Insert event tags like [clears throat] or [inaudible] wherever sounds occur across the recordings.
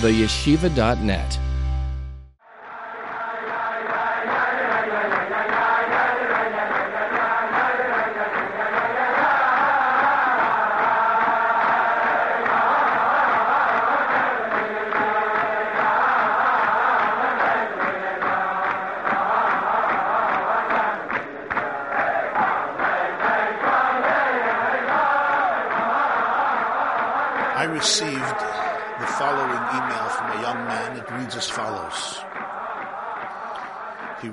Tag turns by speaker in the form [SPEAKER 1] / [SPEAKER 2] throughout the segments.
[SPEAKER 1] theyeshiva.net.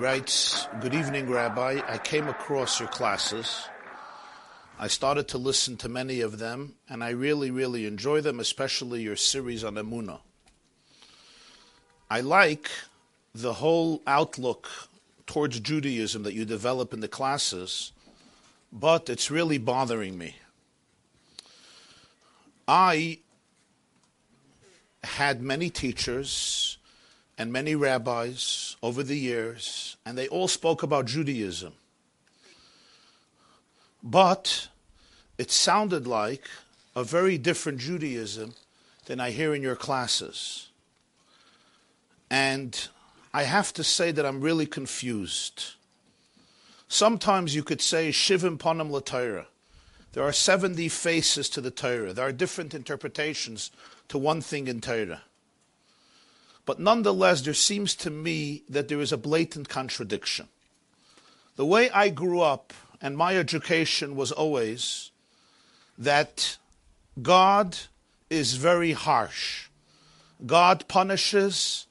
[SPEAKER 2] writes, Good evening, Rabbi. I came across your classes. I started to listen to many of them, and I really, really enjoy them, especially your series on Emunah. I like the whole outlook towards Judaism that you develop in the classes, but it's really bothering me. I had many teachers and many rabbis over the years, and they all spoke about Judaism. But it sounded like a very different Judaism than I hear in your classes. And I have to say that I'm really confused. Sometimes you could say Shivim Panim Latira. There are 70 faces to the Torah. There are different interpretations to one thing in Torah. But nonetheless, there seems to me that there is a blatant contradiction. The way I grew up and my education was always that God is very harsh. God punishes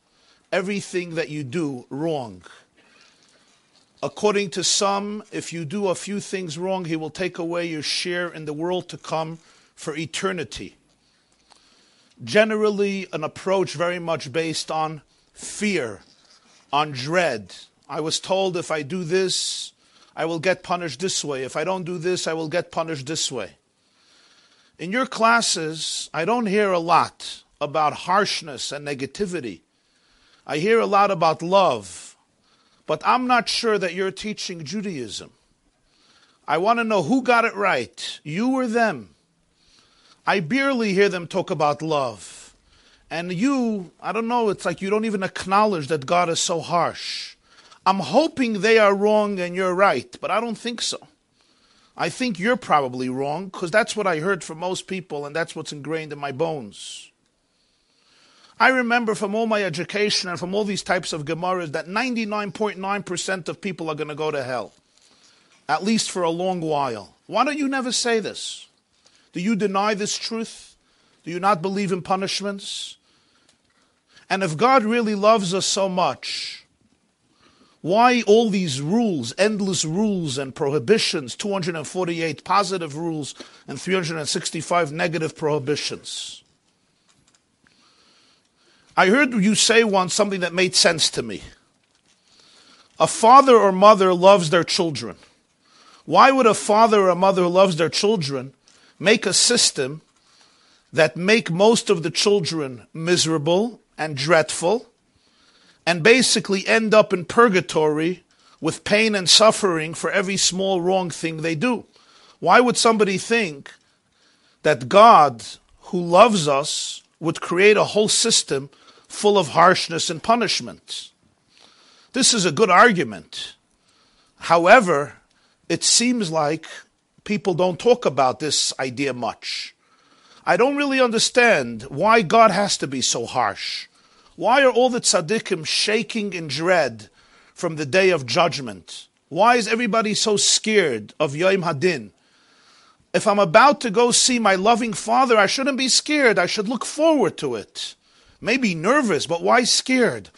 [SPEAKER 2] everything that you do wrong. According to some, if you do a few things wrong, He will take away your share in the world to come for eternity. Generally, an approach very much based on fear, on dread. I was told if I do this, I will get punished this way. If I don't do this, I will get punished this way. In your classes, I don't hear a lot about harshness and negativity. I hear a lot about love, but I'm not sure that you're teaching Judaism. I want to know who got it right, you or them. I barely hear them talk about love. And you, I don't know, it's like you don't even acknowledge that God is so harsh. I'm hoping they are wrong and you're right, but I don't think so. I think you're probably wrong because that's what I heard from most people and that's what's ingrained in my bones. I remember from all my education and from all these types of Gemaras that 99.9% of people are going to go to hell, at least for a long while. Why don't you never say this? Do you deny this truth? Do you not believe in punishments? And if God really loves us so much, why all these rules, endless rules and prohibitions, 248 positive rules and 365 negative prohibitions? I heard you say once something that made sense to me. A father or mother loves their children. Why would a father or a mother who loves their children make a system that make most of the children miserable and dreadful and basically end up in purgatory with pain and suffering for every small wrong thing they do? Why would somebody think that God, who loves us, would create a whole system full of harshness and punishment? This is a good argument. However, it seems like people don't talk about this idea much. I don't really understand why God has to be so harsh. Why are all the tzaddikim shaking in dread from the day of judgment? Why is everybody so scared of Yom Hadin? If I'm about to go see my loving father, I shouldn't be scared. I should look forward to it. Maybe nervous, but why scared?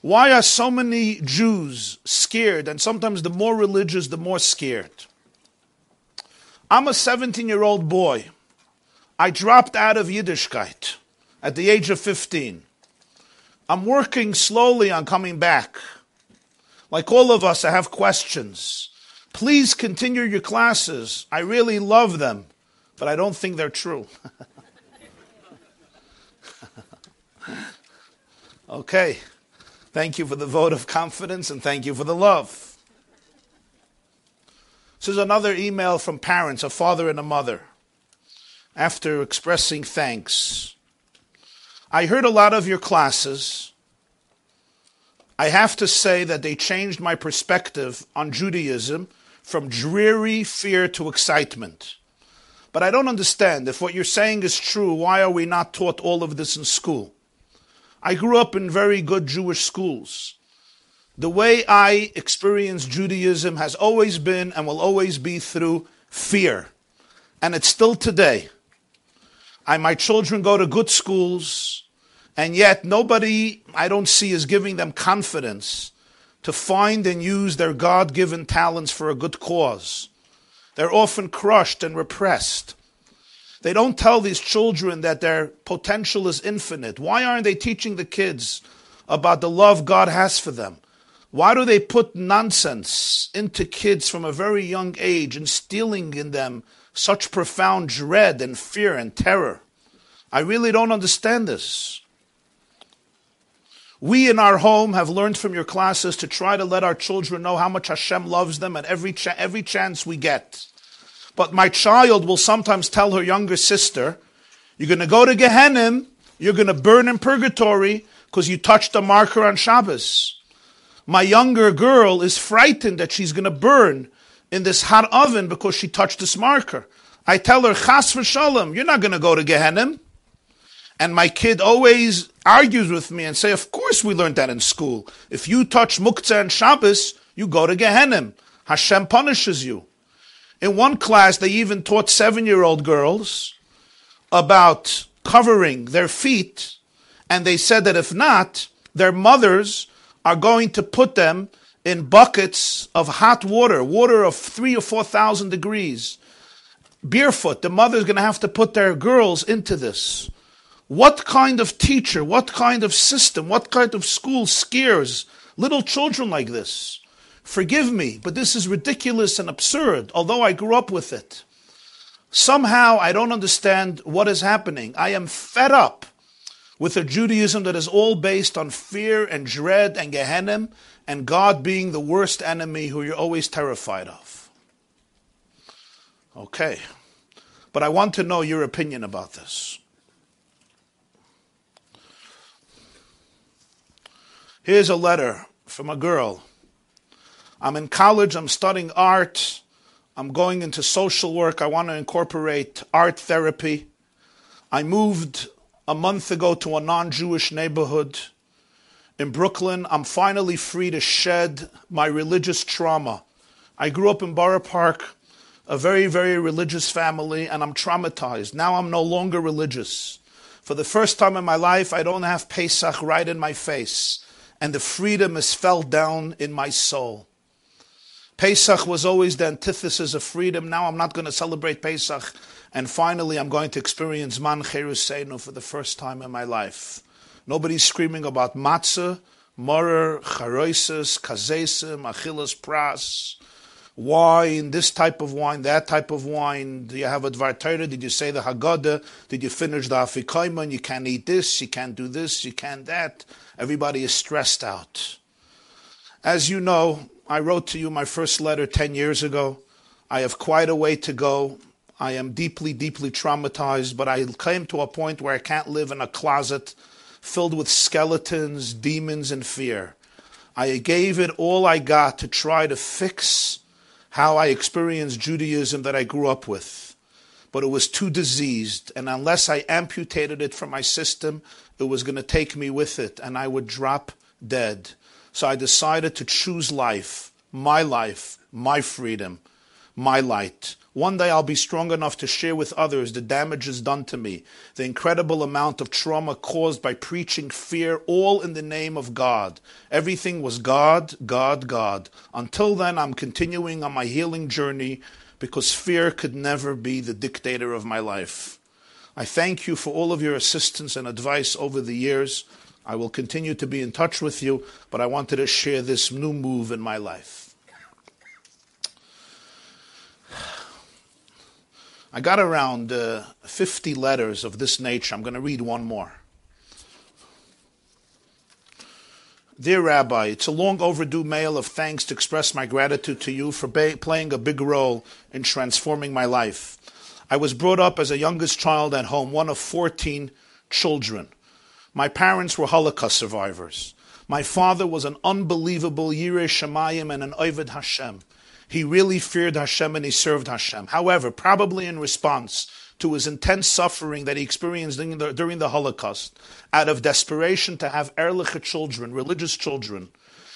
[SPEAKER 2] Why are so many Jews scared? And sometimes the more religious, the more scared. I'm a 17 year old boy. I dropped out of Yiddishkeit at the age of 15. I'm working slowly on coming back. Like all of us, I have questions. Please continue your classes. I really love them, but I don't think they're true. [laughs] okay. Thank you for the vote of confidence and thank you for the love. This is another email from parents, a father and a mother, after expressing thanks. I heard a lot of your classes. I have to say that they changed my perspective on Judaism from dreary fear to excitement. But I don't understand. If what you're saying is true, why are we not taught all of this in school? I grew up in very good Jewish schools. The way I experience Judaism has always been and will always be through fear. And it's still today. I, my children go to good schools, and yet nobody I don't see is giving them confidence to find and use their God given talents for a good cause. They're often crushed and repressed. They don't tell these children that their potential is infinite. Why aren't they teaching the kids about the love God has for them? Why do they put nonsense into kids from a very young age, instilling in them such profound dread and fear and terror? I really don't understand this. We in our home have learned from your classes to try to let our children know how much Hashem loves them at every, cha- every chance we get. But my child will sometimes tell her younger sister, You're going to go to Gehenna, you're going to burn in purgatory because you touched a marker on Shabbos. My younger girl is frightened that she's going to burn in this hot oven because she touched this marker. I tell her, Chas v'shalom, you're not going to go to Gehenna. And my kid always argues with me and say, of course we learned that in school. If you touch muktzah and Shabbos, you go to Gehenna. Hashem punishes you. In one class, they even taught seven-year-old girls about covering their feet, and they said that if not, their mothers are going to put them in buckets of hot water, water of three or four thousand degrees. Barefoot, the mother's going to have to put their girls into this. What kind of teacher, what kind of system, what kind of school scares little children like this? Forgive me, but this is ridiculous and absurd, although I grew up with it. Somehow I don't understand what is happening. I am fed up with a Judaism that is all based on fear and dread and Gehenna and God being the worst enemy who you're always terrified of. Okay. But I want to know your opinion about this. Here's a letter from a girl. I'm in college, I'm studying art, I'm going into social work, I want to incorporate art therapy. I moved a month ago to a non Jewish neighborhood in Brooklyn. I'm finally free to shed my religious trauma. I grew up in Borough Park, a very, very religious family, and I'm traumatized. Now I'm no longer religious. For the first time in my life, I don't have Pesach right in my face and the freedom is felt down in my soul. Pesach was always the antithesis of freedom. Now I'm not going to celebrate Pesach. And finally, I'm going to experience Zman Cheruseinu for the first time in my life. Nobody's screaming about matzah, morer, charoises, kazesim, achilas pras, wine, this type of wine, that type of wine. Do you have a Dvar Did you say the Haggadah? Did you finish the Afikoiman? You can't eat this, you can't do this, you can't that. Everybody is stressed out. As you know, I wrote to you my first letter 10 years ago. I have quite a way to go. I am deeply, deeply traumatized, but I came to a point where I can't live in a closet filled with skeletons, demons, and fear. I gave it all I got to try to fix how I experienced Judaism that I grew up with. But it was too diseased, and unless I amputated it from my system, it was going to take me with it, and I would drop dead. So I decided to choose life, my life, my freedom, my light. One day I'll be strong enough to share with others the damages done to me, the incredible amount of trauma caused by preaching fear, all in the name of God. Everything was God, God, God. Until then, I'm continuing on my healing journey because fear could never be the dictator of my life. I thank you for all of your assistance and advice over the years. I will continue to be in touch with you, but I wanted to share this new move in my life. I got around uh, 50 letters of this nature. I'm going to read one more. Dear Rabbi, it's a long overdue mail of thanks to express my gratitude to you for ba- playing a big role in transforming my life. I was brought up as a youngest child at home, one of 14 children. My parents were Holocaust survivors. My father was an unbelievable Yireh Shemayim and an Oved Hashem. He really feared Hashem and he served Hashem. However, probably in response to his intense suffering that he experienced during the, during the Holocaust, out of desperation to have Erliche children, religious children,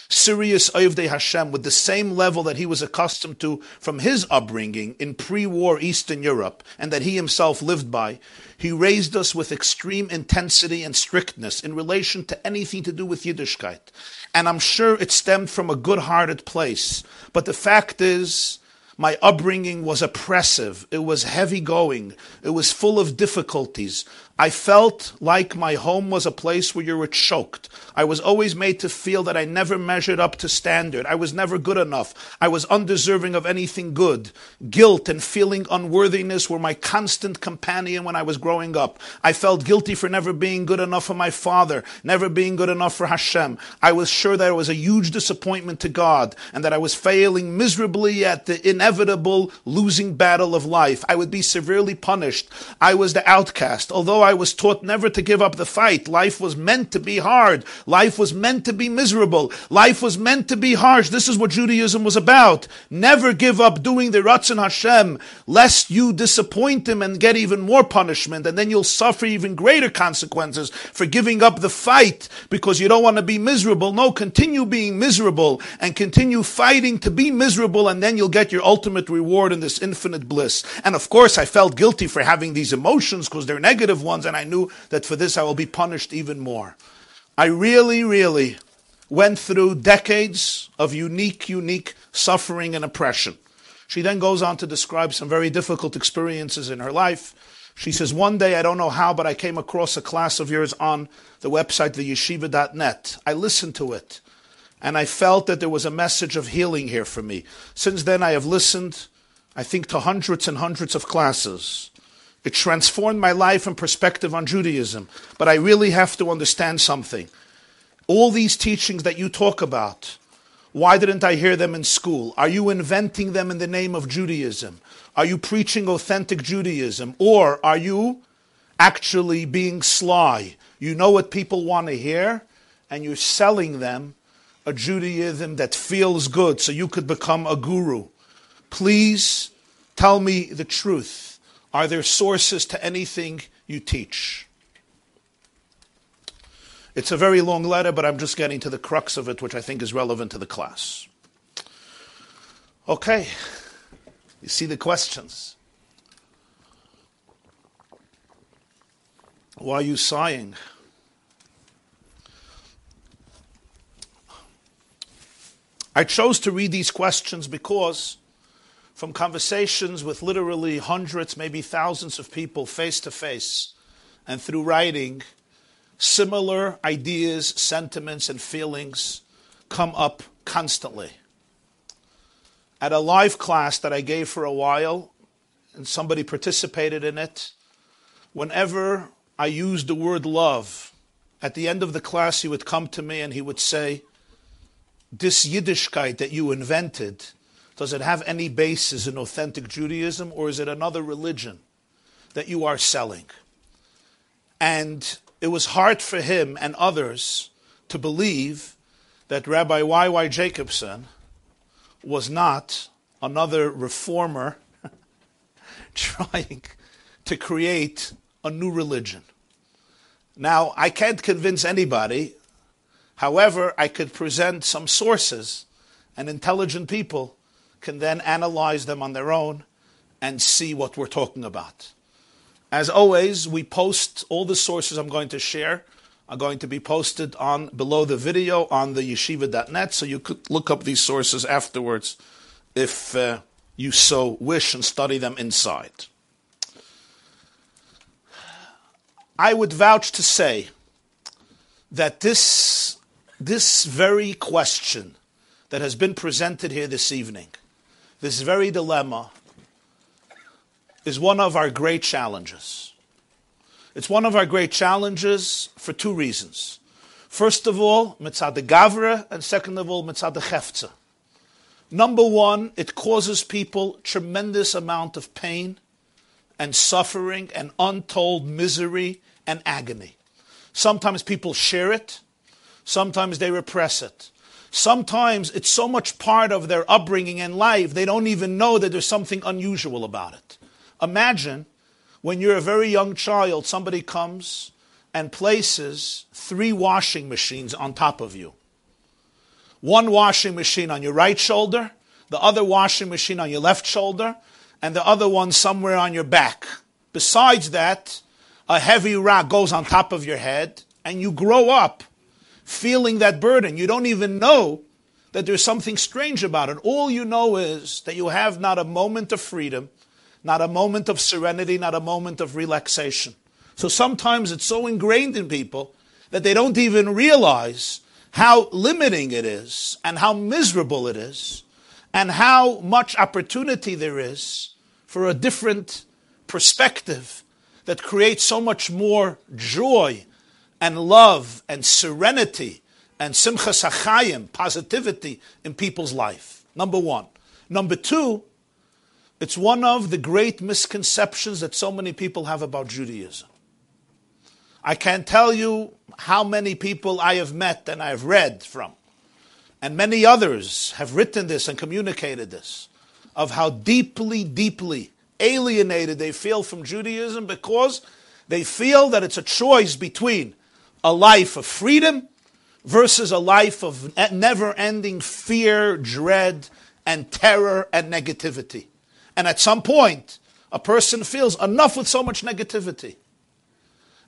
[SPEAKER 2] serious Oyvdei Hashem with the same level that he was accustomed to from his upbringing in pre-war Eastern Europe and that he himself lived by. He raised us with extreme intensity and strictness in relation to anything to do with Yiddishkeit. And I'm sure it stemmed from a good-hearted place. But the fact is, my upbringing was oppressive. It was heavy going. It was full of difficulties. I felt like my home was a place where you were choked. I was always made to feel that I never measured up to standard. I was never good enough. I was undeserving of anything good. Guilt and feeling unworthiness were my constant companion when I was growing up. I felt guilty for never being good enough for my father, never being good enough for Hashem. I was sure that it was a huge disappointment to God and that I was failing miserably at the inevitable losing battle of life. I would be severely punished. I was the outcast. Although I was taught never to give up the fight. Life was meant to be hard. Life was meant to be miserable. Life was meant to be harsh. This is what Judaism was about. Never give up doing the Ratzon Hashem, lest you disappoint him and get even more punishment, and then you'll suffer even greater consequences for giving up the fight because you don't want to be miserable. No, continue being miserable and continue fighting to be miserable, and then you'll get your ultimate reward in this infinite bliss. And of course, I felt guilty for having these emotions because they're negative ones ones, and I knew that for this I will be punished even more. I really, really went through decades of unique, unique suffering and oppression. She then goes on to describe some very difficult experiences in her life. She says, One day, I don't know how, but I came across a class of yours on the website, theyeshiva.net. I listened to it, and I felt that there was a message of healing here for me. Since then, I have listened, I think, to hundreds and hundreds of classes. It transformed my life and perspective on Judaism. But I really have to understand something. All these teachings that you talk about, why didn't I hear them in school? Are you inventing them in the name of Judaism? Are you preaching authentic Judaism? Or are you actually being sly? You know what people want to hear, and you're selling them a Judaism that feels good so you could become a guru. Please tell me the truth. Are there sources to anything you teach? It's a very long letter, but I'm just getting to the crux of it, which I think is relevant to the class. Okay, you see the questions. Why are you sighing? I chose to read these questions because from conversations with literally hundreds, maybe thousands of people face to face and through writing, similar ideas, sentiments, and feelings come up constantly. At a live class that I gave for a while, and somebody participated in it, whenever I used the word love, at the end of the class he would come to me and he would say, This Yiddishkeit that you invented, does it have any basis in authentic Judaism, or is it another religion that you are selling? And it was hard for him and others to believe that Rabbi Y.Y. Jacobson was not another reformer [laughs] trying to create a new religion. Now, I can't convince anybody. However, I could present some sources and intelligent people can then analyze them on their own and see what we're talking about. As always, we post all the sources I'm going to share are going to be posted on below the video on theyeshiva.net, so you could look up these sources afterwards if uh, you so wish and study them inside. I would vouch to say that this, this very question that has been presented here this evening this very dilemma is one of our great challenges. It's one of our great challenges for two reasons. First of all, mitzad gavra, and second of all, mitzad chefza. Number one, it causes people tremendous amount of pain and suffering and untold misery and agony. Sometimes people share it. Sometimes they repress it. Sometimes it's so much part of their upbringing and life, they don't even know that there's something unusual about it. Imagine when you're a very young child, somebody comes and places three washing machines on top of you. One washing machine on your right shoulder, the other washing machine on your left shoulder, and the other one somewhere on your back. Besides that, a heavy rock goes on top of your head, and you grow up feeling that burden. You don't even know that there's something strange about it. All you know is that you have not a moment of freedom, not a moment of serenity, not a moment of relaxation. So sometimes it's so ingrained in people that they don't even realize how limiting it is and how miserable it is and how much opportunity there is for a different perspective that creates so much more joy and love and serenity and simchas achayim, positivity in people's life. Number one. Number two, it's one of the great misconceptions that so many people have about Judaism. I can't tell you how many people I have met and I've read from, and many others have written this and communicated this, of how deeply, deeply alienated they feel from Judaism because they feel that it's a choice between a life of freedom versus a life of never ending fear, dread, and terror and negativity. And at some point, a person feels enough with so much negativity.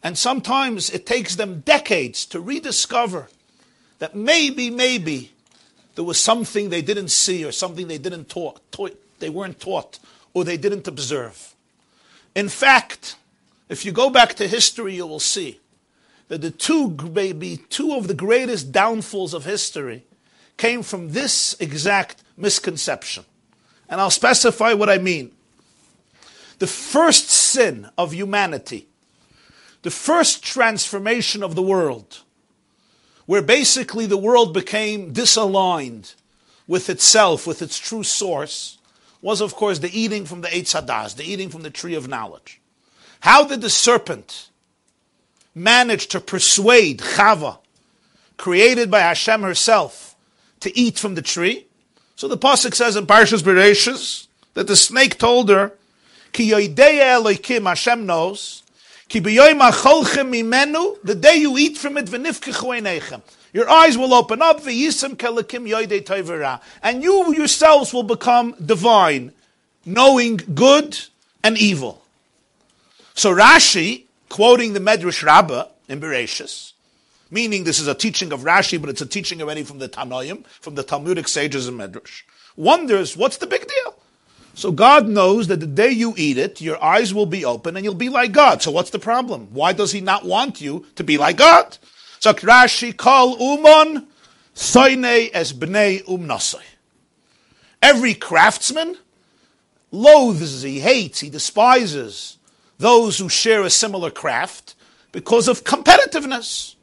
[SPEAKER 2] And sometimes it takes them decades to rediscover that maybe, maybe there was something they didn't see or something they didn't taught, taught they weren't taught or they didn't observe. In fact, if you go back to history, you will see that the two, maybe two of the greatest downfalls of history came from this exact misconception. And I'll specify what I mean. The first sin of humanity, the first transformation of the world, where basically the world became disaligned with itself, with its true source, was of course the eating from the Eitz Hadas, the eating from the tree of knowledge. How did the serpent managed to persuade Chava, created by Hashem herself, to eat from the tree. So the pasuk says in Parshas Bereshis that the snake told her, "Ki Hashem knows, ki mimenu, the day you eat from it, Your eyes will open up, and you yourselves will become divine, knowing good and evil. So Rashi quoting the Medrash Rabbah in Bereshis, meaning this is a teaching of Rashi, but it's a teaching already from the Tanoim, from the Talmudic sages in Medrash, wonders what's the big deal? So God knows that the day you eat it, your eyes will be open and you'll be like God. So what's the problem? Why does he not want you to be like God? So Rashi call umon soine es bnei umnasai. Every craftsman loathes, he hates, he despises those who share a similar craft because of competitiveness,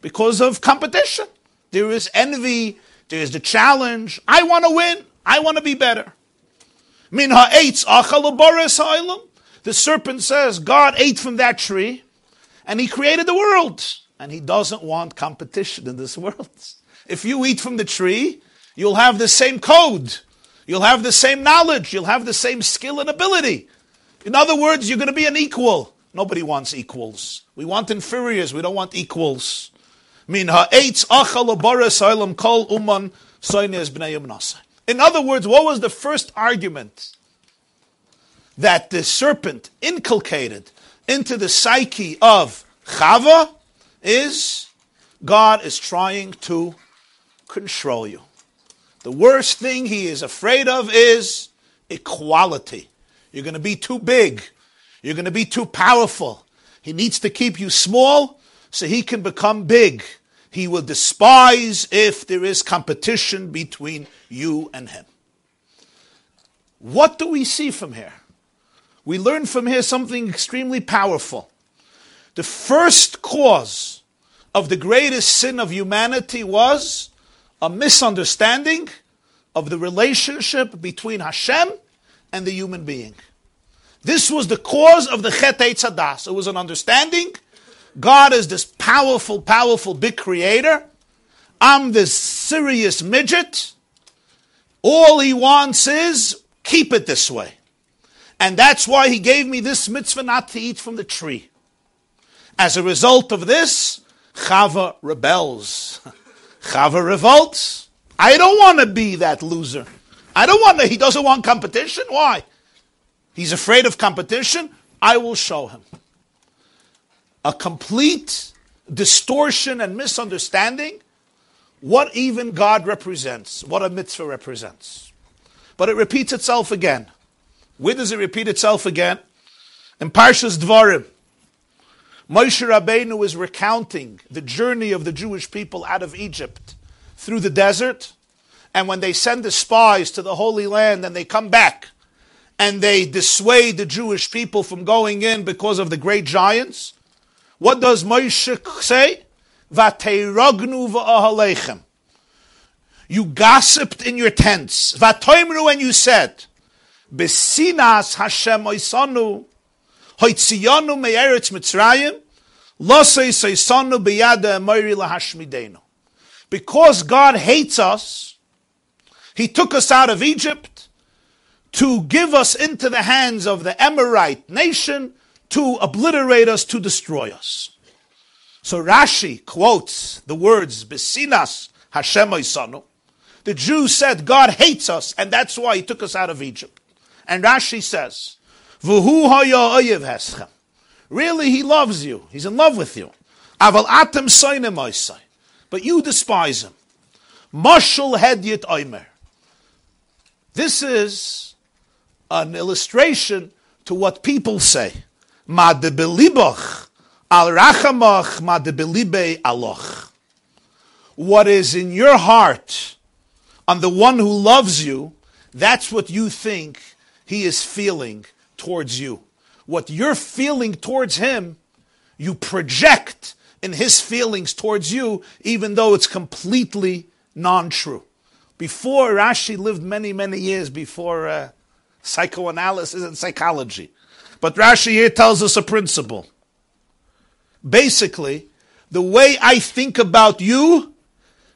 [SPEAKER 2] because of competition. There is envy, there is the challenge. I want to win, I want to be better. The serpent says God ate from that tree and he created the world. And he doesn't want competition in this world. [laughs] If you eat from the tree, you'll have the same code. You'll have the same knowledge. You'll have the same skill and ability. In other words, you're going to be an equal. Nobody wants equals. We want inferiors. We don't want equals. In other words, what was the first argument that the serpent inculcated into the psyche of Chava is God is trying to control you. The worst thing he is afraid of is equality. You're going to be too big. You're going to be too powerful. He needs to keep you small so he can become big. He will despise if there is competition between you and him. What do we see from here? We learn from here something extremely powerful. The first cause of the greatest sin of humanity was a misunderstanding of the relationship between Hashem and the human being. This was the cause of the Chet Eitz Hadas. It was an understanding God is this powerful, powerful big creator. I'm this serious midget. All he wants is keep it this way. And that's why he gave me this mitzvah not to eat from the tree. As a result of this, Chava rebels. [laughs] Chava revolts. I don't want to be that loser. I don't want to, he doesn't want competition. Why? He's afraid of competition. I will show him. A complete distortion and misunderstanding what even God represents, what a mitzvah represents. But it repeats itself again. Where does it repeat itself again? In Parshas Dvarim, Moshe Rabbeinu is recounting the journey of the Jewish people out of Egypt through the desert, and when they send the spies to the Holy Land and they come back and they dissuade the Jewish people from going in because of the great giants, what does Moshe say? Vateirognu va'ahalechem. You gossiped in your tents. Vatoimru and you said, Besinas Hashem oisanu, hoitziyanu me'eretz Mitzrayim, losei seisanu beyada emori lahashmidenu. Because God hates us, He took us out of Egypt to give us into the hands of the Amorite nation to obliterate us, to destroy us. So Rashi quotes the words, Besinas Hashem oisanu. The Jews said God hates us, and that's why He took us out of Egypt. And Rashi says, V'hu haya heschem. Really, he loves you. He's in love with you. Aval atem But you despise him. Mashal hedyet oimer. This is an illustration to what people say. Ma de belibach al rachamach ma de belibe aloch. What is in your heart on the one who loves you, that's what you think he is feeling towards you. What you're feeling towards him, you project in his feelings towards you, even though it's completely non true. Before Rashi lived many, many years before uh, psychoanalysis and psychology. But Rashi here tells us a principle. Basically, the way I think about you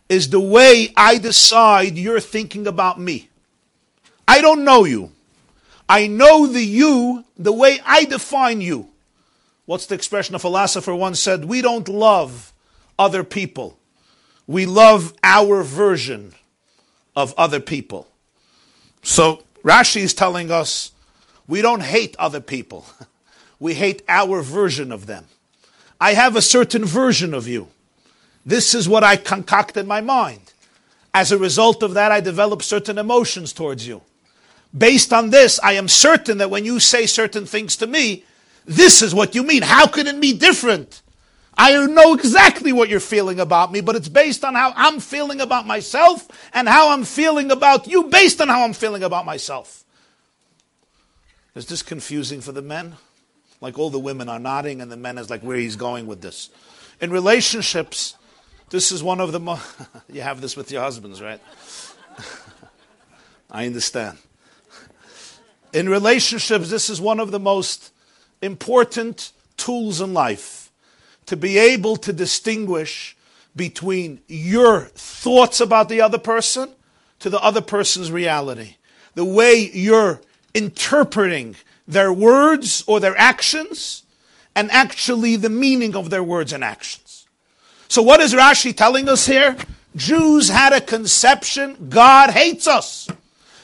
[SPEAKER 2] is the way I decide you're thinking about me. I don't know you. I know the you the way I define you. What's the expression a philosopher once said? We don't love other people. We love our version of other people. So Rashi is telling us we don't hate other people. [laughs] We hate our version of them. I have a certain version of you. This is what I concoct in my mind. As a result of that, I develop certain emotions towards you. Based on this, I am certain that when you say certain things to me, this is what you mean. How could it be different? I know exactly what you're feeling about me, but it's based on how I'm feeling about myself and how I'm feeling about you based on how I'm feeling about myself. Is this confusing for the men? Like all the women are nodding and the men is like where he's going with this. In relationships, this is one of the mo- [laughs] you have this with your husbands, right? [laughs] I understand. In relationships, this is one of the most important tools in life to be able to distinguish between your thoughts about the other person to the other person's reality. The way you're interpreting their words or their actions and actually the meaning of their words and actions. So what is Rashi telling us here? Jews had a conception God hates us.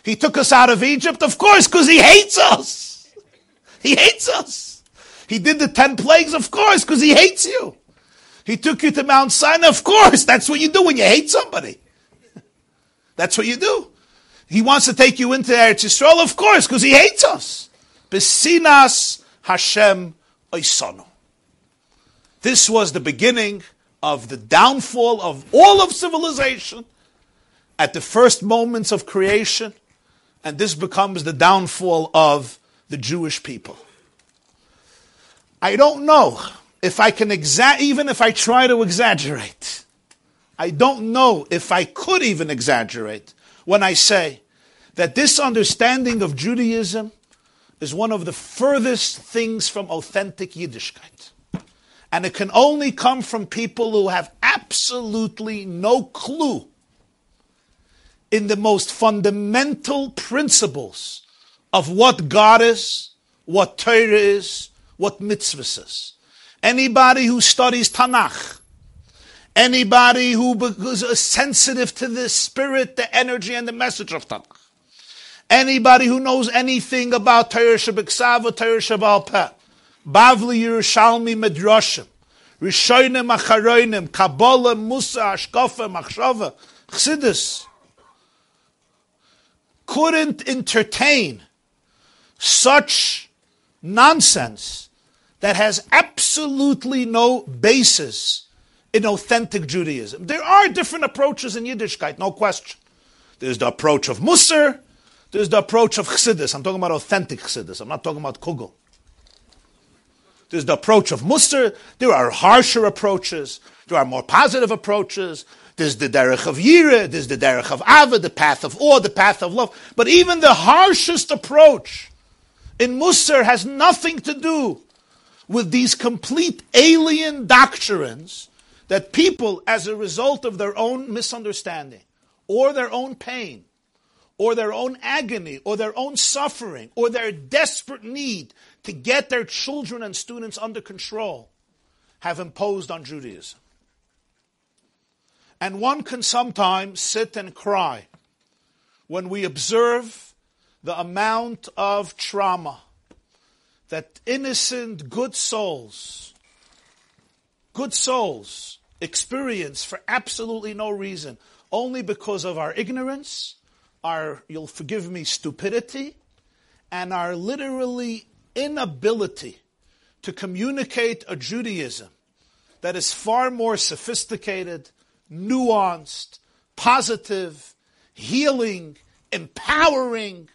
[SPEAKER 2] He took us out of Egypt, of course, because he hates us. He hates us. He did the ten plagues, of course, because he hates you. He took you to Mount Sinai, of course. That's what you do when you hate somebody. [laughs] That's what you do. He wants to take you into Eretz Yisrael, of course, because he hates us. Besinas Hashem Oisanu. This was the beginning of the downfall of all of civilization at the first moments of creation and this becomes the downfall of the Jewish people. I don't know if I can exa- even if I try to exaggerate. I don't know if I could even exaggerate when I say that this understanding of Judaism is one of the furthest things from authentic Yiddishkeit. And it can only come from people who have absolutely no clue in the most fundamental principles of what God is, what Torah is, what mitzvahs is. Anybody who studies Tanakh, anybody who is uh, sensitive to the spirit, the energy, and the message of Tanakh, anybody who knows anything about Torah Shabbat Torah Shabbat Bavli Yerushalmi Midrashim, Rishonim Acharoinim, Kabbalah, Musar, Hashkofa, Machshava, Chassidus, couldn't entertain such nonsense that has absolutely no basis in authentic Judaism. There are different approaches in Yiddishkeit, no question. There's the approach of Musar, there's the approach of Chassidus. I'm talking about authentic Chassidus, I'm not talking about Kugel. There's the approach of Musar, there are harsher approaches, there are more positive approaches, there's the derech of Yira, there's the derech of Ava, the path of awe, the path of love. But even the harshest approach in Musar has nothing to do with these complete alien doctrines that people, as a result of their own misunderstanding, or their own pain, or their own agony, or their own suffering, or their desperate need to get their children and students under control, have imposed on Judaism. And one can sometimes sit and cry when we observe the amount of trauma that innocent, good souls, good souls experience for absolutely no reason, only because of our ignorance, our, you'll forgive me, stupidity, and our literally inability to communicate a Judaism that is far more sophisticated, nuanced, positive, healing, empowering,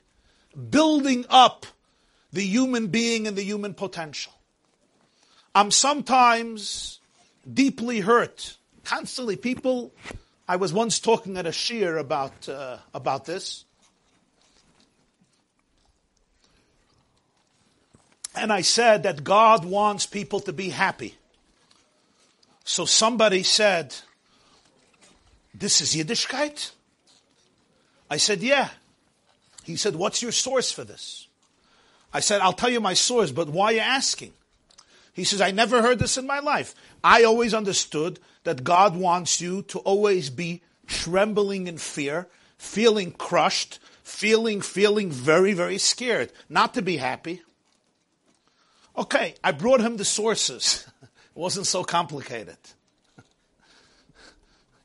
[SPEAKER 2] building up the human being and the human potential. I'm sometimes deeply hurt. Constantly, people. I was once talking at a shiur about uh, about this, and I said that God wants people to be happy. So somebody said, this is Yiddishkeit? I said, Yeah. He said, What's your source for this? I said, I'll tell you my source, but why are you asking? He says, I never heard this in my life. I always understood that God wants you to always be trembling in fear, feeling crushed, feeling, feeling very, very scared, not to be happy. Okay, I brought him the sources. [laughs] it wasn't so complicated.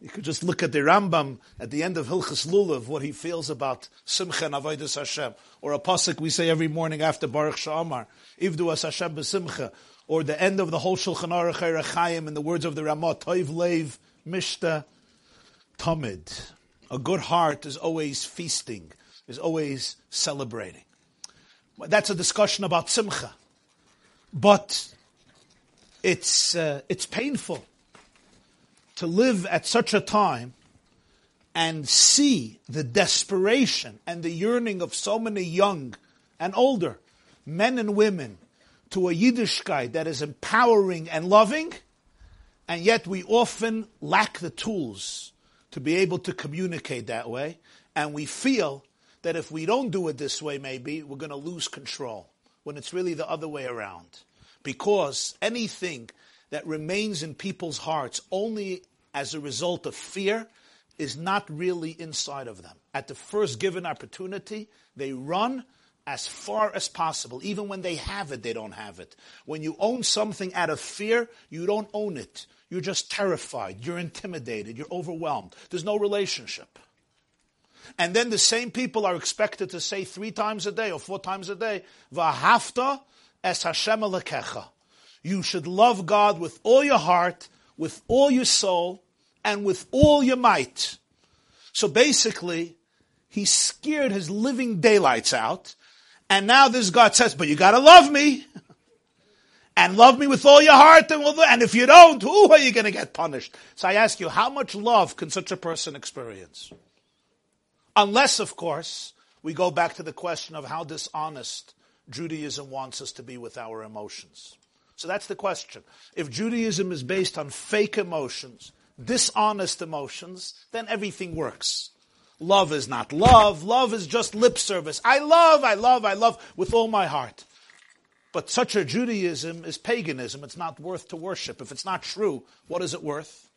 [SPEAKER 2] You could just look at the Rambam at the end of Hilchos Lulav, what he feels about Simcha and Avodas Hashem. Or a pasuk we say every morning after Baruch She'amar, Ivdu as Hashem b'simcha. Or the end of the whole Shulchan Aruch Chaim in the words of the Ramah, Toiv Lev Mishta Tamid. A good heart is always feasting, is always celebrating. That's a discussion about Simcha. But it's, uh, it's painful to live at such a time and see the desperation and the yearning of so many young and older men and women to a Yiddishkeit that is empowering and loving, and yet we often lack the tools to be able to communicate that way, and we feel that if we don't do it this way, maybe we're going to lose control, when it's really the other way around. Because anything that remains in people's hearts only as a result of fear is not really inside of them. At the first given opportunity, they run as far as possible. Even when they have it, they don't have it. When you own something out of fear, you don't own it. You're just terrified. You're intimidated. You're overwhelmed. There's no relationship. And then the same people are expected to say three times a day or four times a day, Vahafta es Hashem Elokecha. You should love God with all your heart, with all your soul, and with all your might. So basically, he scared his living daylights out. And now this God says, but you gotta love me. [laughs] And love me with all your heart and, and if you don't, who are you gonna get punished? So I ask you, how much love can such a person experience? Unless, of course, we go back to the question of how dishonest Judaism wants us to be with our emotions. So that's the question. If Judaism is based on fake emotions, dishonest emotions, then everything works. Love is not love. Love is just lip service. I love, I love, I love with all my heart. But such a Judaism is paganism. It's not worth to worship. If it's not true, what is it worth?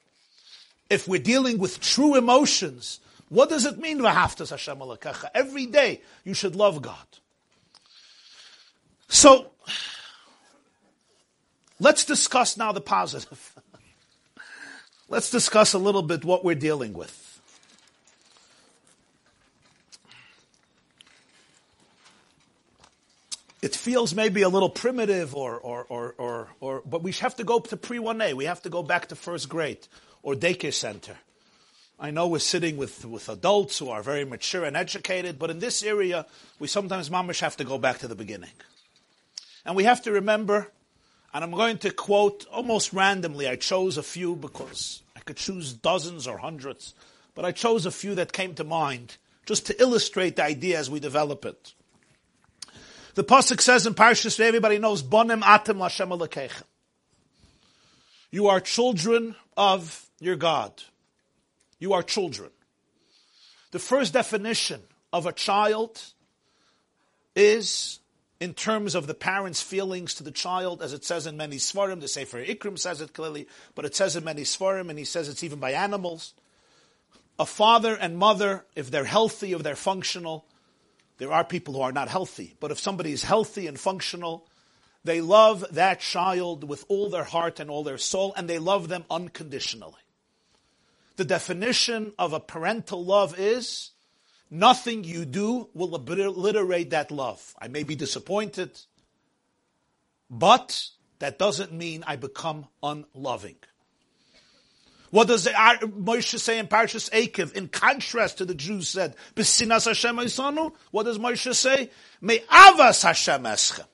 [SPEAKER 2] If we're dealing with true emotions, what does it mean, Every day you should love God. So, let's discuss now the positive. [laughs] let's discuss a little bit what we're dealing with. it feels maybe a little primitive or, or, or, or, or but we have to go to pre-1A. We have to go back to first grade or daycare center. I know we're sitting with, with adults who are very mature and educated, but in this area, we sometimes, mamish, have to go back to the beginning. And we have to remember, and I'm going to quote almost randomly, I chose a few because I could choose dozens or hundreds, but I chose a few that came to mind just to illustrate the idea as we develop it. The pasuk says in Parshas, everybody knows, "Bonim atem Alekechem." You are children of your God. You are children. The first definition of a child is in terms of the parents' feelings to the child, as it says in many svarim. The Sefer Ikrim says it clearly, but it says in many svarim, and he says it's even by animals. A father and mother, if they're healthy, if they're functional, there are people who are not healthy, but if somebody is healthy and functional, they love that child with all their heart and all their soul, and they love them unconditionally. The definition of a parental love is nothing you do will obliterate that love. I may be disappointed, but that doesn't mean I become unloving. What does Moshe say in Parshas Eikev? In contrast to the Jews said, "B'sinas Hashem Isanu." What does Moshe say? "Me avas Hashem eschem."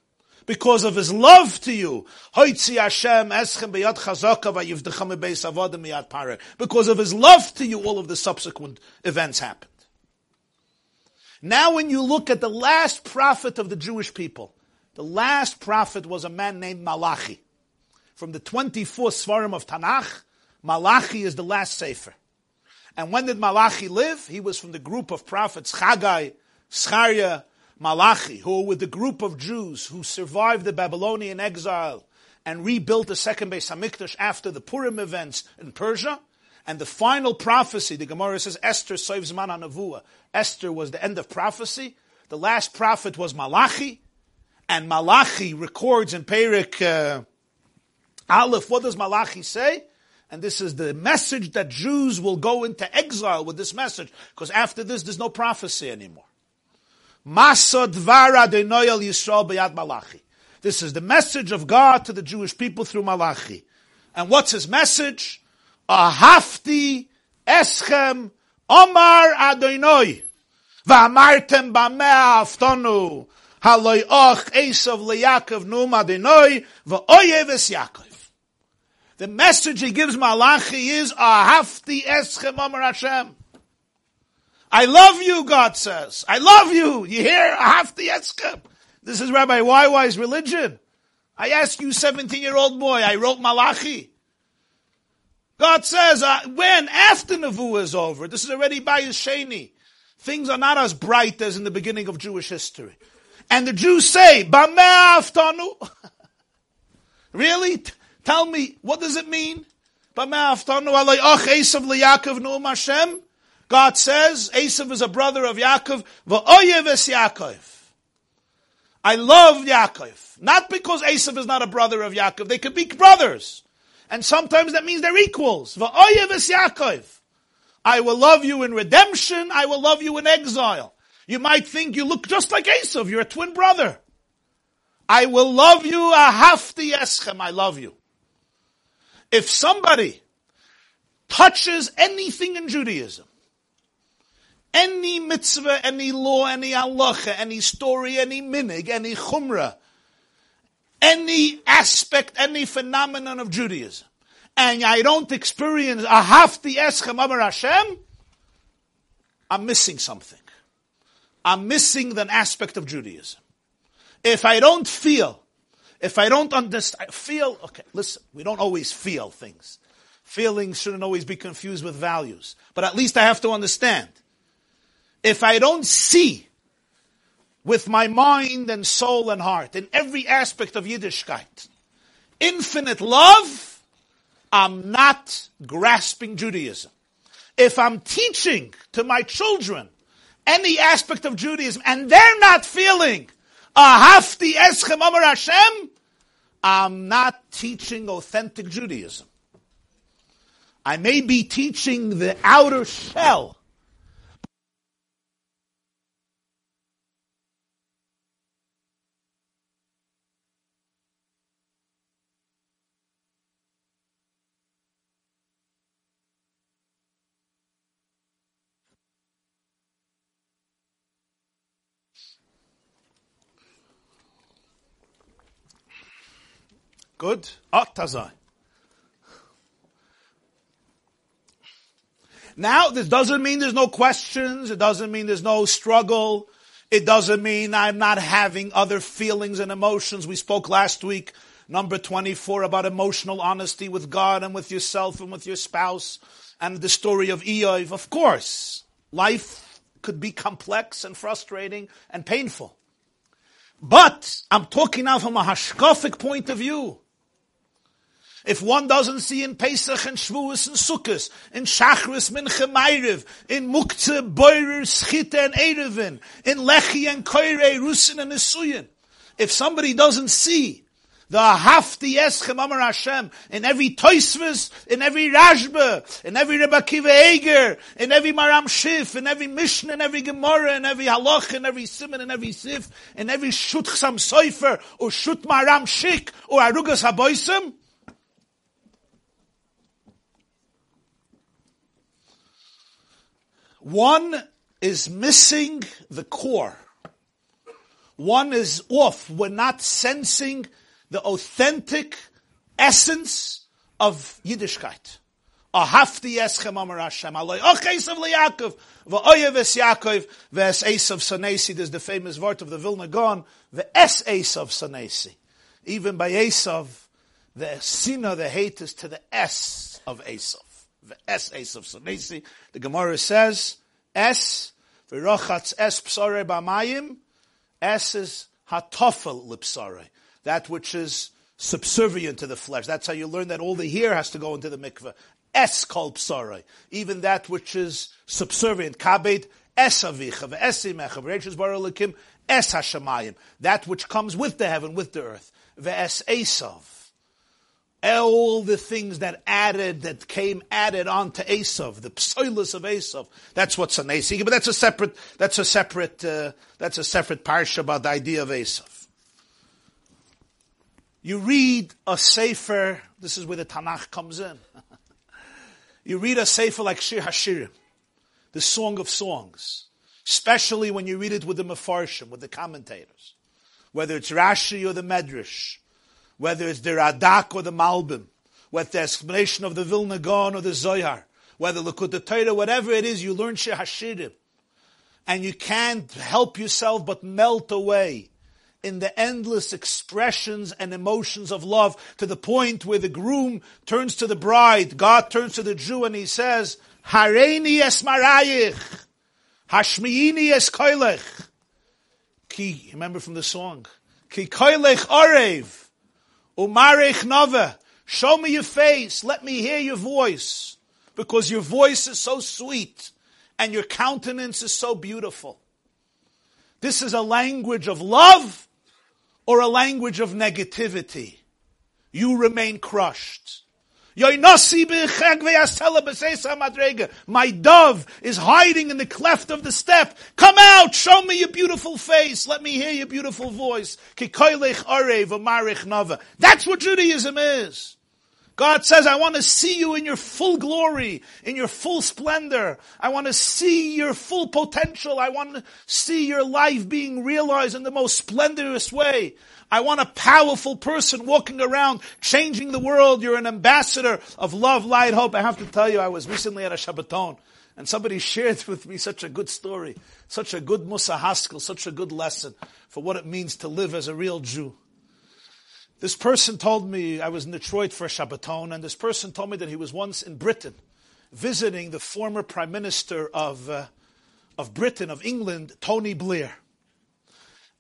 [SPEAKER 2] Because of his love to you. Because of his love to you, all of the subsequent events happened. Now, when you look at the last prophet of the Jewish people, the last prophet was a man named Malachi. From the 24 Sforim of Tanakh, Malachi is the last Sefer. And when did Malachi live? He was from the group of prophets Chagai, Zecharia, Malachi, who were with the group of Jews who survived the Babylonian exile and rebuilt the second Beis Hamikdash after the Purim events in Persia. And the final prophecy, the Gemara says, Esther saves Mana Navua. Esther was the end of prophecy. The last prophet was Malachi. And Malachi records in Perik uh, Aleph, what does Malachi say? And this is the message that Jews will go into exile with this message, because after this, there's no prophecy anymore. Masad vara Yisrael b'yad Malachi. This is the message of God to the Jewish people through Malachi. And what's his message? Ahafti eschem Omar Adonai. V'amartem b'mea aftonu. Haloi och Esav leYakov num Adonai. V'oyev es Yaakov. The message he gives Malachi is, Ahafti eschem Amar Hashem. I love you, God says. I love you. You hear? Ahafti eschem. This is Rabbi YY's religion. I ask you, 17 year old boy, I wrote Malachi. God says, uh, when? After Nevuah is over. This is already by Sheni. Things are not as bright as in the beginning of Jewish history. And the Jews say, Bameh [laughs] Really? Tell me, what does it mean? Ba' me'a aftanu, Allah Asaf La Yaakov Nu Mashem. God says, Esav is a brother of Yaakov, Yaakov. I love Yaakov. Not because Esav is not a brother of Yaakov. They could be brothers. And sometimes that means they're equals. Yaakov. I will love you in redemption. I will love you in exile. You might think you look just like Esav. You're a twin brother. I will love you. Ahafti eschem. I love you. If somebody touches anything in Judaism, any mitzvah, any law, any halacha, any story, any minig, any chumrah, any aspect, any phenomenon of Judaism, and I don't experience a hafti eschem amar Hashem, I'm missing something. I'm missing an aspect of Judaism. If I don't feel If I don't understand, feel, okay, listen, we don't always feel things. Feelings shouldn't always be confused with values. But at least I have to understand. If I don't see with my mind and soul and heart in every aspect of Yiddishkeit, infinite love, I'm not grasping Judaism. If I'm teaching to my children any aspect of Judaism and they're not feeling ahafti eschem amar Hashem, I'm not teaching authentic Judaism. I may be teaching the outer shell. Good. Tazai. Now, this doesn't mean there's no questions. It doesn't mean there's no struggle. It doesn't mean I'm not having other feelings and emotions. We spoke last week, number 24, about emotional honesty with God and with yourself and with your spouse and the story of Iyov. Of course, life could be complex and frustrating and painful. But I'm talking now from a hashkafic point of view. If one doesn't see in Pesach and Shavuos and Sukkot, in Shachris, Mincha, Ma'ariv, in Muktzah, Boirer, Schita and Eruvin, in Lechi and Koire, Rusin and Nisuyin, if somebody doesn't see the hafti eschem amar Hashem in every Toisvis, in every Rashba, in every Rebbe Akiva Eger, in every Maram Shif, in every Mishnah, in every Gemara, in every Halach, in every Simon, in every Sif, in every Shut Chasam Soifer, or Shut Maram Shik, or Arugas Haboisim, One is missing the core. One is off. We're not sensing the authentic essence of Yiddishkeit. A Ahafti eschem amar Hashem. Aloi ochesav liyakov. V'oyev es Yaakov. V'es Esav Sanesi. There's the famous word of the Vilna Gaon. V'es Esav Sanesi. Even by Esav, the sina, the hate is to the S of Esav the es of Sanesi. The Gemara says, es, v'rochatz es psare b'mayim, es is hatofel lipsare, that which is subservient to the flesh. That's how you learn that all the hair has to go into the mikveh. Es kol psare, even that which is subservient. Kabed es avicha, v'esimecha, v'reishis bar elikim, es hashemayim, that which comes with the heaven, with the earth. V'es esav all the things that added, that came added on to Esav, the psoilus of Esav. That's what's an Esav. But that's a separate, that's a separate, uh, that's a separate parsha about the idea of Esav. You read a sefer, this is where the Tanakh comes in. [laughs] you read a sefer like Shir Hashirim, the Song of Songs, especially when you read it with the Mefarshim, with the commentators, whether it's Rashi or the Medrash, whether it's the Radak or the Malbim, whether the explanation of the Vilna Gaon or the Zohar, whether Likkutei Torah, whatever it is, you learn Shir Hashirim. And you can't help yourself but melt away in the endless expressions and emotions of love to the point where the groom turns to the bride, God turns to the Jew and he says, Hareini es marayich, Hashmiini es koilech. Ki, remember from the song, Ki koilech orev, Umarech nava. Show me your face. Let me hear your voice. Because your voice is so sweet and your countenance is so beautiful. This is a language of love or a language of negativity. You remain crushed. My dove is hiding in the cleft of the step. Come out, show me your beautiful face. Let me hear your beautiful voice. That's what Judaism is. God says, I want to see you in your full glory, in your full splendor. I want to see your full potential. I want to see your life being realized in the most splendorous way. I want a powerful person walking around, changing the world. You're an ambassador of love, light, hope. I have to tell you, I was recently at a Shabbaton, and somebody [laughs] shared with me such a good story, such a good Musar Haskel, such a good lesson for what it means to live as a real Jew. This person told me, I was in Detroit for a Shabbaton, and this person told me that he was once in Britain visiting the former Prime Minister of, uh, of Britain, of England, Tony Blair.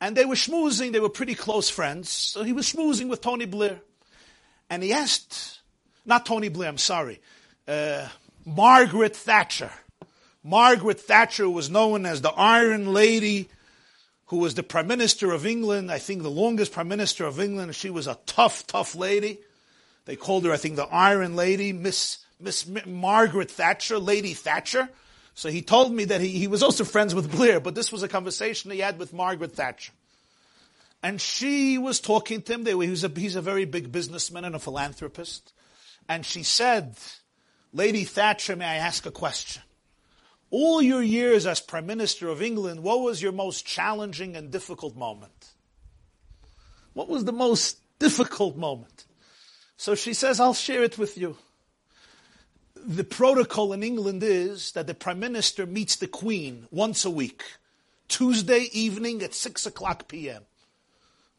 [SPEAKER 2] And they were schmoozing, they were pretty close friends. So he was schmoozing with Tony Blair. And he asked, not Tony Blair, I'm sorry, uh, Margaret Thatcher. Margaret Thatcher was known as the Iron Lady, who was the Prime Minister of England, I think the longest Prime Minister of England. She was a tough, tough lady. They called her, I think, the Iron Lady, Miss, Miss Margaret Thatcher, Lady Thatcher. So he told me that he, he was also friends with Blair, but this was a conversation he had with Margaret Thatcher. And she was talking to him. They, he's, a, he's a very big businessman and a philanthropist. And she said, Lady Thatcher, may I ask a question? All your years as Prime Minister of England, what was your most challenging and difficult moment? What was the most difficult moment? So she says, I'll share it with you the protocol in England is that the Prime Minister meets the Queen once a week, Tuesday evening at 6 o'clock p.m.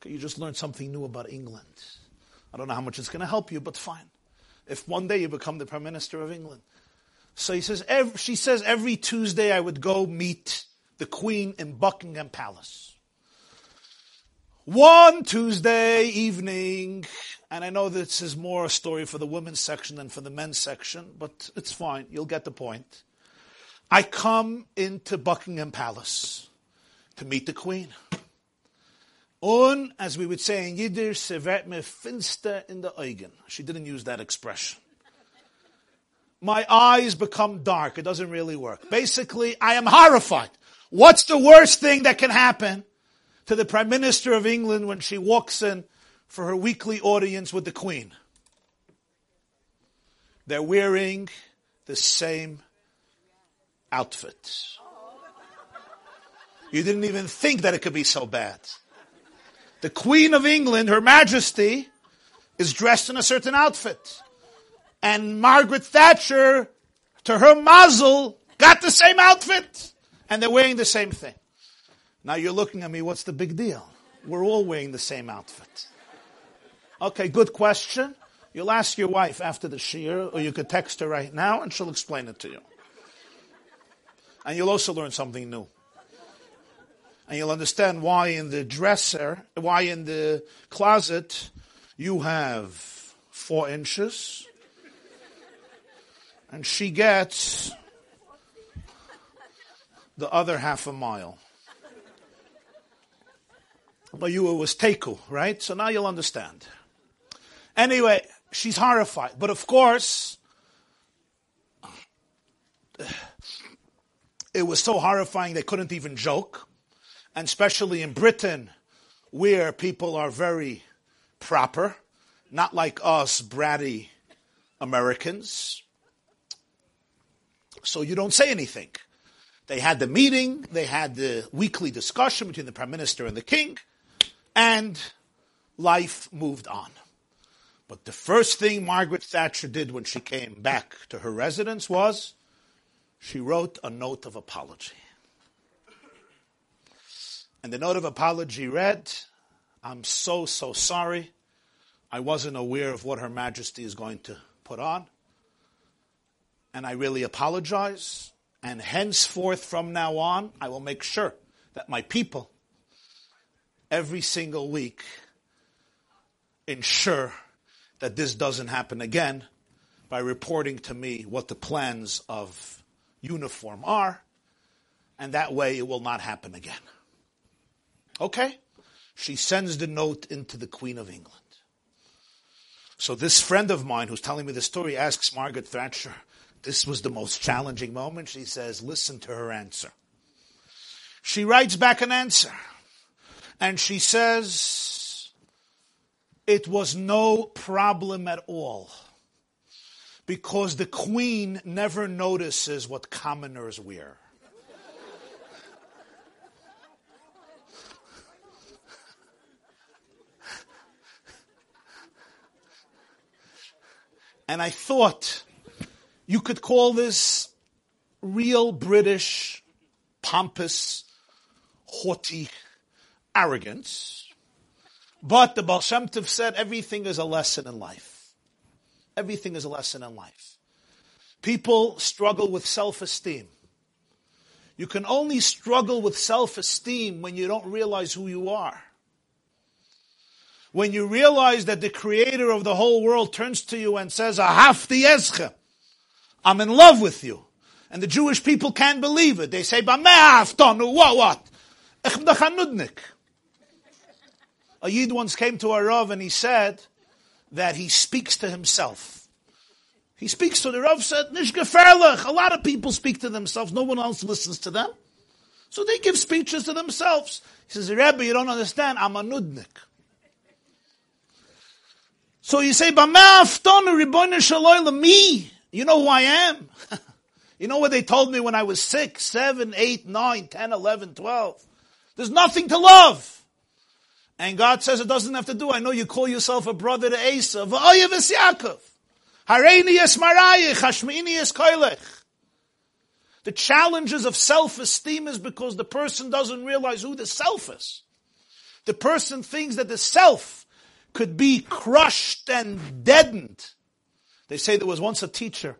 [SPEAKER 2] Okay, you just learned something new about England. I don't know how much it's going to help you, but fine. If one day you become the Prime Minister of England. So he says, every, she says, every Tuesday I would go meet the Queen in Buckingham Palace. One Tuesday evening, and I know this is more a story for the women's section than for the men's section, but it's fine. You'll get the point. I come into Buckingham Palace to meet the Queen. Un, as we would say in Yiddish, se me finster in the Eugen. She didn't use that expression. My eyes become dark. It doesn't really work. Basically, I am horrified. What's the worst thing that can happen to the Prime Minister of England when she walks in for her weekly audience with the Queen. They're wearing the same outfit. You didn't even think that it could be so bad. The Queen of England, Her Majesty, is dressed in a certain outfit. And Margaret Thatcher, to her mazel, got the same outfit. And they're wearing the same thing. Now you're looking at me, what's the big deal? We're all wearing the same outfit. Okay, good question. You'll ask your wife after the shiur, or you could text her right now, and she'll explain it to you. And you'll also learn something new. And you'll understand why in the dresser, why in the closet, you have four inches, and she gets the other half a mile. But you it was teku, right? So now you'll understand. Anyway, she's horrified. But of course, it was so horrifying they couldn't even joke. And especially in Britain, where people are very proper, not like us bratty Americans. So you don't say anything. They had the meeting, they had the weekly discussion between the prime minister and the king, and life moved on. But the first thing Margaret Thatcher did when she came back to her residence was she wrote a note of apology. And the note of apology read, I'm so, so sorry. I wasn't aware of what Her Majesty is going to put on. And I really apologize. And henceforth, from now on, I will make sure that my people, every single week, ensure that this doesn't happen again by reporting to me what the plans of uniform are, and that way it will not happen again. Okay? She sends the note into the Queen of England. So this friend of mine who's telling me the story asks Margaret Thatcher, this was the most challenging moment. She says, listen to her answer. She writes back an answer. And she says, it was no problem at all. Because the queen never notices what commoners wear. and I thought you could call this real British, pompous, haughty arrogance. But the Baal Shem Tov said everything is a lesson in life. Everything is a lesson in life. People struggle with self-esteem. You can only struggle with self-esteem when you don't realize who you are. When you realize that the creator of the whole world turns to you and says, Ahafti escha. I'm in love with you. And the Jewish people can't believe it. They say, what, what? A Yid once came to a Rav and he said that he speaks to himself. He speaks to the Rav said, Nish gefährlich. A lot of people speak to themselves. No one else listens to them. So they give speeches to themselves. He says, Rebbe, you don't understand. I'm a nudnik. So you say, me. You know who I am? [laughs] you know what they told me when I was six, seven, eight, nine, ten, eleven, twelve. There's nothing to love. And God says it doesn't have to do. I know you call yourself a brother to Esav. Oyev Yaakov. Hareini es marayich, hashmini es koilech. The challenges of self-esteem is because the person doesn't realize who the self is. The person thinks that the self could be crushed and deadened. They say there was once a teacher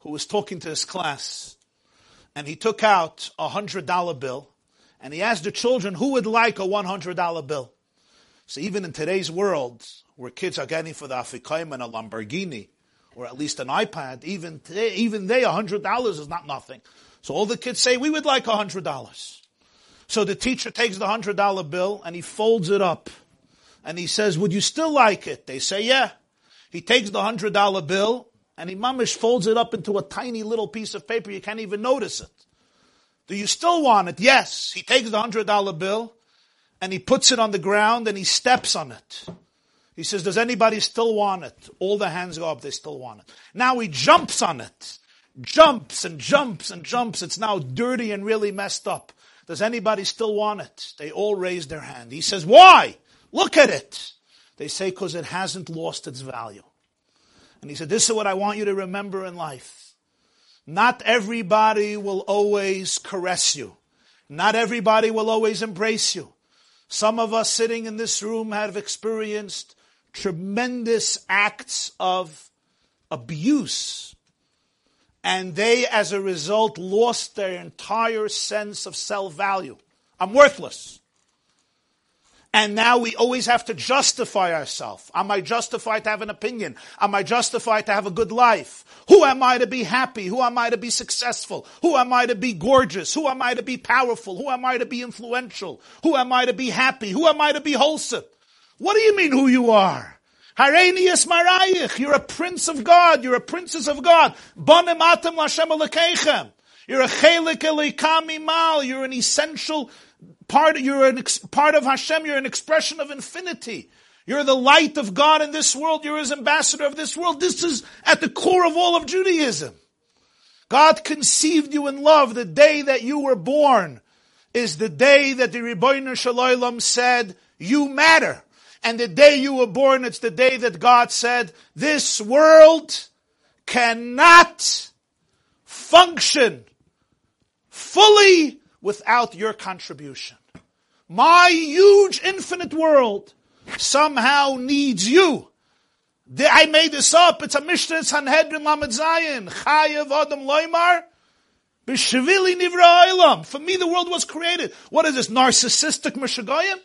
[SPEAKER 2] who was talking to his class and he took out a hundred dollar bill and he asked the children who would like a one hundred dollar bill. So even in today's world, where kids are getting for the Afikaim and a Lamborghini, or at least an iPad, even today, even they, hundred dollars is not nothing. So all the kids say, we would like hundred dollars. So the teacher takes the hundred dollar bill and he folds it up. And he says, would you still like it? They say, yeah. He takes the hundred dollar bill and he mamish folds it up into a tiny little piece of paper. You can't even notice it. Do you still want it? Yes. He takes the hundred dollar bill and he puts it on the ground and he steps on it. He says, does anybody still want it? All the hands go up, they still want it. Now he jumps on it. Jumps and jumps and jumps. It's now dirty and really messed up. Does anybody still want it? They all raise their hand. He says, why? Look at it. They say, because it hasn't lost its value. And he said, this is what I want you to remember in life. Not everybody will always caress you. Not everybody will always embrace you. Some of us sitting in this room have experienced tremendous acts of abuse. And they, as a result, lost their entire sense of self value. I'm worthless. And now we always have to justify ourselves. Am I justified to have an opinion? Am I justified to have a good life? Who am I to be happy? Who am I to be successful? Who am I to be gorgeous? Who am I to be powerful? Who am I to be influential? Who am I to be happy? Who am I to be wholesome? What do you mean who you are? Hareini es marayich, you're a prince of God, you're a princess of God. Bonim atem Lashem You're a chelik elikami mal, you're an essential part, you're an ex, part of Hashem, you're an expression of infinity. You're the light of God in this world, you're his ambassador of this world. This is at the core of all of Judaism. God conceived you in love. The day that you were born is the day that the Ribbono Shel Olam said, you matter. And the day you were born, it's the day that God said, this world cannot function fully without your contribution. My huge infinite world somehow needs you. I made this up. It's a Mishnah Sanhedrin Lamed Zayin. Chayev Adam Loimar. B'shvili Nivra Olam. For me, the world was created. What is this? Narcissistic Meshagayim?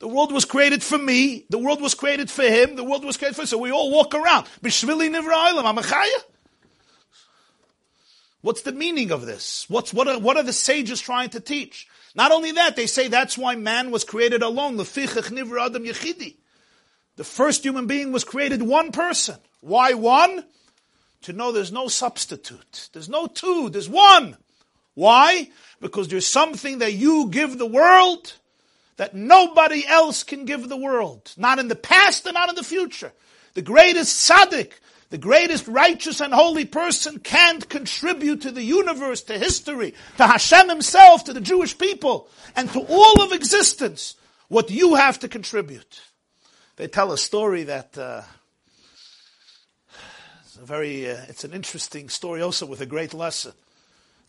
[SPEAKER 2] The world was created for me. The world was created for him. The world was created for So we all walk around. B'shvili Nivra Olam. I'm a Chayev. What's the meaning of this? What's, what, are, what are the sages trying to teach? Not only that, they say that's why man was created alone. The first human being was created one person. Why one? To know there's no substitute. There's no two, there's one. Why? Because there's something that you give the world that nobody else can give the world. Not in the past and not in the future. The greatest tzaddik, the greatest righteous and holy person can't contribute to the universe, to history, to Hashem himself, to the Jewish people, and to all of existence, what you have to contribute. They tell a story that, uh, it's a very, uh, it's an interesting story also with a great lesson.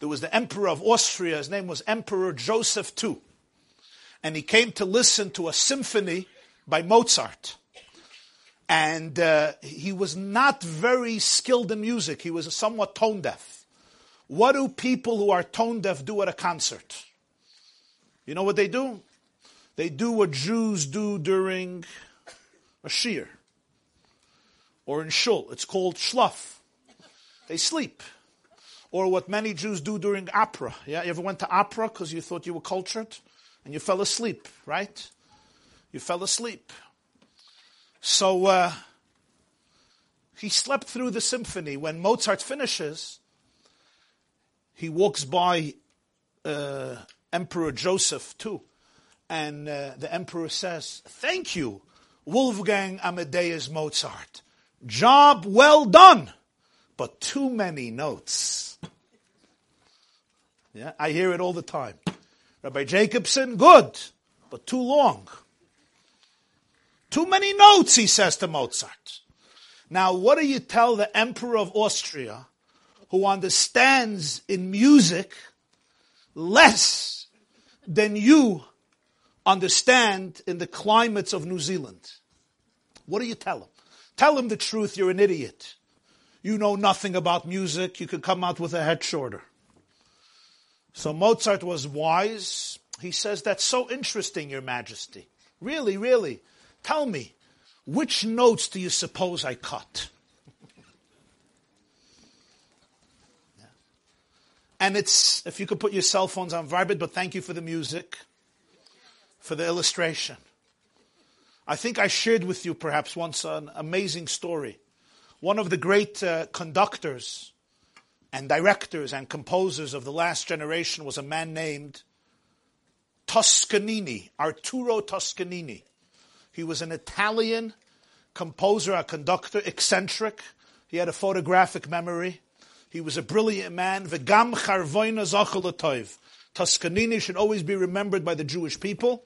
[SPEAKER 2] There was the emperor of Austria, his name was Emperor Joseph II. And he came to listen to a symphony by Mozart. And uh, he was not very skilled in music. He was somewhat tone deaf. What do people who are tone deaf do at a concert? You know what they do? They do what Jews do during a shiur or in shul. It's called shluf. They sleep. Or what many Jews do during opera. Yeah, you ever went to opera because you thought you were cultured and you fell asleep, right? You fell asleep. So uh, he slept through the symphony. When Mozart finishes, he walks by uh, Emperor Joseph too, and uh, the emperor says, "Thank you, Wolfgang Amadeus Mozart. Job well done, but too many notes." Yeah, I hear it all the time. Rabbi Jacobson, good, but too long. Too many notes, he says to Mozart. Now, what do you tell the Emperor of Austria, who understands in music less than you understand in the climates of New Zealand? What do you tell him? Tell him the truth, you're an idiot. You know nothing about music, you could come out with a head shorter. So Mozart was wise. He says, That's so interesting, Your Majesty. Really, really. Tell me, which notes do you suppose I cut? yeah. And it's, if you could put your cell phones on vibrate, but thank you for the music, for the illustration. I think I shared with you perhaps once an amazing story. One of the great uh, conductors and directors and composers of the last generation was a man named Toscanini, Arturo Toscanini. He was an Italian composer, a conductor, eccentric. He had a photographic memory. He was a brilliant man. V'gam charvoina zachalatoiv. Toscanini should always be remembered by the Jewish people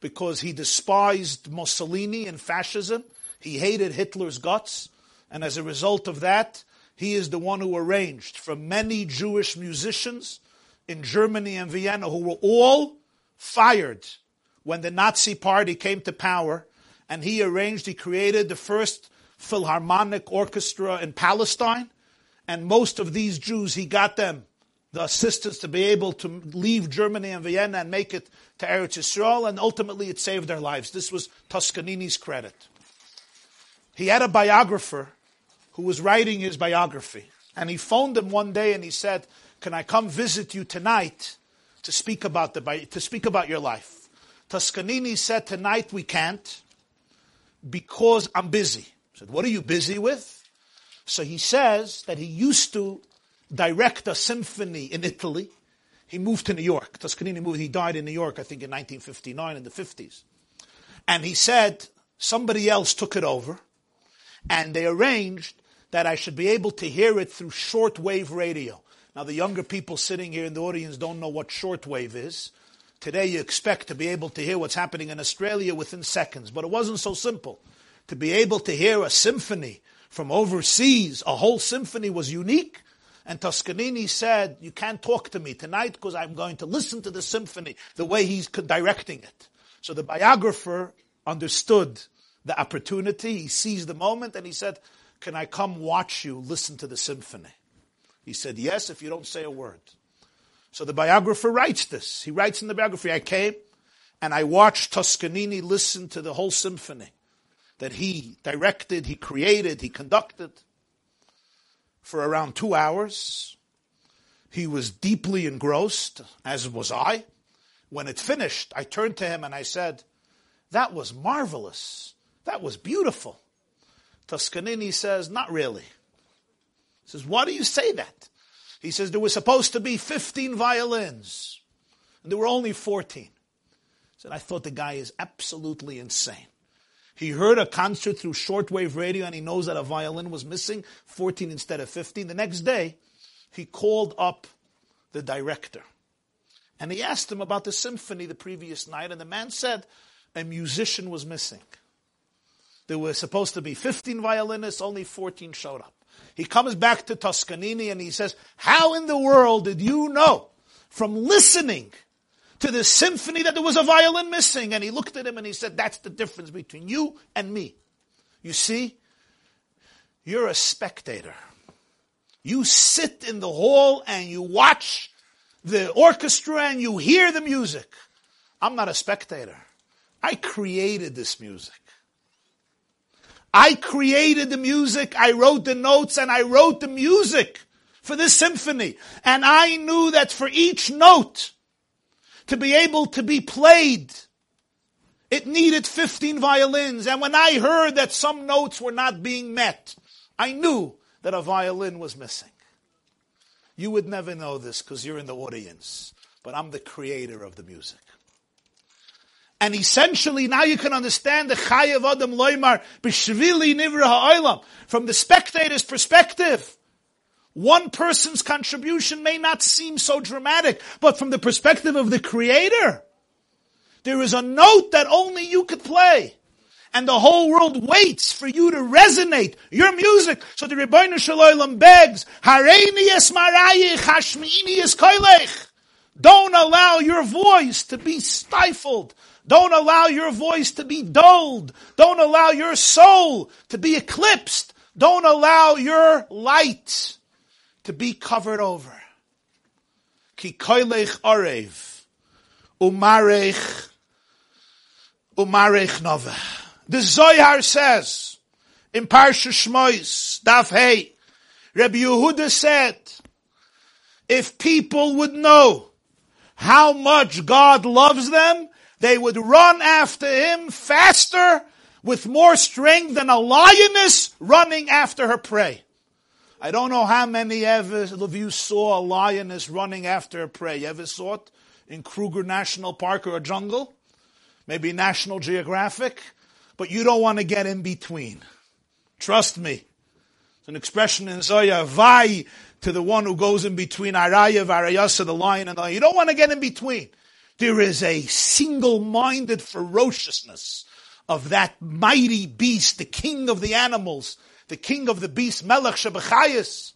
[SPEAKER 2] because he despised Mussolini and fascism. He hated Hitler's guts. And as a result of that, he is the one who arranged for many Jewish musicians in Germany and Vienna who were all fired when the Nazi party came to power, and he arranged, he created the first philharmonic orchestra in Palestine, and most of these Jews, he got them the assistance to be able to leave Germany and Vienna and make it to Eretz Yisrael, and ultimately it saved their lives. This was Toscanini's credit. He had a biographer who was writing his biography, and he phoned him one day and he said, "Can I come visit you tonight to speak about the to speak about your life?" Toscanini said, Tonight we can't because I'm busy. I said, What are you busy with? So he says that he used to direct a symphony in Italy. He moved to New York. Toscanini moved, he died in New York, I think in 1959 in the 50s. And he said somebody else took it over and they arranged that I should be able to hear it through shortwave radio. Now, the younger people sitting here in the audience don't know what shortwave is. Today you expect to be able to hear what's happening in Australia within seconds, but it wasn't so simple. To be able to hear a symphony from overseas, a whole symphony was unique. And Toscanini said, you can't talk to me tonight because I'm going to listen to the symphony the way he's directing it. So the biographer understood the opportunity. He seized the moment and he said, can I come watch you listen to the symphony? He said, yes, if you don't say a word. So the biographer writes this. He writes in the biography, I came and I watched Toscanini listen to the whole symphony that he directed, he created, he conducted for around two hours. He was deeply engrossed, as was I. When it finished, I turned to him and I said, That was marvelous. That was beautiful. Toscanini says, Not really. He says, Why do you say that? He says there were supposed to be 15 violins, and there were only 14. He said, I thought the guy is absolutely insane. He heard a concert through shortwave radio and he knows that a violin was missing, 14 instead of 15. The next day, he called up the director and he asked him about the symphony the previous night, and the man said a musician was missing. There were supposed to be 15 violinists, only 14 showed up. He comes back to Toscanini and he says, How in the world did you know from listening to the symphony that there was a violin missing. And he looked at him and he said, that's the difference between you and me. You see, you're a spectator. You sit in the hall and you watch the orchestra and you hear the music. I'm not a spectator. I created this music. I created the music, I wrote the notes, and I wrote the music for this symphony. And I knew that for each note to be able to be played, it needed 15 violins. And when I heard that some notes were not being met, I knew that a violin was missing. You would never know this because you're in the audience, but I'm the creator of the music. And essentially, now you can understand the Chayav Adam Loimar B'Shvili Nivra Ha'olam. From the spectator's perspective, one person's contribution may not seem so dramatic, but from the perspective of the Creator, there is a note that only you could play. And the whole world waits for you to resonate your music. So the Ribbono Shel Olam begs, Hareini es marayich, hashmiini es koilech. Don't allow your voice to be stifled. Don't allow your voice to be dulled. Don't allow your soul to be eclipsed. Don't allow your light to be covered over. Ki koilech arev. Umarech. Umarech. The Zohar says in Parsha Shmois, Daf Hey, Rabbi Yehuda said, if people would know how much God loves them, they would run after him faster with more strength than a lioness running after her prey. I don't know how many of you saw a lioness running after a prey. You ever saw it in Kruger National Park or a jungle? Maybe National Geographic? But you don't want to get in between. Trust me. It's an expression in Zoya, vai to the one who goes in between Araya, Varayasa, the lion, and the lion. You don't want to get in between. There is a single-minded ferociousness of that mighty beast, the king of the animals, the king of the beast, Melech Shebechayis,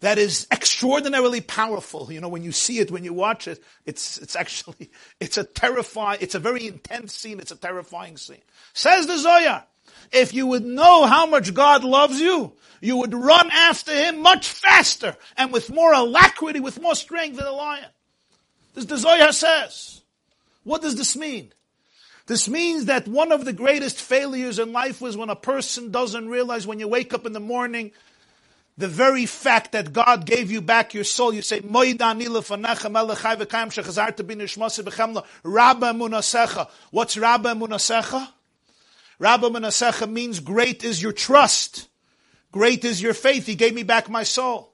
[SPEAKER 2] that is extraordinarily powerful. You know, when you see it, when you watch it, it's, it's actually, [laughs] it's a terrifying, it's a very intense scene, it's a terrifying scene. Says the Zohar, if you would know how much God loves you, you would run after Him much faster and with more alacrity, with more strength than a lion. This the Zohar says. What does this mean? This means that one of the greatest failures in life was when a person doesn't realize when you wake up in the morning, the very fact that God gave you back your soul, you say, Rabba Munasecha. What's Rabba Munasecha? Rabba Munasecha means great is your trust. Great is your faith. He gave me back my soul.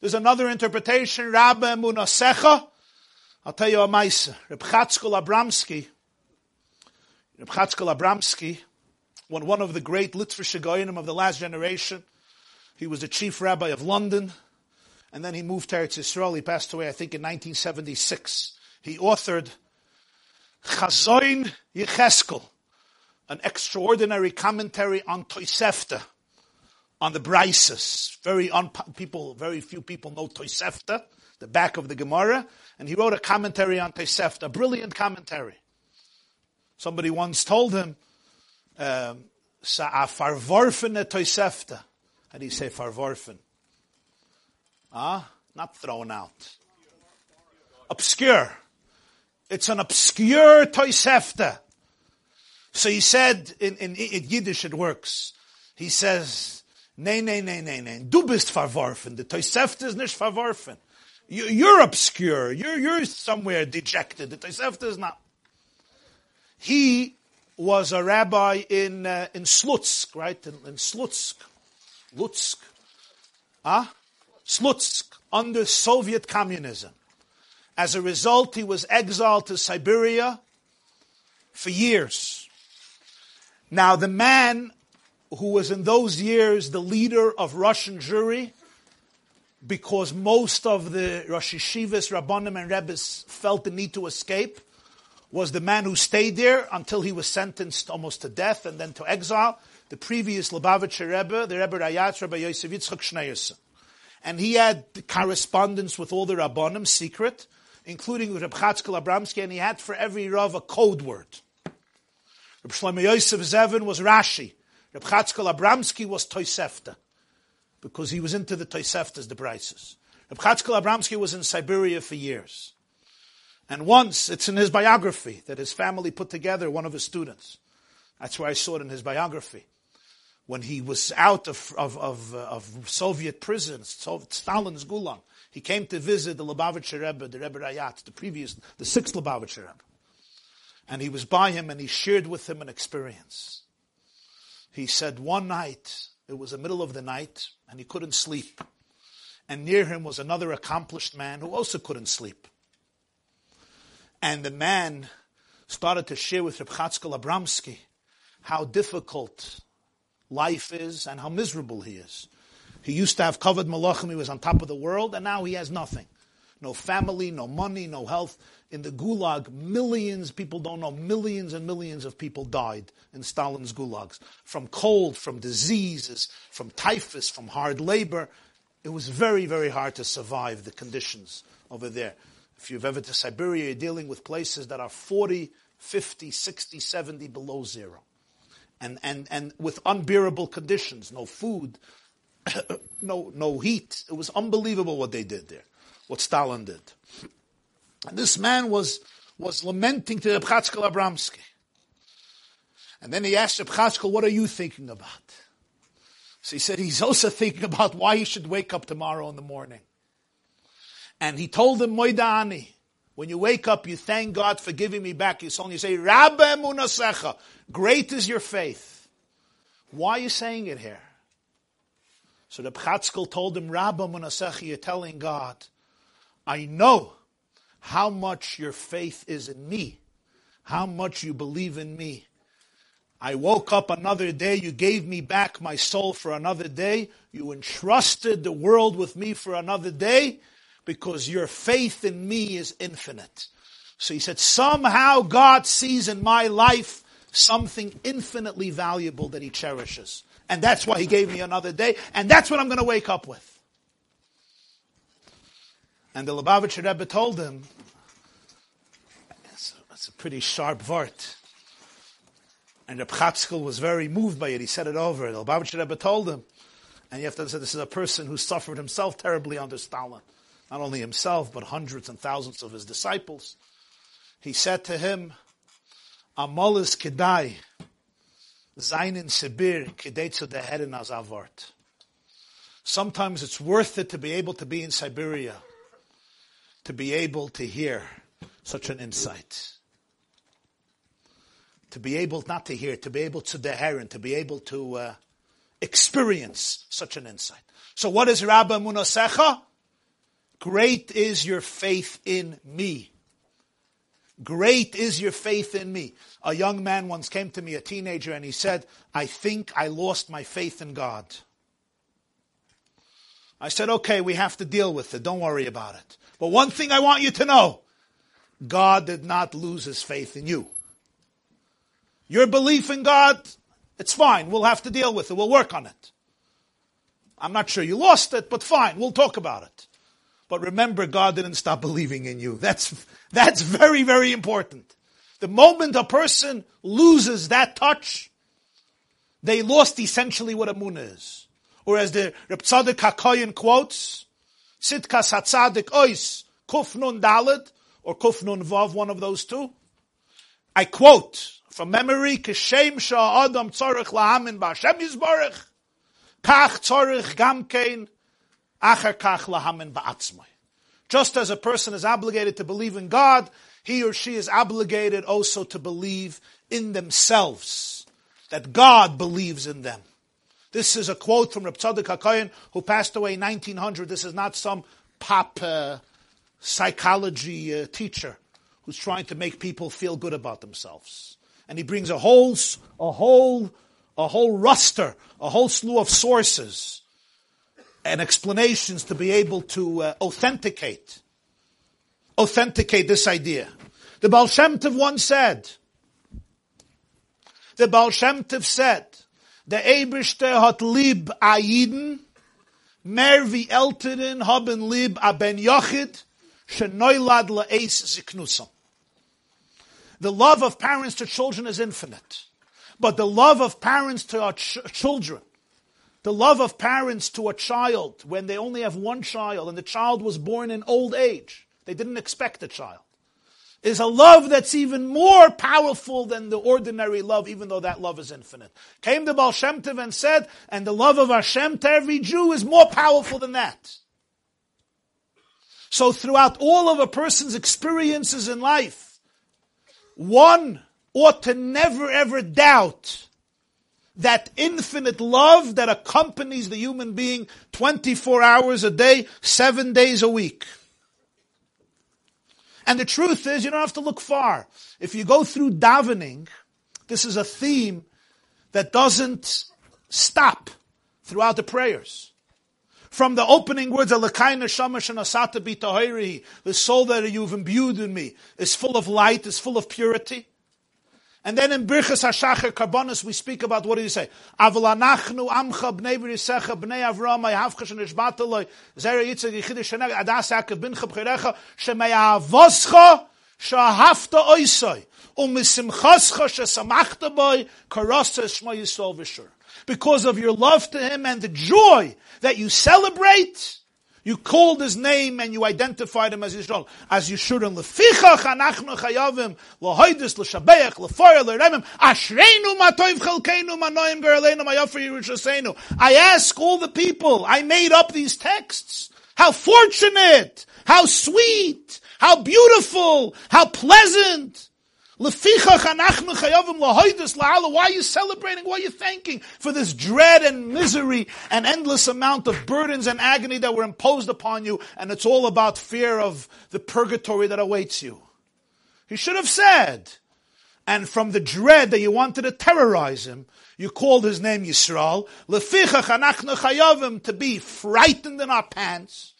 [SPEAKER 2] There's another interpretation, Rabba Munasecha I'll tell you a mice. Reb Chatzkel Abramsky, Reb Chatzkel Abramsky, one, one of the great Litvish Geonim of the last generation. He was the chief rabbi of London, and then he moved to Eretz Yisrael. He passed away, I think, in 1976. He authored Chazoin Yecheskel, an extraordinary commentary on Toisefta, on the Brises. Very un- people, very few people know Toisefta, the back of the Gemara and he wrote a commentary on Tosefta, a brilliant commentary. Somebody once told him, um, farvorfen Tosefta. How do you say farvorfen? Ah, not thrown out. Obscure. It's an obscure Tosefta. So he said, in, in, in Yiddish it works. He says, nee, nee, nee, nee, nee, du bist verworfen. The Tosefta is nicht verworfen. You're obscure. You're, you're somewhere dejected. The Tosefta is not. He was a rabbi in, uh, in Slutsk, right? In, in Slutsk. Lutsk. Ah? Huh? Slutsk, under Soviet communism. As a result, he was exiled to Siberia for years. Now, the man who was in those years the leader of Russian Jewry because most of the Rosh Yeshivas, Rabbanim, and Rebbes felt the need to escape, was the man who stayed there until he was sentenced almost to death and then to exile, the previous Lubavitcher Rebbe, the Rebbe Rayatz, Rebbe Yosef Yitzchak Schneerson. And he had correspondence with all the Rabbanim, secret. including with Reb Chatzkel Abramsky, and he had for every Rav a code word. Reb Shlomo Yosef Zevin was Rashi. Reb Chatzkel Abramsky was Toisefta, because he was into the Toiseftas, the Brises. Reb Abramsky was in Siberia for years. And once, it's in his biography that his family put together, one of his students. That's where I saw it in his biography. When he was out of, of, of, uh, of Soviet prisons, Stalin's Gulag, he came to visit the Lubavitcher Rebbe, the Rebbe Rayat, the previous, the sixth Lubavitcher Rebbe. And he was by him and he shared with him an experience. He said one night, it was the middle of the night, and he couldn't sleep. And near him was another accomplished man who also couldn't sleep. And the man started to share with Reb Chatzkel Abramsky how difficult life is and how miserable he is. He used to have covered malachim, he was on top of the world, and now he has nothing. No family, no money, no health. In the gulag, millions, people don't know, millions and millions of people died in Stalin's gulags. From cold, from diseases, from typhus, from hard labor. It was very, very hard to survive the conditions over there. If you've ever to Siberia, you're dealing with places that are 40, 50, 60, 70 below zero. And, and, and with unbearable conditions, no food, [coughs] no, no heat. It was unbelievable what they did there, what Stalin did. And this man was, was lamenting to Reb Chatzkel Abramsky. And then he asked Reb Chatzkel, what are you thinking about? So he said he's also thinking about why he should wake up tomorrow in the morning. And he told him, Moidani, when you wake up, you thank God for giving me back your soul. And you say, Rabbe Munasecha, great is your faith. Why are you saying it here? So the Pchatzkel told him, Rabbe Munasecha, you're telling God, I know how much your faith is in me, how much you believe in me. I woke up another day, you gave me back my soul for another day, you entrusted the world with me for another day, because your faith in me is infinite. So he said, somehow God sees in my life something infinitely valuable that he cherishes. And that's why he gave me another day, and that's what I'm going to wake up with. And the Lubavitcher Rebbe told him, that's a, that's a pretty sharp vart. And Reb Chatzkel was very moved by it. He said it over. The Lubavitcher Rebbe told him, and you have to say this is a person who suffered himself terribly under Stalin not only himself, but hundreds and thousands of his disciples. He said to him, Amolis kedai, zainin sibir, kedei zu deherin azavart. Sometimes it's worth it to be able to be in Siberia, to be able to hear such an insight. To be able not to hear, to be able to deherin, to be able to uh, experience such an insight. So what is Rabba Munasecha? Great is your faith in me. Great is your faith in me. A young man once came to me, a teenager, and he said, I think I lost my faith in God. I said, okay, we have to deal with it. Don't worry about it. But one thing I want you to know God did not lose his faith in you. Your belief in God, it's fine. We'll have to deal with it. We'll work on it. I'm not sure you lost it, but fine. We'll talk about it. But remember, God didn't stop believing in you. That's, that's very, very important. The moment a person loses that touch, they lost essentially what emunah is. Or as the Reb Tzadok HaKoyin quotes, Tzidkas HaTzadik Ois, Kuf Nun Dalad, or Kuf Nun Vav, one of those two. I quote from memory, Kishem Shah Adam Tzorich Lahamin Ba'Hashem Yizbarech, Kach Tzorich Gamkein Acher Kach La'amin Ba'atzmai. just as a person is obligated to believe in God, he or she is obligated also to believe in themselves, that God believes in them. This is a quote from Reb Tzadok HaKoyin, who passed away in 1900. This is not some pop uh, psychology uh, teacher who's trying to make people feel good about themselves. And he brings a whole, a whole, a whole roster, a whole slew of sources and explanations to be able to uh, authenticate, authenticate this idea. The Baal Shem Tov once said, the Baal Shem Tov said, the Eberste hat lieb a mer wie Eltern haben lieb a Ben Yochid, shenoilad la'es ziknusam. The love of parents to children is infinite. But the love of parents to our ch- children, the love of parents to a child when they only have one child and the child was born in old age, they didn't expect a child, is a love that's even more powerful than the ordinary love, even though that love is infinite. Came the Baal Shem and said, and the love of Hashem to every Jew is more powerful than that. So throughout all of a person's experiences in life, one ought to never ever doubt that infinite love that accompanies the human being 24 hours a day, seven days a week. And the truth is, you don't have to look far. If you go through davening, this is a theme that doesn't stop throughout the prayers. From the opening words, Alakaina Shamash and Asata Bitahiri, the soul that you've imbued in me is full of light, is full of purity. And then in Birchas HaShacher Karbonis, we speak about, what do you say? Aval anachnu amcha bnei b'risecha bnei Avram ayhavcha shenishbataloi zera yitzag yichidish sheneg adas yakev bincha b'chirecha shemeyavoscha shahafta oisoi umisimchascha shesamachta boy karasa shma yisol v'shur. Because of your love to him and the joy that you celebrate, you called his name and you identified him as Yisrael. As you Yeshurun lefichach anachnu chayavim lohoidis l'shabeach l'foyer l'remim ashreinu matoiv chelkeinu manoim geraleinu mayafri yerushaseinu. I ask all the people, I made up these texts. How fortunate, how sweet, how beautiful, how pleasant. Why are you celebrating? Why are you thanking for this dread and misery and endless amount of burdens and agony that were imposed upon you? And it's all about fear of the purgatory that awaits you. He should have said, and from the dread that you wanted to terrorize him, you called his name Yisrael. To be frightened in our pants,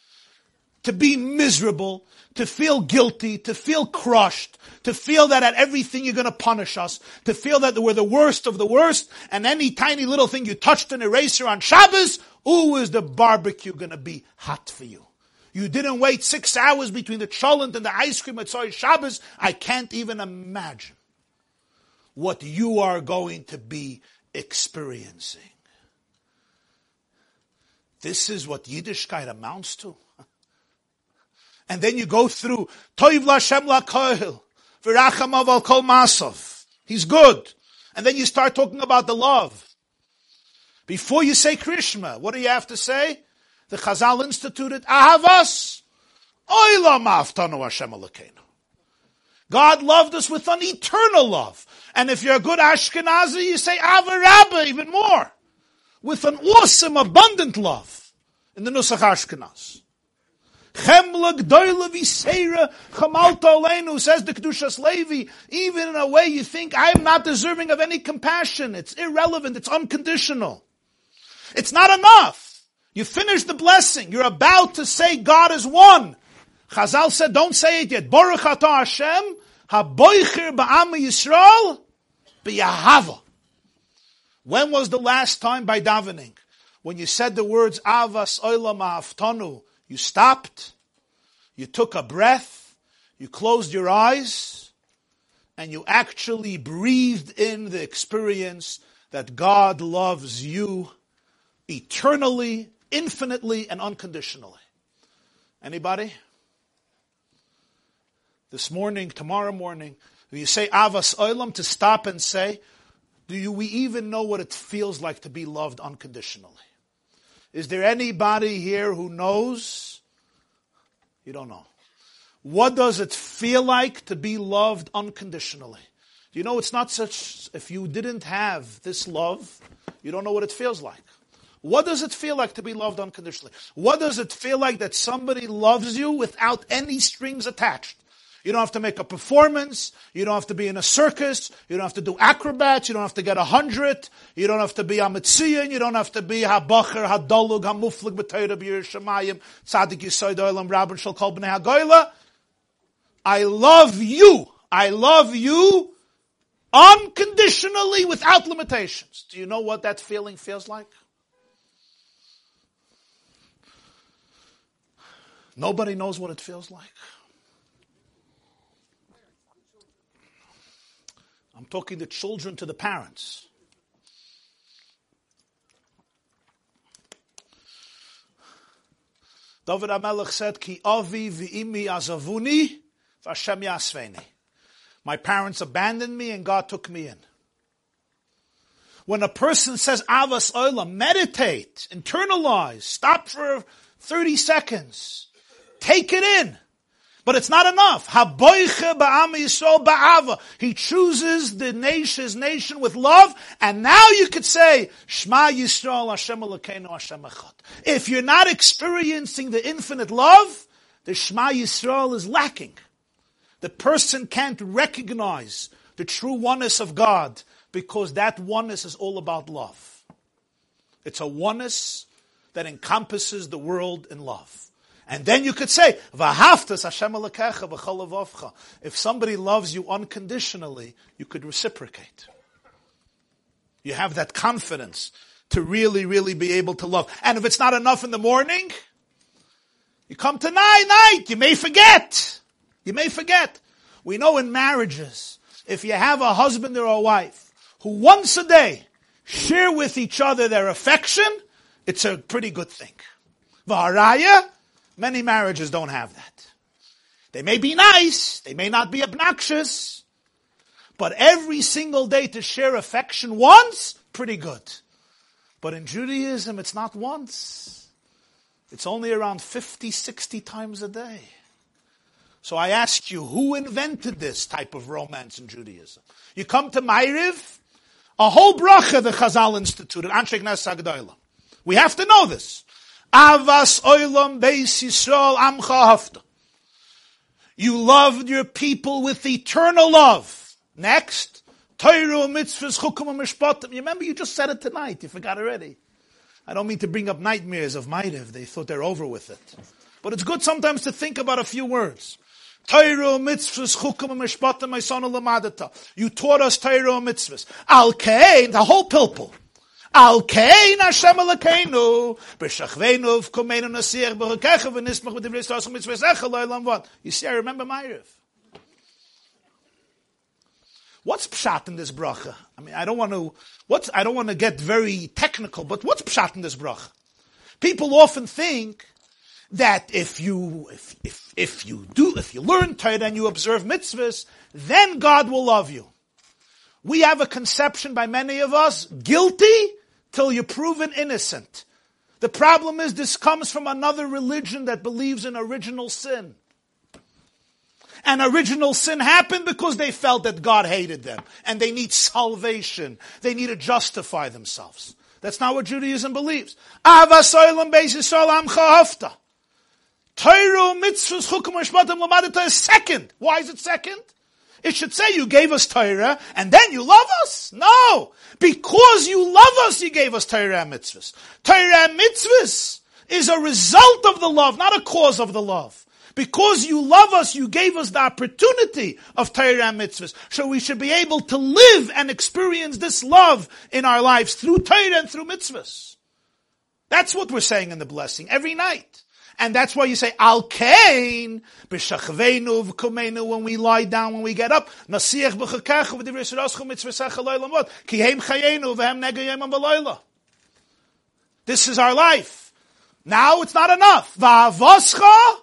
[SPEAKER 2] to be miserable, to feel guilty, to feel crushed, to feel that at everything you're going to punish us, to feel that we're the worst of the worst, and any tiny little thing you touched an eraser on Shabbos, ooh, is the barbecue going to be hot for you. You didn't wait six hours between the cholent and the ice cream at Soy Shabbos. I can't even imagine what you are going to be experiencing. This is what Yiddishkeit amounts to. And then you go through Toiv Lashem Lakoil, Virachamav Al Kol. He's good. And then you start talking about the love. Before you say Krishma, what do you have to say? The Chazal instituted Ahavas Oilam Aftanu Hashem. God loved us with an eternal love. And if you're a good Ashkenazi, you say Ahava Rabba even more. With an awesome, abundant love in the Nusach Ashkenaz. Chemla gdoila viseira chamalta olenu, says the Kedushas Levi. Even in a way you think, I am not deserving of any compassion. It's irrelevant. It's unconditional. It's not enough. You finish the blessing. You're about to say God is one. Chazal said, don't say it yet. Baruch atah Hashem, haboichir ba'am Yisrael, b'yahava. When was the last time by davening? When you said the words, avas oilam aftanu, you stopped, you took a breath, you closed your eyes, and you actually breathed in the experience that God loves you eternally, infinitely, and unconditionally. Anybody? This morning, tomorrow morning, you say Avas Oilam to stop and say, do you, we even know what it feels like to be loved unconditionally? Is there anybody here who knows? You don't know. What does it feel like to be loved unconditionally? You know, it's not such, if you didn't have this love, you don't know what it feels like. What does it feel like to be loved unconditionally? What does it feel like that somebody loves you without any strings attached? You don't have to make a performance. You don't have to be in a circus. You don't have to do acrobats. You don't have to get a hundred. You don't have to be a mitzion. You don't have to be habacher, hadolug, hamuflig, b'teira, b'yir shemayim, tzadik yisoid oilam, rabban shal kol b'nei hagoyla. I love you. I love you unconditionally without limitations. Do you know what that feeling feels like? Nobody knows what it feels like. Talking the children to the parents. David HaMelech said, Ki avi v'imi azavuni v'Hashem yasveni. My parents abandoned me and God took me in. When a person says Avas Olam, meditate, internalize, stop for 30 seconds, take it in. But it's not enough. Haboiche ba'am Yisrael ba'ava. He chooses the nation, his nation with love, and now you could say, Shema Yisrael Hashem Elokeinu Hashem Echad. If you're not experiencing the infinite love, the Shema Yisrael is lacking. The person can't recognize the true oneness of God because that oneness is all about love. It's a oneness that encompasses the world in love. And then you could say, If somebody loves you unconditionally, you could reciprocate. You have that confidence to really, really be able to love. And if it's not enough in the morning, you come to night, night, you may forget. You may forget. We know in marriages, if you have a husband or a wife who once a day share with each other their affection, it's a pretty good thing. Vaharaya, Many marriages don't have that. They may be nice, they may not be obnoxious, but every single day to share affection once, pretty good. But in Judaism, it's not once. It's only around 50, 60 times a day. So I ask you, who invented this type of romance in Judaism? You come to Ma'ariv, a whole bracha the Chazal instituted, Anshe Knesset We have to know this. Avas oilam beis Yisrael amcha. You loved your people with eternal love. Next, Torah mitzvahs chukum mishpatim. You remember you just said it tonight. You forgot already. I don't mean to bring up nightmares of Ma'ariv. They thought they're over with it. But it's good sometimes to think about a few words. Torah mitzvahs chukum mishpatim my son You taught us Torah mitzvahs. Al the whole pilpul. Al kein. You see, I remember Ma'ariv. What's pshat in this bracha? I mean, I don't want to, what's, I don't want to get very technical, but what's pshat in this bracha? People often think that if you, if, if, if you do, if you learn Torah and you observe mitzvahs, then God will love you. We have a conception by many of us, guilty till you're proven innocent. The problem is this comes from another religion that believes in original sin. And original sin happened because they felt that God hated them and they need salvation. They need to justify themselves. That's not what Judaism believes. Second. Why is it second? It should say you gave us Torah and then you love us. No. Because you love us, you gave us Torah and mitzvahs. Torah and mitzvahs is a result of the love, not a cause of the love. Because you love us, you gave us the opportunity of Torah and mitzvahs. So we should be able to live and experience this love in our lives through Torah and through mitzvahs. That's what we're saying in the blessing every night. And that's why you say, Al Kain, b'shachveinu v'kumenu, when we lie down, when we get up, nasiach b'chakechu v'divrei siraschu mitzvah loylam vod, ki heim chayenu v'hem negayem b'loyla. This is our life. Now it's not enough. Va'avoscha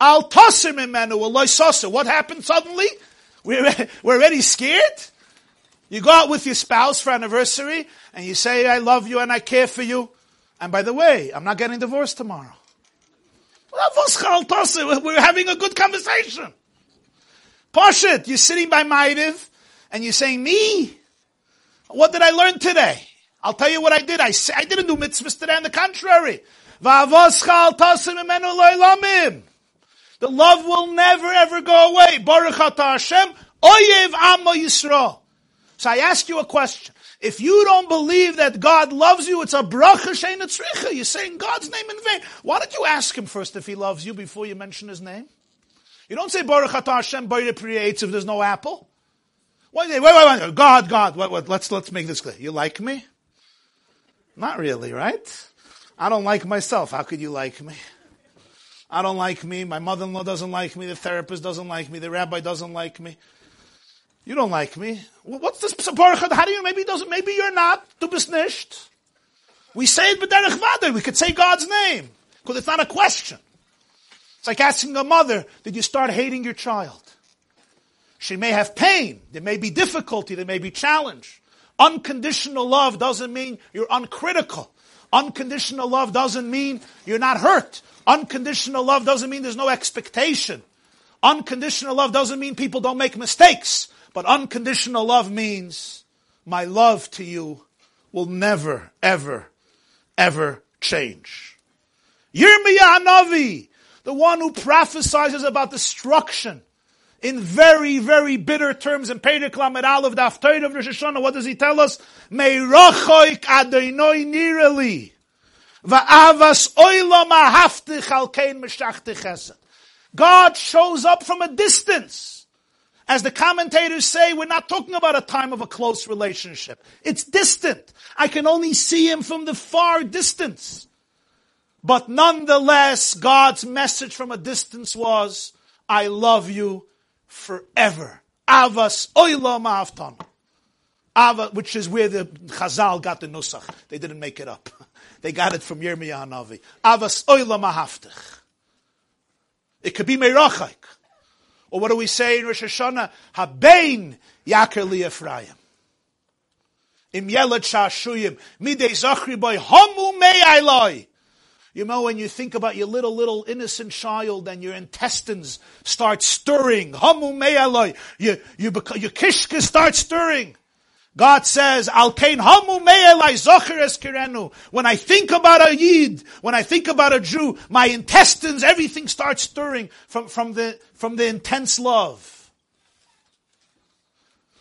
[SPEAKER 2] al tosim imenu aloy What happened suddenly? We're, [laughs] we're already scared? You go out with your spouse for anniversary, and you say, I love you and I care for you. And by the way, I'm not getting divorced tomorrow. We're having a good conversation. Pashit, you're sitting by Ma'ariv and you're saying, me? What did I learn today? I'll tell you what I did. I, I didn't do mitzvahs today, on the contrary. The love will never ever go away. Baruch. So I ask you a question. If you don't believe that God loves you, it's a bracha sheina tzricha. You're saying God's name in vain. Why don't you ask Him first if He loves you before you mention His name? You don't say Baruch Atah Hashem if there's no apple. Why say, wait, wait, wait, God, God, wait, wait, let's, let's make this clear. You like me? Not really, right? I don't like myself. How could you like me? I don't like me. My mother-in-law doesn't like me. The therapist doesn't like me. The rabbi doesn't like me. You don't like me. What's this? How do you? Maybe doesn't. Maybe you're not. Du. We say it b'derech vader. We could say God's name because it's not a question. It's like asking a mother, "Did you start hating your child?" She may have pain. There may be difficulty. There may be challenge. Unconditional love doesn't mean you're uncritical. Unconditional love doesn't mean you're not hurt. Unconditional love doesn't mean there's no expectation. Unconditional love doesn't mean people don't make mistakes. But unconditional love means my love to you will never, ever, ever change. Yirmiyah Navi, the one who prophesies about destruction in very, very bitter terms in Perek Lamed Aleph, Haftarah of Rosh Hashanah, what does he tell us? Meirachoik Adonai nireli. God shows up from a distance. As the commentators say, we're not talking about a time of a close relationship. It's distant. I can only see him from the far distance. But nonetheless, God's message from a distance was, I love you forever. Avas oilam aftan. Ava, which is where the Chazal got the Nusach. They didn't make it up. [laughs] They got it from Yirmiyah Navi. Avas oilam. It could be Meirachik. Or what do we say in Rosh Hashanah? Habein Yaker li Ephraim. Im yelet shashuyim. Midei zachri boy. Homu mei You know, when you think about your little, little innocent child and your intestines start stirring. Hamu mei You, you, your kishka starts stirring. God says, Al hamu kirenu. When I think about a Yid, when I think about a Jew, my intestines, everything starts stirring from, from the, from the intense love.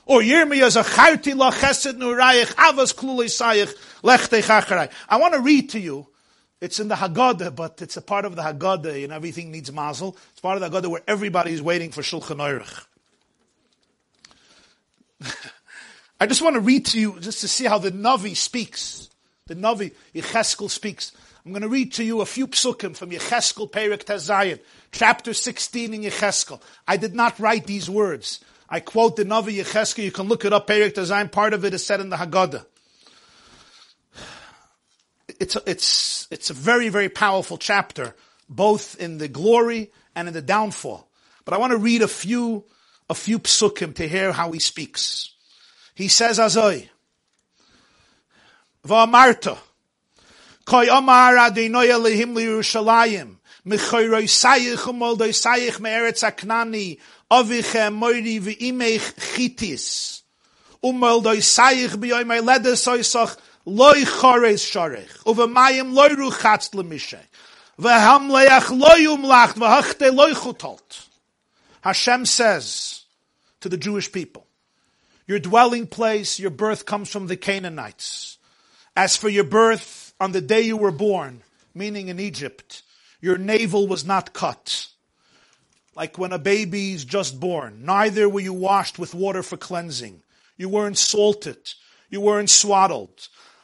[SPEAKER 2] Or Yirmiyah la chesed avas. I want to read to you. It's in the Haggadah, but it's a part of the Haggadah, and everything needs mazel. It's part of the Haggadah where everybody is waiting for Shulchan Aruch. [laughs] I just want to read to you just to see how the Navi speaks. The Navi, Yecheskel speaks. I'm going to read to you a few psukim from Yecheskel Perik Tezayin, chapter 16 in Yecheskel. I did not write these words. I quote the Navi Yecheskel. You can look it up, Perik Tezayin. Part of it is said in the Haggadah. It's a, it's, it's a very, very powerful chapter, both in the glory and in the downfall. But I want to read a few, a few psukim to hear how he speaks. He says azoi. V'amarta. Koi amar Adonai Elohim liyerushalayim. Mechoyroi sayich umoldoi sayich me'eretz aknani. Avichem moiri v'imech chitis. Umoldoi sayich b'yoy me'ledes oisach loy chores sharech. Uvemayim loy ruchatz lemishe. V'hamleach loy umlacht v'hachte loy chutalt. Hashem says to the Jewish people, your dwelling place, your birth comes from the Canaanites. As for your birth on the day you were born, meaning in Egypt, your navel was not cut. Like when a baby is just born. Neither were you washed with water for cleansing. You weren't salted. You weren't swaddled.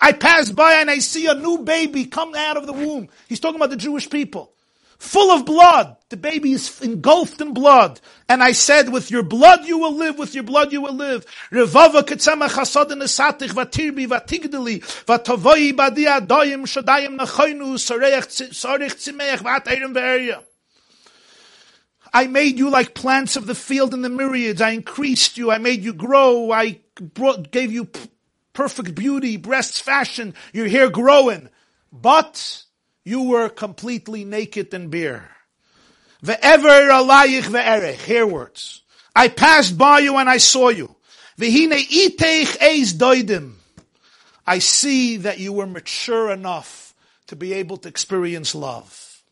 [SPEAKER 2] I pass by and I see a new baby come out of the womb. He's talking about the Jewish people. Full of blood. The baby is engulfed in blood. And I said, with your blood you will live, with your blood you will live. I made you like plants of the field in the myriads. I increased you. I made you grow. I brought, gave you p- perfect beauty, breasts fashion, your hair growing. But you were completely naked and bare. Ve'ever alayich ve'erech. Here words. I passed by you and I saw you. Iteich eis doidim. I see that you were mature enough to be able to experience love.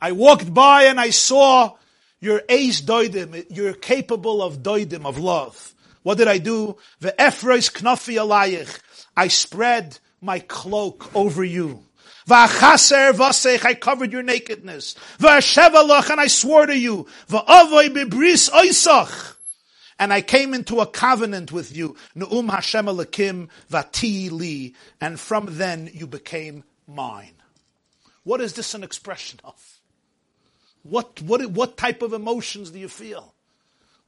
[SPEAKER 2] I walked by and I saw your ace doidim, you're capable of doidim, of love. What did I do? The efreis knafi alayich. I spread my cloak over you. V'achaser v'asech, I covered your nakedness. V'ashevalach, and I swore to you. V'avoy bibris oisach. And I came into a covenant with you. Nu'um Hashem alakim vati li. And from then you became mine. What is this an expression of? What, what, what type of emotions do you feel?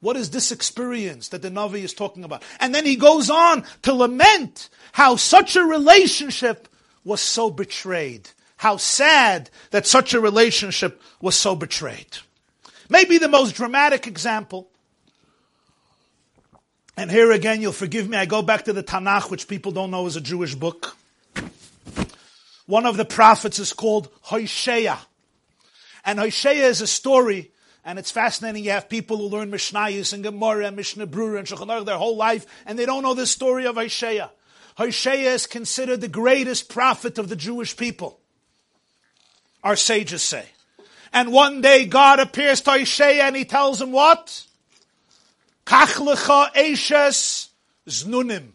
[SPEAKER 2] What is this experience that the Navi is talking about? And then he goes on to lament how such a relationship was so betrayed. How sad that such a relationship was so betrayed. Maybe the most dramatic example. And here again, you'll forgive me, I go back to the Tanakh, which people don't know is a Jewish book. One of the prophets is called Hosea. And Hosea is a story, and it's fascinating. You have people who learn Mishnayos and Gemara and Mishnah Brura and Shulchan their whole life, and they don't know this story of Hosea. Hosea is considered the greatest prophet of the Jewish people. Our sages say. And one day God appears to Hosea and he tells him what? Kachlecha eshes znunim.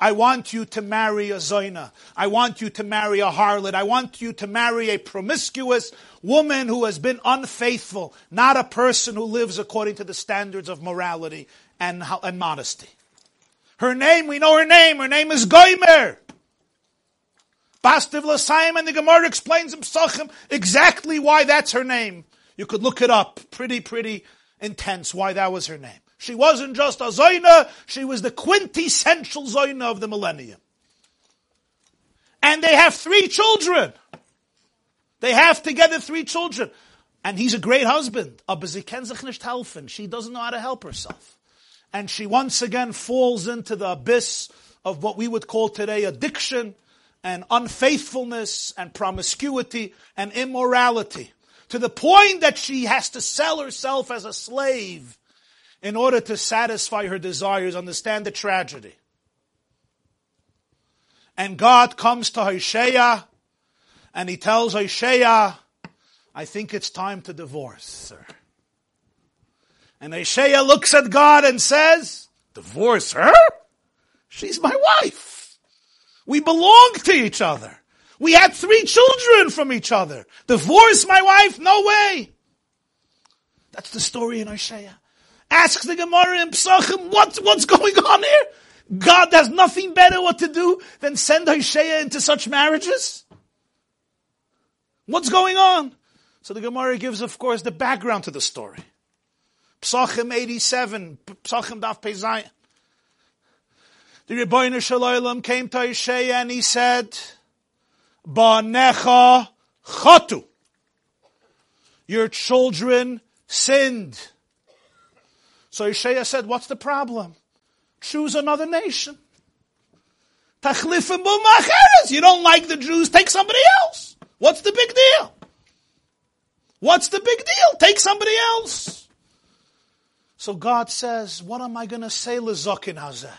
[SPEAKER 2] I want you to marry a Zoina. I want you to marry a harlot. I want you to marry a promiscuous woman who has been unfaithful, not a person who lives according to the standards of morality and, and modesty. Her name, we know her name. Her name is Goimer. Bastiv Lasayim and the Gemara explains in Psachim exactly why that's her name. You could look it up. Pretty, pretty intense why that was her name. She wasn't just a Zoina, she was the quintessential Zoina of the millennium. And they have three children. They have together three children. And he's a great husband. She doesn't know how to help herself and she once again falls into the abyss of what we would call today addiction and unfaithfulness and promiscuity and immorality to the point that she has to sell herself as a slave in order to satisfy her desires. Understand the tragedy. And God comes to Hosea and he tells Hosea, I think it's time to divorce, sir. And Hosea looks at God and says, divorce her? She's my wife. We belong to each other. We had three children from each other. Divorce my wife? No way. That's the story in Hosea. Ask the Gemara in Psachim, what's, what's going on here? God has nothing better what to do than send Hosea into such marriages? What's going on? So the Gemara gives, of course, the background to the story. Psachim 87, Psachim Daf Pezayin. The Ribbono Shel Olam came to Isaiah and he said, Banecha chatu. Your children sinned. So Isaiah said, what's the problem? Choose another nation. You don't like the Jews, take somebody else. What's the big deal? What's the big deal? Take somebody else. So God says, what am I going to say, Lezokin Hazeh?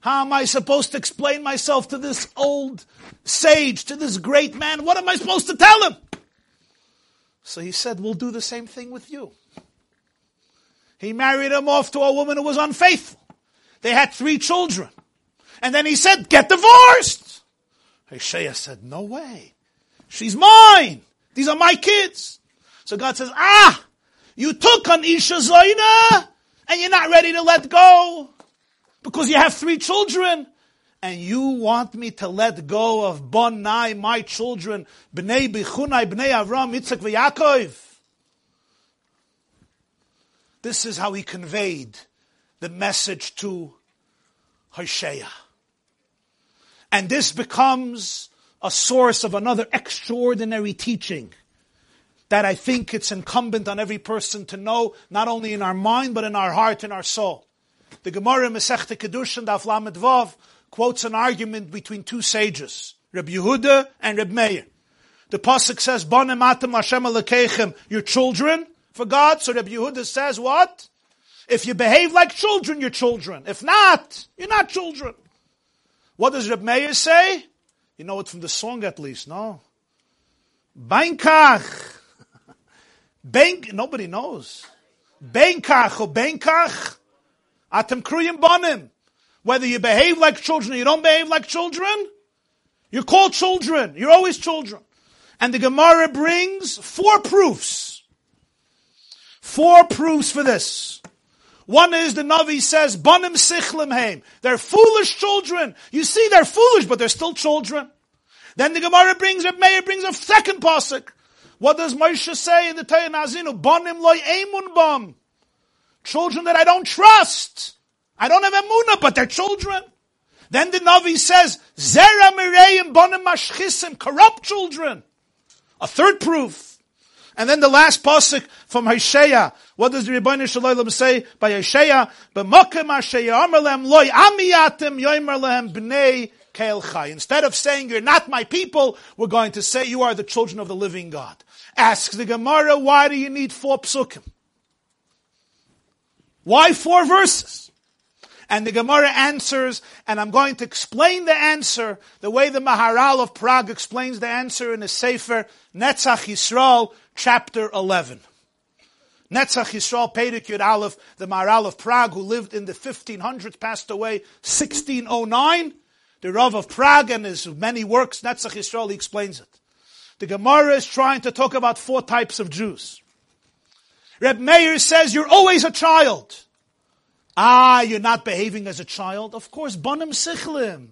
[SPEAKER 2] How am I supposed to explain myself to this old sage, to this great man? What am I supposed to tell him? So he said, we'll do the same thing with you. He married him off to a woman who was unfaithful. They had three children. And then he said, get divorced. Hosea said, no way. She's mine. These are my kids. So God says, ah, you took on Isha Zoina and you're not ready to let go because you have three children and you want me to let go of Bonai, my children, Bnei Bichunai, Bnei Avram, Yitzchak, Yaakov. This is how he conveyed the message to Hosea. And this becomes a source of another extraordinary teaching that I think it's incumbent on every person to know, not only in our mind, but in our heart and our soul. The Gemara Masechta Kedushin Daf Lamed Vav quotes an argument between two sages, Reb Yehuda and Reb Meir. The pasuk says, "Bonem Hashem alekechem," your children for God. So Rabbi Yehuda says, "What? If you behave like children, you're children. If not, you're not children." What does Reb Meir say? You know it from the song at least, no? Bainkach [laughs] Ben, nobody knows. Benkach or oh benkach, atem kruyim bonim. Whether you behave like children or you don't behave like children, you're called children. You're always children. And the Gemara brings four proofs. Four proofs for this. One is the Navi says, Banim sichlim heim. They're foolish children. You see, they're foolish, but they're still children. Then the Gemara brings, Reb Meir brings a second pasuk. What does Moshe say in the Torah Nazinu? Banim loy emun bam. Children that I don't trust. I don't have emuna, but they're children. Then the Navi says, Zera mireyim banim mashchisim, corrupt children. A third proof. And then the last pasuk from Hosea. What does the Ribbono Shel Olam say by Hosea? Loy. Instead of saying you're not my people, we're going to say you are the children of the living God. Asks the Gemara, why do you need four psukim? Why four verses? And the Gemara answers, and I'm going to explain the answer the way the Maharal of Prague explains the answer in the Sefer Netzach Yisrael, chapter 11. Netzach Yisrael Perek Yud Aleph, the Maharal of Prague, who lived in the 1500s, passed away 1609. The Rav of Prague and his many works, Netzach Yisrael, explains it. The Gemara is trying to talk about four types of Jews. Reb Meir says you're always a child. Ah, you're not behaving as a child? Of course, banim sichlim.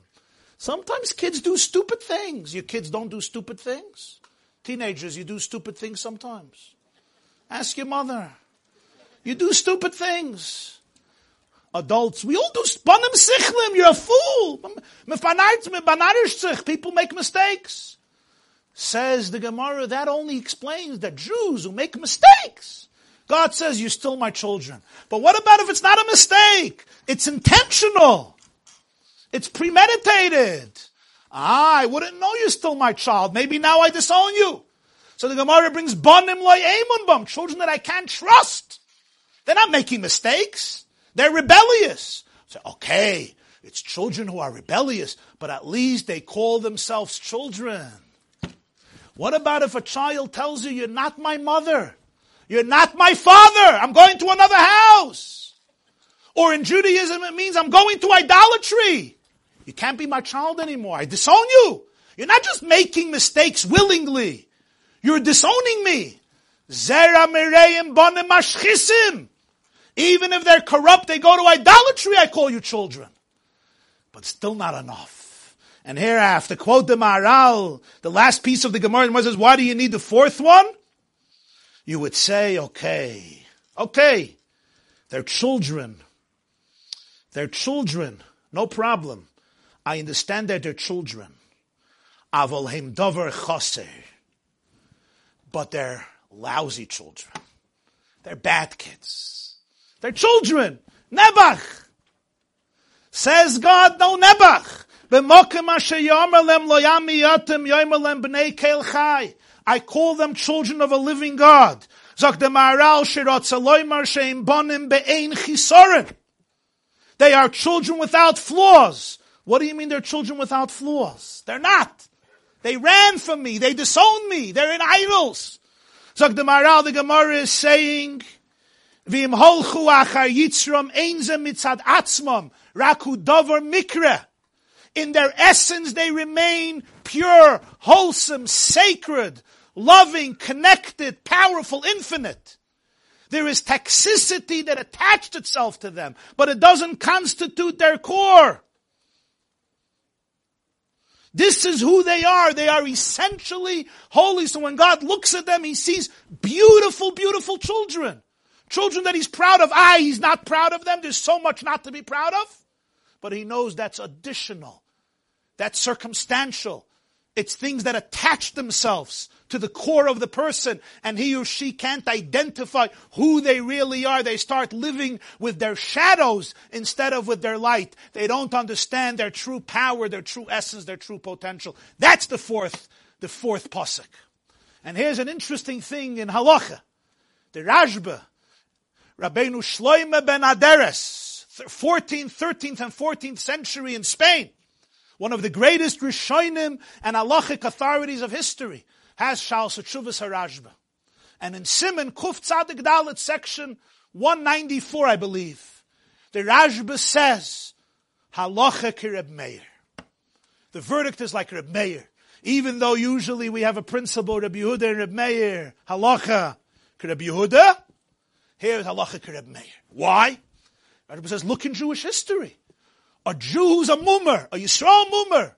[SPEAKER 2] Sometimes kids do stupid things. Your kids don't do stupid things. Teenagers, you do stupid things sometimes. Ask your mother. You do stupid things. Adults, we all do banim sichlim. You're a fool. People make mistakes. Says the Gemara, that only explains that Jews who make mistakes God says, you're still my children. But what about if it's not a mistake? It's intentional. It's premeditated. Ah, I wouldn't know you're still my child. Maybe now I disown you. So the Gemara brings banim loy bam, children that I can't trust. They're not making mistakes. They're rebellious. So, okay, it's children who are rebellious, but at least they call themselves children. What about if a child tells you, you're not my mother? You're not my father. I'm going to another house. Or in Judaism, it means I'm going to idolatry. You can't be my child anymore. I disown you. You're not just making mistakes willingly. You're disowning me. Zera mireim bonim mashchisim. Even if they're corrupt, they go to idolatry, I call you children. But still not enough. And here I have to quote the Maharal, the last piece of the Gemara, says, why do you need the fourth one? You would say, okay, okay, they're children. They're children, no problem. I understand that they're children. Avolhem dover chaser. But they're lousy children. They're bad kids. They're children. Nebach. Says God, no Nebach. I call them children of a living God. They are children without flaws. What do you mean they're children without flaws? They're not. They ran from me. They disowned me. They're in idols. The Gemara is saying, holchu achar. In their essence, they remain pure, wholesome, sacred, loving, connected, powerful, infinite. There is toxicity that attached itself to them, but it doesn't constitute their core. This is who they are. They are essentially holy. So when God looks at them, He sees beautiful, beautiful children. Children that He's proud of. Ah, He's not proud of them. There's so much not to be proud of. But He knows that's additional. That's circumstantial. It's things that attach themselves to the core of the person and he or she can't identify who they really are. They start living with their shadows instead of with their light. They don't understand their true power, their true essence, their true potential. That's the fourth, the fourth pasuk. And here's an interesting thing in halacha. The Rashba, Rabbeinu Shloime ben Aderes, 14th, 13th, and 14th century in Spain, one of the greatest Rishonim and halachic authorities of history, has Shal Sechuvas Harashba. And in Simon, Kuf Tzadik Dalet, section 194, I believe, the Rashba says, Halacha ki Meir. The verdict is like Reb Meir. Even though usually we have a principle, Reb Yehuda and Reb Meir, Halacha ki Yehuda, here is Halacha ki Meir. Why? Rashba says, look in Jewish history. A Jew who's a mummer, a Yisrael mummer,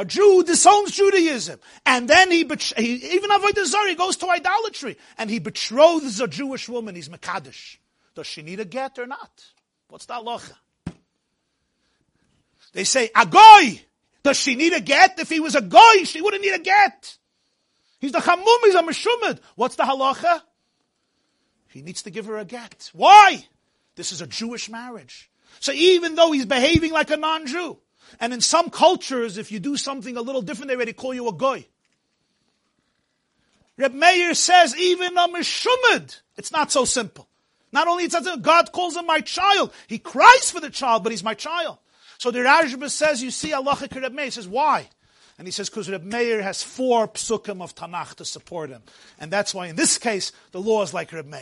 [SPEAKER 2] a Jew disowns Judaism, and then he, he even avoid Zara, he goes to idolatry, and he betroths a Jewish woman, he's Makadish. Does she need a get or not? What's that locha? They say, a goy! Does she need a get? If he was a goy, she wouldn't need a get. He's the chamum, he's a meshumad. What's the halacha? He needs to give her a get. Why? This is a Jewish marriage. So even though he's behaving like a non-Jew, and in some cultures, if you do something a little different, they already call you a goy. Reb Meir says even a meshumad, it's not so simple. Not only it's God calls him my child, he cries for the child, but he's my child. So the Rashba says, you see Allah Reb Meir. Says, why? And he says, because Reb Meir has four psukim of Tanakh to support him. And that's why in this case, the law is like Reb Meir.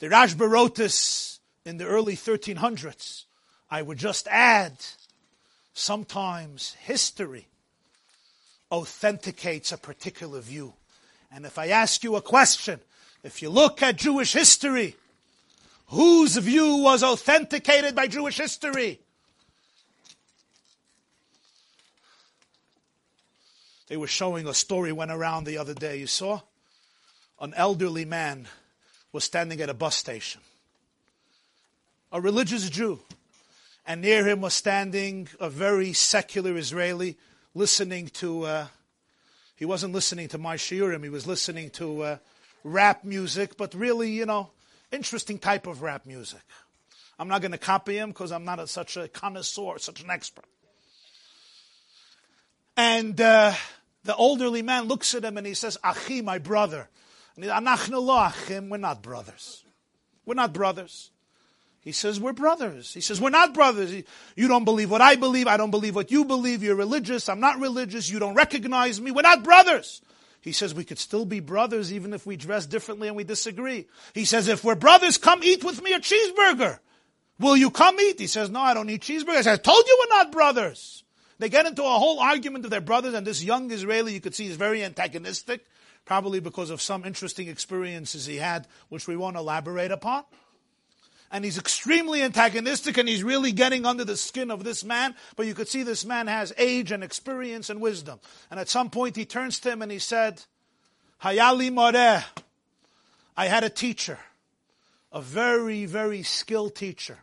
[SPEAKER 2] The Rashba wrote this in the early 1300s. I would just add, sometimes history authenticates a particular view. And if I ask you a question, if you look at Jewish history, whose view was authenticated by Jewish history? They were showing a story went around the other day. You saw? An elderly man was standing at a bus station. A religious Jew. And near him was standing a very secular Israeli listening to, uh, he wasn't listening to my shiurim, he was listening to uh, rap music, but really, you know, interesting type of rap music. I'm not going to copy him because I'm not a, such a connoisseur, such an expert. And uh, the elderly man looks at him and he says, Achi, my brother. And he, Achim, we're not brothers. We're not brothers. He says, We're brothers. He says, We're not brothers. You don't believe what I believe. I don't believe what you believe. You're religious. I'm not religious. You don't recognize me. We're not brothers. He says we could still be brothers even if we dress differently and we disagree. He says, if we're brothers, come eat with me a cheeseburger. Will you come eat? He says, no, I don't eat cheeseburgers. I told you we're not brothers. They get into a whole argument of their brothers, and this young Israeli you could see is very antagonistic, probably because of some interesting experiences he had, which we won't elaborate upon and he's extremely antagonistic and he's really getting under the skin of this man. But you could see this man has age and experience and wisdom. And at some point he turns to him and he said, Hayali Moreh, I had a teacher, a very, very skilled teacher.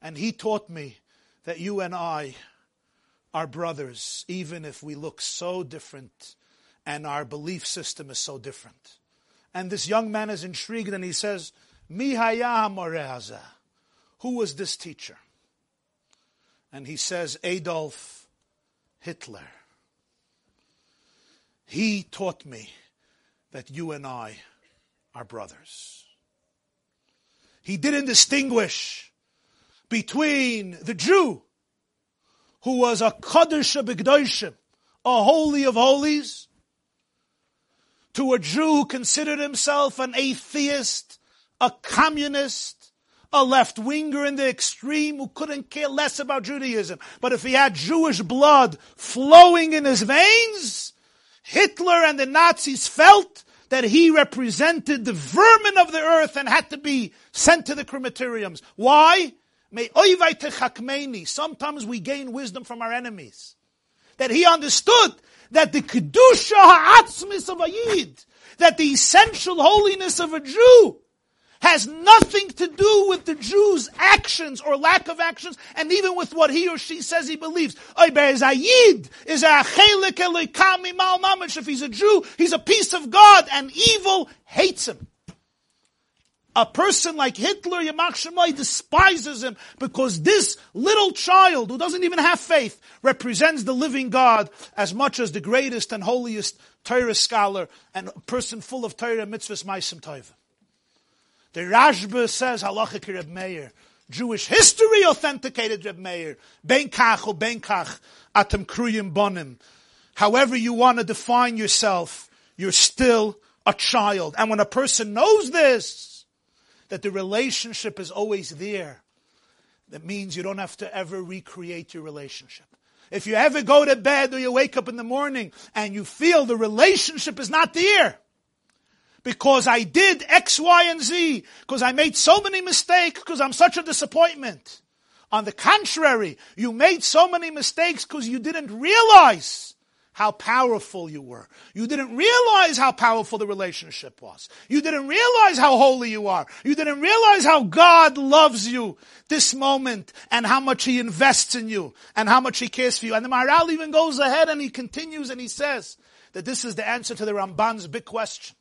[SPEAKER 2] And he taught me that you and I are brothers, even if we look so different and our belief system is so different. And this young man is intrigued and he says, who was this teacher? And he says, Adolf Hitler. He taught me that you and I are brothers. He didn't distinguish between the Jew, who was a Kaddish B'Gdoshim, a holy of holies, to a Jew who considered himself an atheist, a communist, a left winger in the extreme who couldn't care less about Judaism. But if he had Jewish blood flowing in his veins, Hitler and the Nazis felt that he represented the vermin of the earth and had to be sent to the crematoriums. Why? Sometimes we gain wisdom from our enemies. That he understood that the kedusha ha'atzmis of a yid, that the essential holiness of a Jew has nothing to do with the Jew's actions or lack of actions, and even with what he or she says he believes. Zayid is a If he's a Jew, he's a piece of God, and evil hates him. A person like Hitler, Yamach Shemai, despises him because this little child who doesn't even have faith represents the living God as much as the greatest and holiest Torah scholar and a person full of Torah mitzvahs, Maisim Toivim. The Rashba says halachic Reb Meir. Jewish history authenticated Reb Meir. Ben kach or ben kach atem kruyim bonim. However you want to define yourself, you're still a child. And when a person knows this, that the relationship is always there, that means you don't have to ever recreate your relationship. If you ever go to bed or you wake up in the morning and you feel the relationship is not there, because I did X, Y, and Z, because I made so many mistakes, because I'm such a disappointment. On the contrary, you made so many mistakes because you didn't realize how powerful you were. You didn't realize how powerful the relationship was. You didn't realize how holy you are. You didn't realize how God loves you this moment and how much He invests in you and how much He cares for you. And the Maharal even goes ahead and he continues and he says that this is the answer to the Ramban's big question.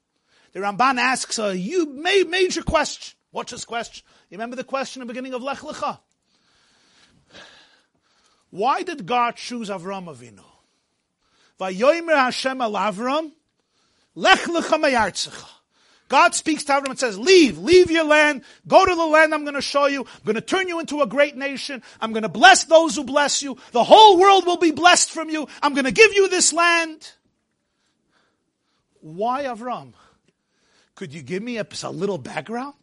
[SPEAKER 2] The Ramban asks a you major question. What's his question? You remember the question at the beginning of Lech Lecha? Why did God choose Avram Avinu? Vayomer Hashem al Avram, Lech Lecha God speaks to Avram and says, leave, leave your land, go to the land I'm going to show you, I'm going to turn you into a great nation, I'm going to bless those who bless you, the whole world will be blessed from you, I'm going to give you this land. Why Avram? Could you give me a, a little background?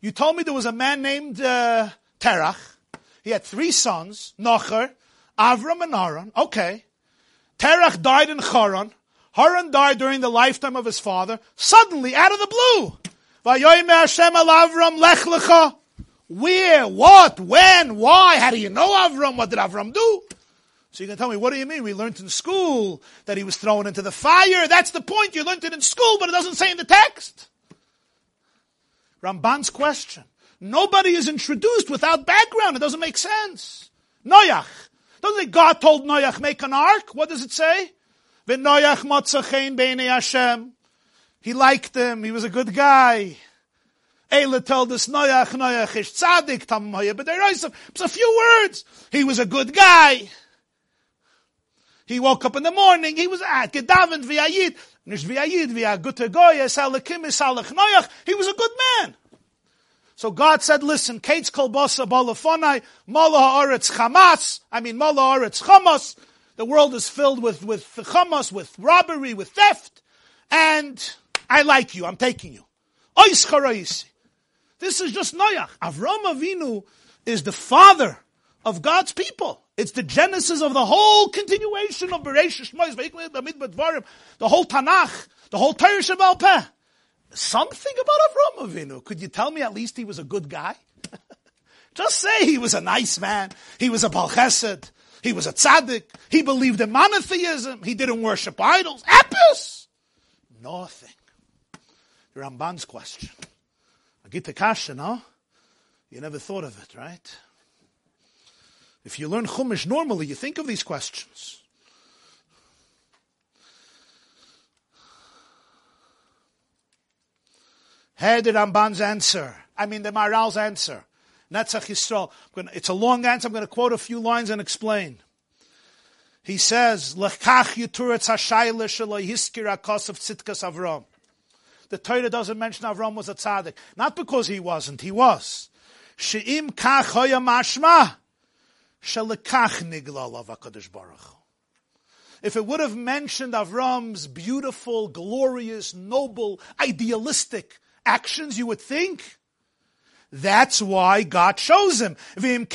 [SPEAKER 2] You told me there was a man named uh, Terach. He had three sons, Nocher, Avram, and Haran. Okay. Terach died in Haran. Haran died during the lifetime of his father. Suddenly, out of the blue. Where? What? When? Why? How do you know Avram? What did Avram do? So you can tell me, what do you mean? We learned in school that he was thrown into the fire. That's the point. You learned it in school, but it doesn't say in the text. Ramban's question. Nobody is introduced without background. It doesn't make sense. Noach. Doesn't it God told Noach, make an ark? What does it say? Noach motzachein b'nei Hashem. He liked him. He was a good guy. Eila told us Noach, Noach ish tzaddik tamoya, but there is a few words. He was a good guy. He woke up in the morning, he was at Gedaven v'ayid, nish v'ayid v'aguta goya, salakim salach noyach, he was a good man. So God said, listen, Kates kolbosa balafonai, mala ha'aretz chamas, I mean mala ha'aretz chamas, the world is filled with, with chamas, with robbery, with theft, and I like you, I'm taking you. Ois This is just Noach. Avram Avinu is the father of God's people. It's the genesis of the whole continuation of Bereshit Shmois, the whole Tanakh, the whole Torah Shabbat Peh. Something about Avram Avinu. Could you tell me at least he was a good guy? [laughs] Just say he was a nice man. He was a Balchesed. He was a tzaddik. He believed in monotheism. He didn't worship idols. Epis! Nothing. Ramban's question. I get kasha, no? You never thought of it, right? If you learn Chumash normally, you think of these questions. Here the Ramban's answer. I mean the Maharal's answer. Netzach Yisrael. It's a long answer. I'm going to quote a few lines and explain. He says. The Torah doesn't mention Avram was a tzaddik, not because he wasn't. He was. She'im kach hoya mashma. If it would have mentioned Avram's beautiful, glorious, noble, idealistic actions, you would think that's why God chose him. And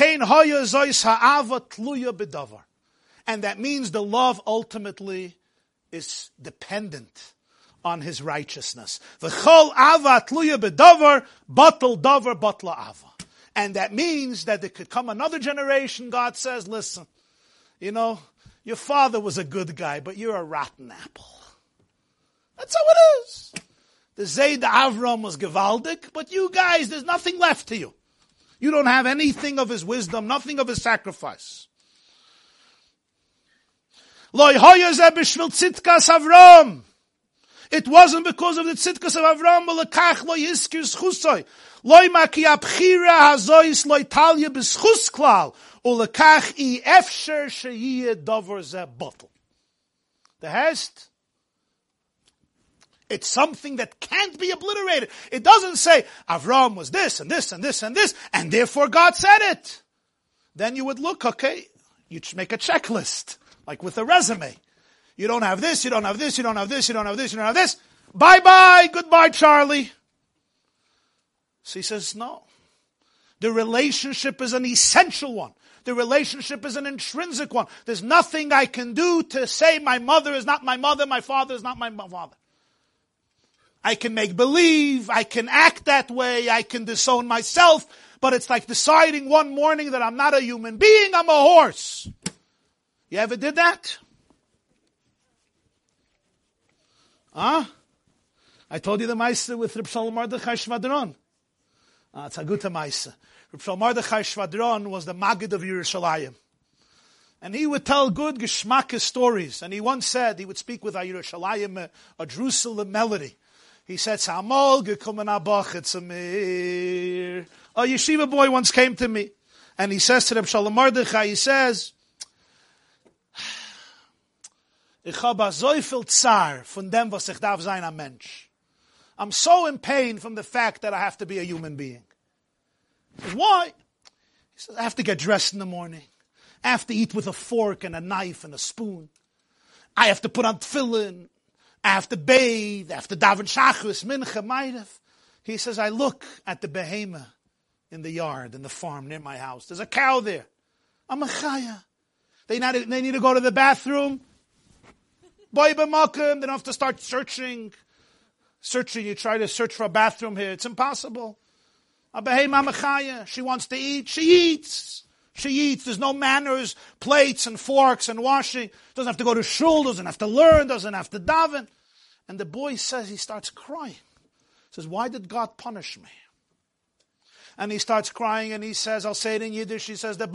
[SPEAKER 2] that means the love ultimately is dependent on his righteousness. V'chol ava tluya bedavar, batal davar, batla ava. And that means that there could come another generation, God says, listen, you know, your father was a good guy, but you're a rotten apple. That's how it is. The Zayd Avram was Gevaldik, but you guys, there's nothing left to you. You don't have anything of his wisdom, nothing of his sacrifice. It wasn't because of the tzitkas of Avram, loy maki abchira hazois loy talya b'schus klal, ulekach i efsher sheyiyeh dover ze bottle. The hest, it's something that can't be obliterated. It doesn't say Avram was this and this and this and this, and therefore God said it. Then you would look, okay, you make a checklist, like with a resume. You don't have this, you don't have this, you don't have this, you don't have this, you don't have this. Bye bye, goodbye, Charlie. So he says, no. The relationship is an essential one. The relationship is an intrinsic one. There's nothing I can do to say my mother is not my mother, my father is not my father. I can make believe, I can act that way, I can disown myself, but it's like deciding one morning that I'm not a human being, I'm a horse. You ever did that? Huh? I told you the Meister with Reb Shalom Shvadron. Uh, a Meister. Reb Mordechai Shvadron was the Maggid of Yerushalayim. And he would tell good geschmack stories. And he once said, he would speak with a Yerushalayim, a, a Jerusalem melody. He said, Samol gekommen mir. A yeshiva boy once came to me. And he says to Reb Shalom he says, Ich habe so viel Zar von dem, was ich darf sein, ein Mensch. I'm so in pain from the fact that I have to be a human being. Why? He says, I have to get dressed in the morning. I have to eat with a fork and a knife and a spoon. I have to put on tefillin. I have to bathe. I have to daven shachris, mincha, ma'ariv. He says, I look at the behemoth in the yard, in the farm near my house. There's a cow there. I'm a chaya. They, not, they need to go to the bathroom. Boy, they don't have to start searching. Searching, you try to search for a bathroom here. It's impossible. She wants to eat. She eats. She eats. There's no manners, plates and forks and washing. Doesn't have to go to shul. Doesn't have to learn. Doesn't have to daven. And the boy says he starts crying. He says, "Why did God punish me?" And he starts crying and he says, I'll say it in Yiddish, he says, the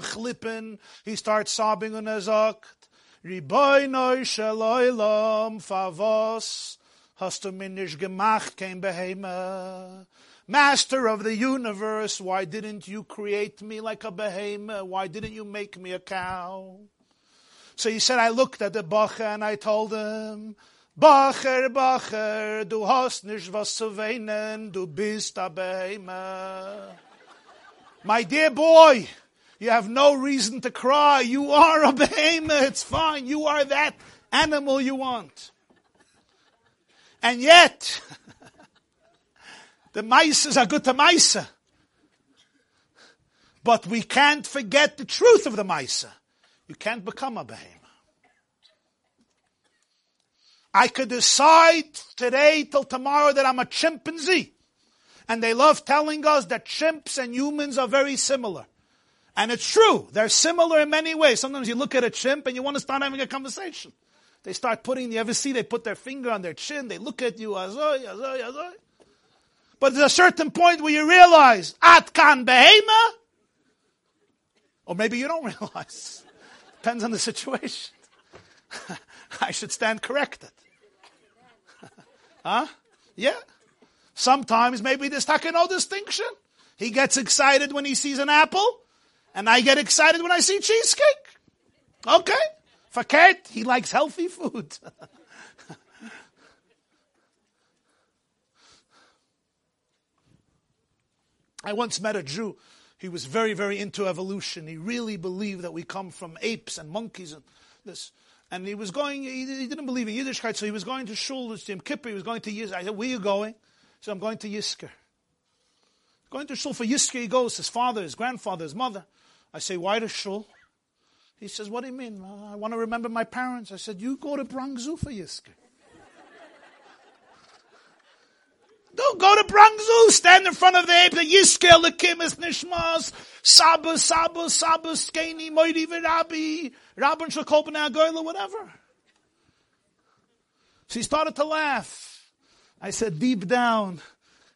[SPEAKER 2] chlippen. He starts sobbing er sagt, Riboinoi shaloilam favos, hast du mir nicht gemacht, Behema. Master of the universe, why didn't you create me like a behemoth? Why didn't you make me a cow? So he said, I looked at the Bacher and I told him, Bacher, Bacher, du hast nicht was zu weinen, du bist a behemoth. My dear boy, you have no reason to cry. You are a behemoth. It's fine. You are that animal you want. And yet, [laughs] the mice is a good mice. But we can't forget the truth of the mice. You can't become a behemoth. I could decide today till tomorrow that I'm a chimpanzee. And they love telling us that chimps and humans are very similar. And it's true. They're similar in many ways. Sometimes you look at a chimp and you want to start having a conversation. They start putting, you ever see they put their finger on their chin, they look at you, azoy, azoy, azoy. But there's a certain point where you realize, at kan behema, or maybe you don't [laughs] realize. Depends on the situation. [laughs] I should stand corrected. [laughs] huh? Yeah. Sometimes maybe there's no distinction. He gets excited when he sees an apple, and I get excited when I see cheesecake. Okay. for Faket, he likes healthy food. [laughs] I once met a Jew. He was very, very into evolution. He really believed that we come from apes and monkeys and this. And he was going, he, he didn't believe in Yiddishkeit, so he was going to Shul, to Yom Kippur, he was going to Yisker. I said, where are you going? Said, I'm going to Yisker. Going to Shul for Yisker, he goes, his father, his grandfather, his mother. I say, why to Shul? He says, what do you mean? I want to remember my parents. I said, you go to Bronx Zoo for Yisker. Don't go to Bronx Zoo, stand in front of the ape, the Yiskel, the Kimis, Nishmas, Sabas, Sabas, Sabas, Skeni, Moidi, Virabi, Rabban Shakopen, Agoyla, whatever. She started to laugh. I said, deep down,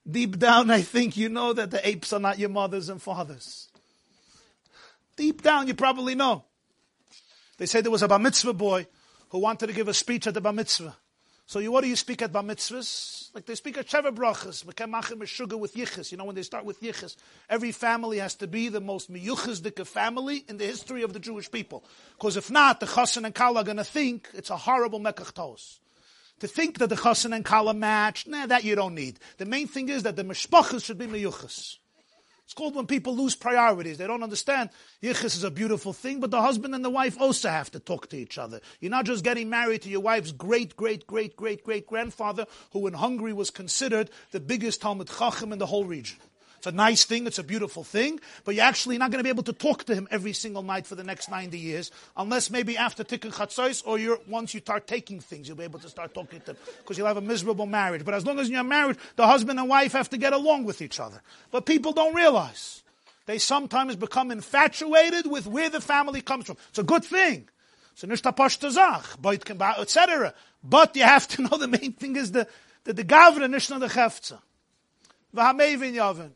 [SPEAKER 2] deep down, I think you know that the apes are not your mothers and fathers. Deep down, you probably know. They say there was a bar mitzvah boy who wanted to give a speech at the bar mitzvah. So you, what do you speak at bar mitzvahs? Like they speak at Sheva Brachas, sugar with yichus. You know, when they start with yichus, every family has to be the most miyuchazdika family in the history of the Jewish people. Because if not, the chassan and kala are going to think it's a horrible mekach tos. To think that the chassan and kala match, nah, that you don't need. The main thing is that the mishpachas should be miyuchas. It's called when people lose priorities. They don't understand. Yichus is a beautiful thing, but the husband and the wife also have to talk to each other. You're not just getting married to your wife's great, great, great, great, great grandfather, who in Hungary was considered the biggest Talmud Chacham in the whole region. It's a nice thing, it's a beautiful thing, but you're actually not going to be able to talk to him every single night for the next 90 years, unless maybe after Tikkun Chatzos, or you're, once you start taking things, you'll be able to start talking to him, because you'll have a miserable marriage. But as long as you're married, the husband and wife have to get along with each other. But people don't realize. They sometimes become infatuated with where the family comes from. It's a good thing. So pashta etc. But you have to know the main thing is the, the, the gavra, nicht nur the chefza. V'hamevin yavin.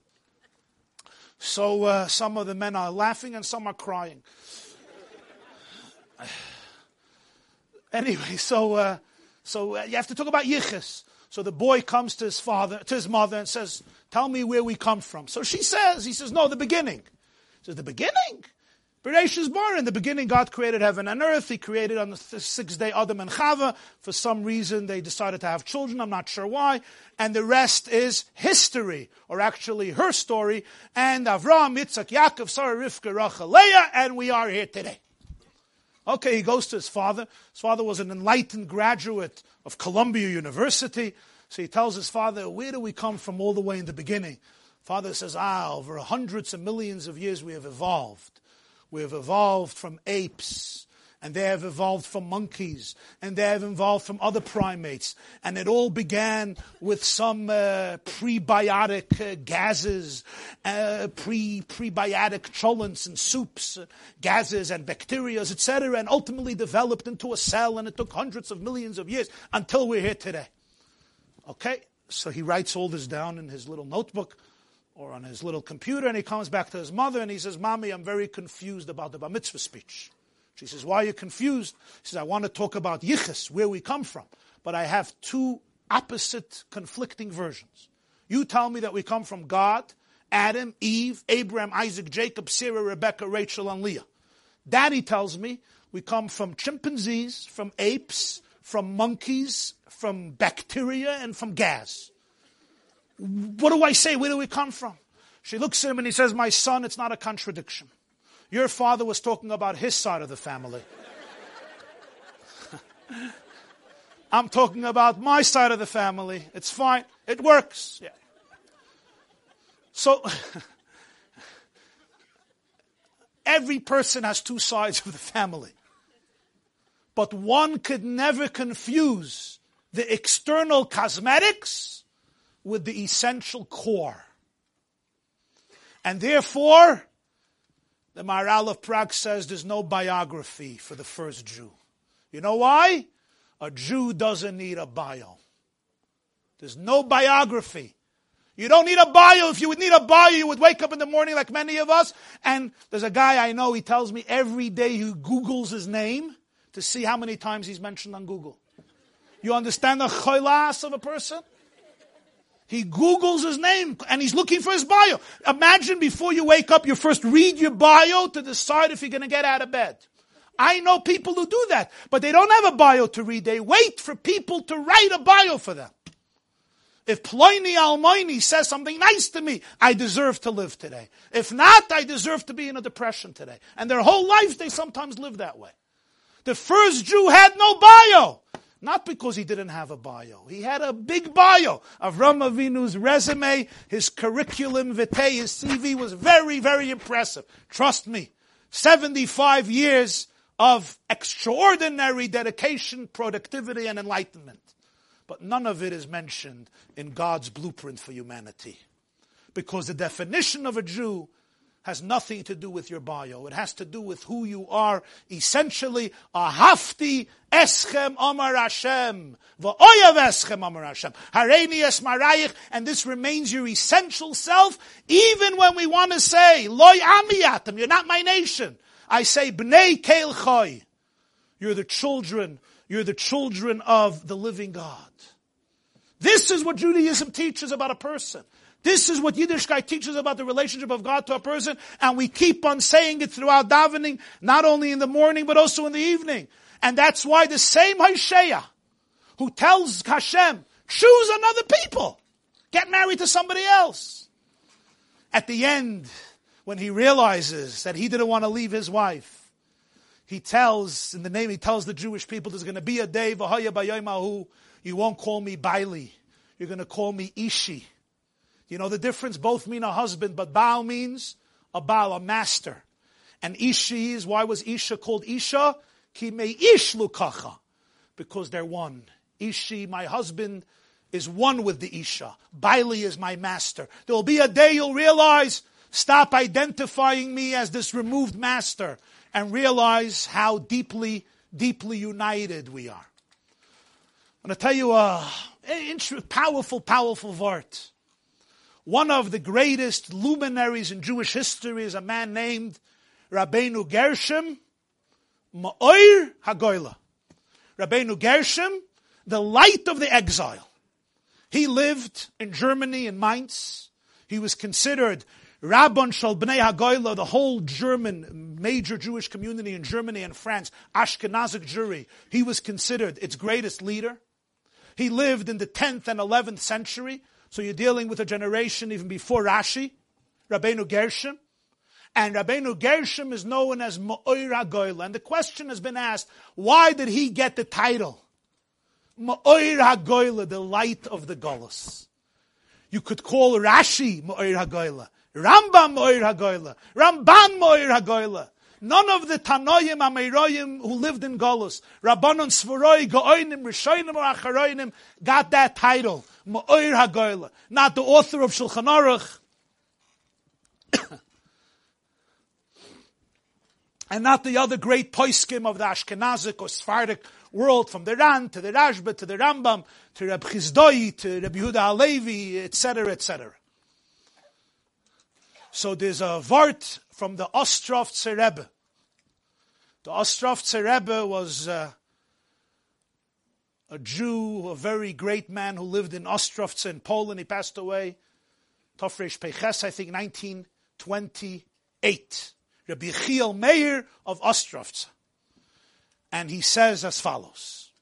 [SPEAKER 2] So uh, some of the men are laughing and some are crying. [sighs] anyway, so uh, so uh, you have to talk about yichus. So the boy comes to his father, to his mother, and says, "Tell me where we come from." So she says, "He says, no, the beginning." He says, "The beginning." Bereshit bar. In the beginning, God created heaven and earth. He created on the sixth day Adam and Chava. For some reason, they decided to have children. I'm not sure why. And the rest is history, or actually her story. And Avram, Yitzchak, Yaakov, Sarah, Rivka, Rachel, Leah, and we are here today. Okay, he goes to his father. His father was an enlightened graduate of Columbia University. So he tells his father, Where do we come from all the way in the beginning? Father says, Ah, over hundreds of millions of years we have evolved. We have evolved from apes, and they have evolved from monkeys, and they have evolved from other primates. And it all began with some uh, prebiotic uh, gases, uh, pre prebiotic cholents and soups, uh, gases and bacteria, etc., and ultimately developed into a cell. And it took hundreds of millions of years until we're here today. Okay, so he writes all this down in his little notebook or on his little computer, and he comes back to his mother and he says, Mommy, I'm very confused about the bar mitzvah speech. She says, Why are you confused? He says, I want to talk about yichus, where we come from, but I have two opposite, conflicting versions. You tell me that we come from God, Adam, Eve, Abraham, Isaac, Jacob, Sarah, Rebecca, Rachel, and Leah. Daddy tells me we come from chimpanzees, from apes, from monkeys, from bacteria, and from gas. What do I say? Where do we come from? She looks at him and he says, My son, it's not a contradiction. Your father was talking about his side of the family. [laughs] I'm talking about my side of the family. It's fine. It works. Yeah. So, [laughs] every person has two sides of the family. But one could never confuse the external cosmetics with the essential core. And therefore, the Maharal of Prague says there's no biography for the first Jew. You know why? A Jew doesn't need a bio. There's no biography. You don't need a bio. If you would need a bio, you would wake up in the morning like many of us. And there's a guy I know, he tells me every day he Googles his name to see how many times he's mentioned on Google. You understand the cholas of a person? He Googles his name and he's looking for his bio. Imagine before you wake up, you first read your bio to decide if you're going to get out of bed. I know people who do that, but they don't have a bio to read. They wait for people to write a bio for them. If Ploni Almoni says something nice to me, I deserve to live today. If not, I deserve to be in a depression today. And their whole life, they sometimes live that way. The first Jew had no bio. Not because he didn't have a bio. He had a big bio. Avram Avinu's resume, his curriculum vitae, his CV was very, very impressive. Trust me. 75 years of extraordinary dedication, productivity, and enlightenment. But none of it is mentioned in God's blueprint for humanity. Because the definition of a Jew has nothing to do with your bio. It has to do with who you are. Essentially, ahafti eschem amar Hashem, va'oyav eschem amar Hashem, hareini es marayich, and this remains your essential self, even when we want to say, loy amiyatim, you're not my nation. I say, bnei kel choy. You're the children, you're the children of the living God. This is what Judaism teaches about a person. This is what Yiddishkeit teaches about the relationship of God to a person, and we keep on saying it throughout davening, not only in the morning, but also in the evening. And that's why the same Hosea, who tells Hashem, choose another people, get married to somebody else. At the end, when he realizes that he didn't want to leave his wife, he tells, in the name, he tells the Jewish people, there's going to be a day, you won't call me Baili. You're going to call me Ishi. You know the difference? Both mean a husband, but Baal means a Baal, a master. And Ishi is, why was Isha called Isha? Ki me ish lukacha. Because they're one. Ishi, my husband, is one with the Isha. Baili is my master. There will be a day you'll realize, stop identifying me as this removed master and realize how deeply, deeply united we are. I'm going to tell you a powerful, powerful word. One of the greatest luminaries in Jewish history is a man named Rabbeinu Gershom Ma'oir Hagoyla. Rabbeinu Gershom, the light of the exile. He lived in Germany, in Mainz. He was considered Rabban Shal Bnei Hagoyla, the whole German, major Jewish community in Germany and France, Ashkenazic Jewry. He was considered its greatest leader. He lived in the 10th and 11th century, so you're dealing with a generation even before Rashi, Rabbeinu Gershom. And Rabbeinu Gershom is known as Ma'oir HaGoyla. And the question has been asked, why did he get the title? Ma'oir HaGoyla, the light of the Golas. You could call Rashi Ma'oir HaGoyla, Rambam Ma'oir HaGoyla, Ramban Ma'oir HaGoyla. None of the Tanoim Ameroyim who lived in Golos, Rabbanon Svoroi, Go'oinim, Rishonim, or Acharoinim, got that title, Ma'oir HaGoyla. Not the author of Shulchan Aruch, [coughs] and not the other great poiskim of the Ashkenazic or Sephardic world, from the Ran to the Rashba to the Rambam to Reb Chizdoi to Reb Yehuda Halevi, etc., etc. So there's a vart from the Ostrovtzer Rebbe. The Ostrovtzer Rebbe was uh, a Jew, a very great man who lived in Ostrovtz in Poland. He passed away, Tofresh Peches, I think, 1928. Rabbi Yechiel Meir of Ostrovtz. And he says as follows.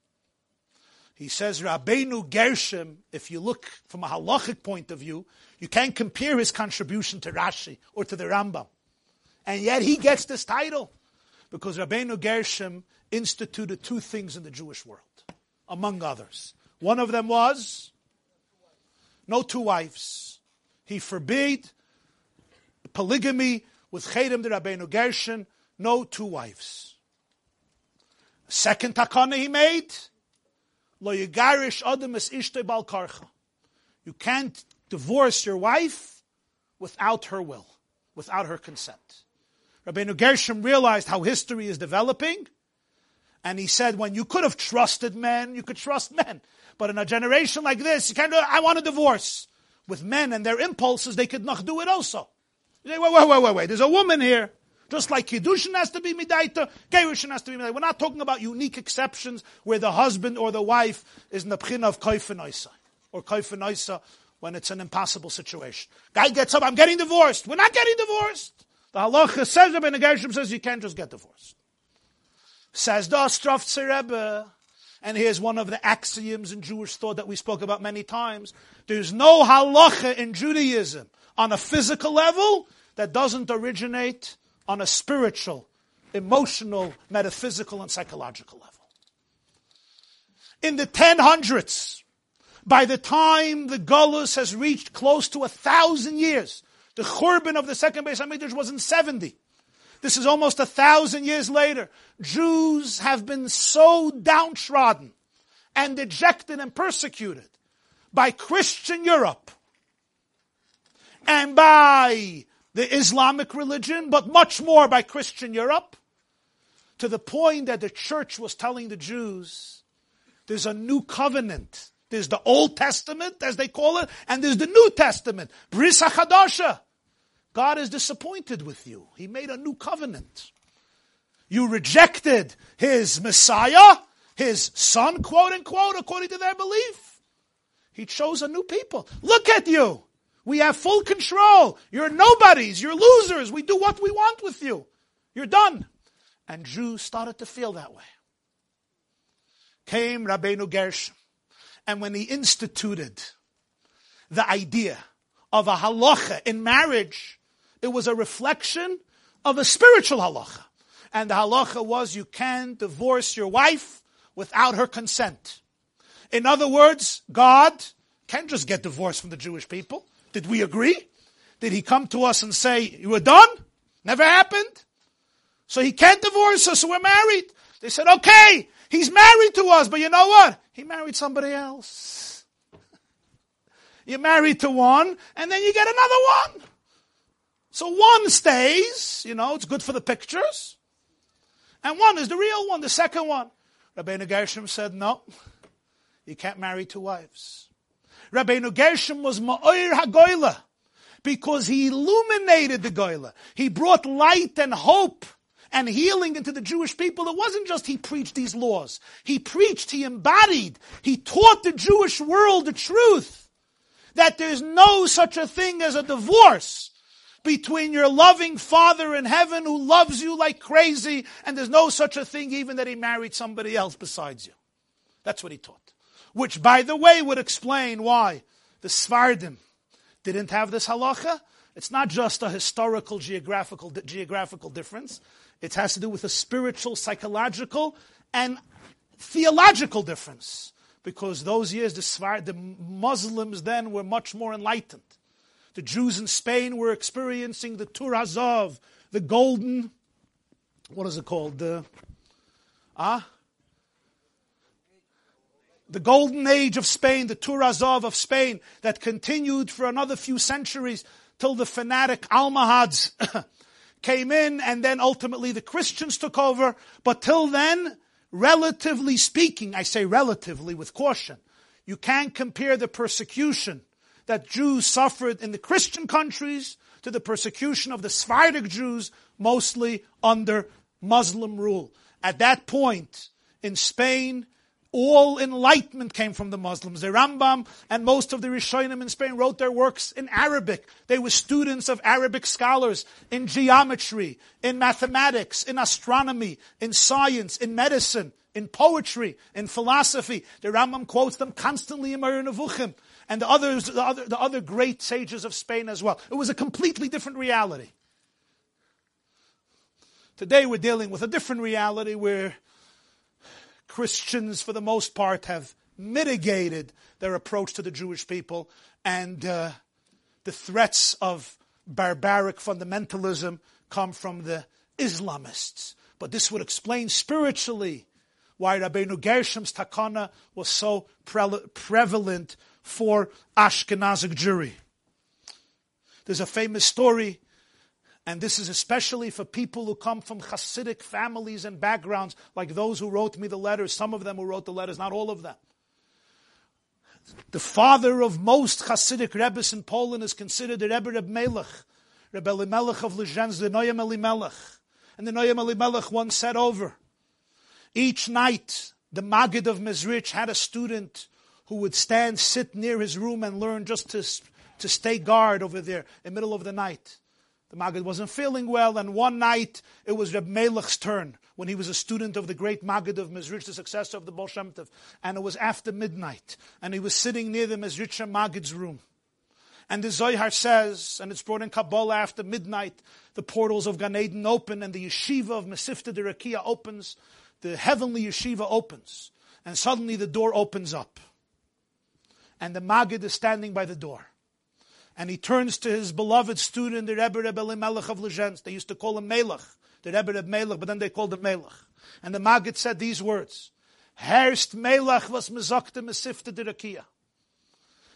[SPEAKER 2] He says, Rabbeinu Gershom, if you look from a halachic point of view, you can't compare his contribution to Rashi or to the Rambam. And yet he gets this title because Rabbeinu Gershom instituted two things in the Jewish world, among others. One of them was no two wives. He forbade polygamy with Chedim the Rabbeinu Gershom, no two wives. Second takana he made, lo yigarish adam es ishte bal karcha. You can't divorce your wife without her will, without her consent. Rabbeinu Gershom realized how history is developing, and he said, when you could have trusted men, you could trust men. But in a generation like this, you can't I want a divorce. With men and their impulses, they could not do it also. Say, wait, wait, wait, wait, wait. There's a woman here. Just like Kiddushin has to be Midaita, Gerushin has to be Midaita. We're not talking about unique exceptions where the husband or the wife is pchin of Kaifanaisa or Kaifanaisa when it's an impossible situation. Guy gets up, I'm getting divorced. We're not getting divorced. The halacha says, Rabbi Gershom says you can't just get divorced. Says the Ostrovtzer Rebbe. And here's one of the axioms in Jewish thought that we spoke about many times. There's no halacha in Judaism on a physical level that doesn't originate on a spiritual, emotional, metaphysical, and psychological level. In the 1000s, by the time the Gullus has reached close to a thousand years, the Churban of the second Beis Hamikdash was in 70. This is almost a thousand years later. Jews have been so downtrodden and dejected and persecuted by Christian Europe and by the Islamic religion, but much more by Christian Europe, to the point that the church was telling the Jews, there's a new covenant. There's the Old Testament, as they call it, and there's the New Testament, Bris HaChadasha. God is disappointed with you. He made a new covenant. You rejected His Messiah, His Son, quote unquote, according to their belief. He chose a new people. Look at you. We have full control. You're nobodies. You're losers. We do what we want with you. You're done. And Jews started to feel that way. Came Rabbeinu Gershom. And when he instituted the idea of a halacha in marriage, it was a reflection of a spiritual halacha. And the halacha was you can divorce your wife without her consent. In other words, God can't just get divorced from the Jewish people. Did we agree? Did he come to us and say, you were done? Never happened? So he can't divorce us, so we're married. They said, okay, he's married to us, but you know what? He married somebody else. [laughs] You're married to one, and then you get another one. So one stays, you know, it's good for the pictures. And one is the real one, the second one. Rabbeinu Gershom said, no, you can't marry two wives. Rabbeinu Gershom was Ma'ir HaGoyla because he illuminated the Goyla. He brought light and hope and healing into the Jewish people. It wasn't just he preached these laws. He preached, he embodied, he taught the Jewish world the truth that there's no such a thing as a divorce between your loving Father in heaven who loves you like crazy, and there's no such a thing even that he married somebody else besides you. That's what he taught. Which, by the way, would explain why the Svardim didn't have this halacha. It's not just a historical geographical geographical difference. It has to do with a spiritual, psychological, and theological difference. Because those years, the, Muslims then were much more enlightened. The Jews in Spain were experiencing the Tur Hazov, the golden, what is it called? The, ah? The golden age of Spain, the Tur Hazov of Spain, that continued for another few centuries till the fanatic Almohads [coughs] came in and then ultimately the Christians took over. But till then, relatively speaking, I say relatively with caution, you can't compare the persecution that Jews suffered in the Christian countries to the persecution of the Sephardic Jews, mostly under Muslim rule. At that point, in Spain, all enlightenment came from the Muslims. The Rambam and most of the Rishonim in Spain wrote their works in Arabic. They were students of Arabic scholars in geometry, in mathematics, in astronomy, in science, in medicine, in poetry, in philosophy. The Rambam quotes them constantly in Moreh Nevuchim and the others, the other, the other great sages of Spain as well. It was a completely different reality. Today we're dealing with a different reality where Christians, for the most part, have mitigated their approach to the Jewish people, and uh, the threats of barbaric fundamentalism come from the Islamists. But this would explain spiritually why Rabbeinu Gershom's takana was so pre- prevalent for Ashkenazic Jewry. There's a famous story and this is especially for people who come from Hasidic families and backgrounds, like those who wrote me the letters, some of them who wrote the letters, not all of them. The father of most Hasidic Rebbes in Poland is considered the Rebbe Reb Melech, Rebbe Elimelech of Lezhensk, the Noyam Elimelech. And the Noyam Elimelech once said over, each night the Maggid of Mezrich had a student who would stand, sit near his room and learn just to, to stay guard over there in the middle of the night. The Maggid wasn't feeling well, and one night it was Reb Melech's turn when he was a student of the great Maggid of Mezrich, the successor of the Baal Shem Tov. And it was after midnight, and he was sitting near the Mezritcher Maggid's room. And the Zohar says, and it's brought in Kabbalah after midnight, the portals of Gan Eden open, and the yeshiva of Mesivta de Rakia opens, the heavenly yeshiva opens, and suddenly the door opens up. And the Maggid is standing by the door and he turns to his beloved student, the Rebbe Rebbe Melech of Lezhensk. They used to call him Melech, the Rebbe Rebbe Melech, but then they called him Melech. And the Maggid said these words, Herst Melech was mezokte mesifte de Rakia.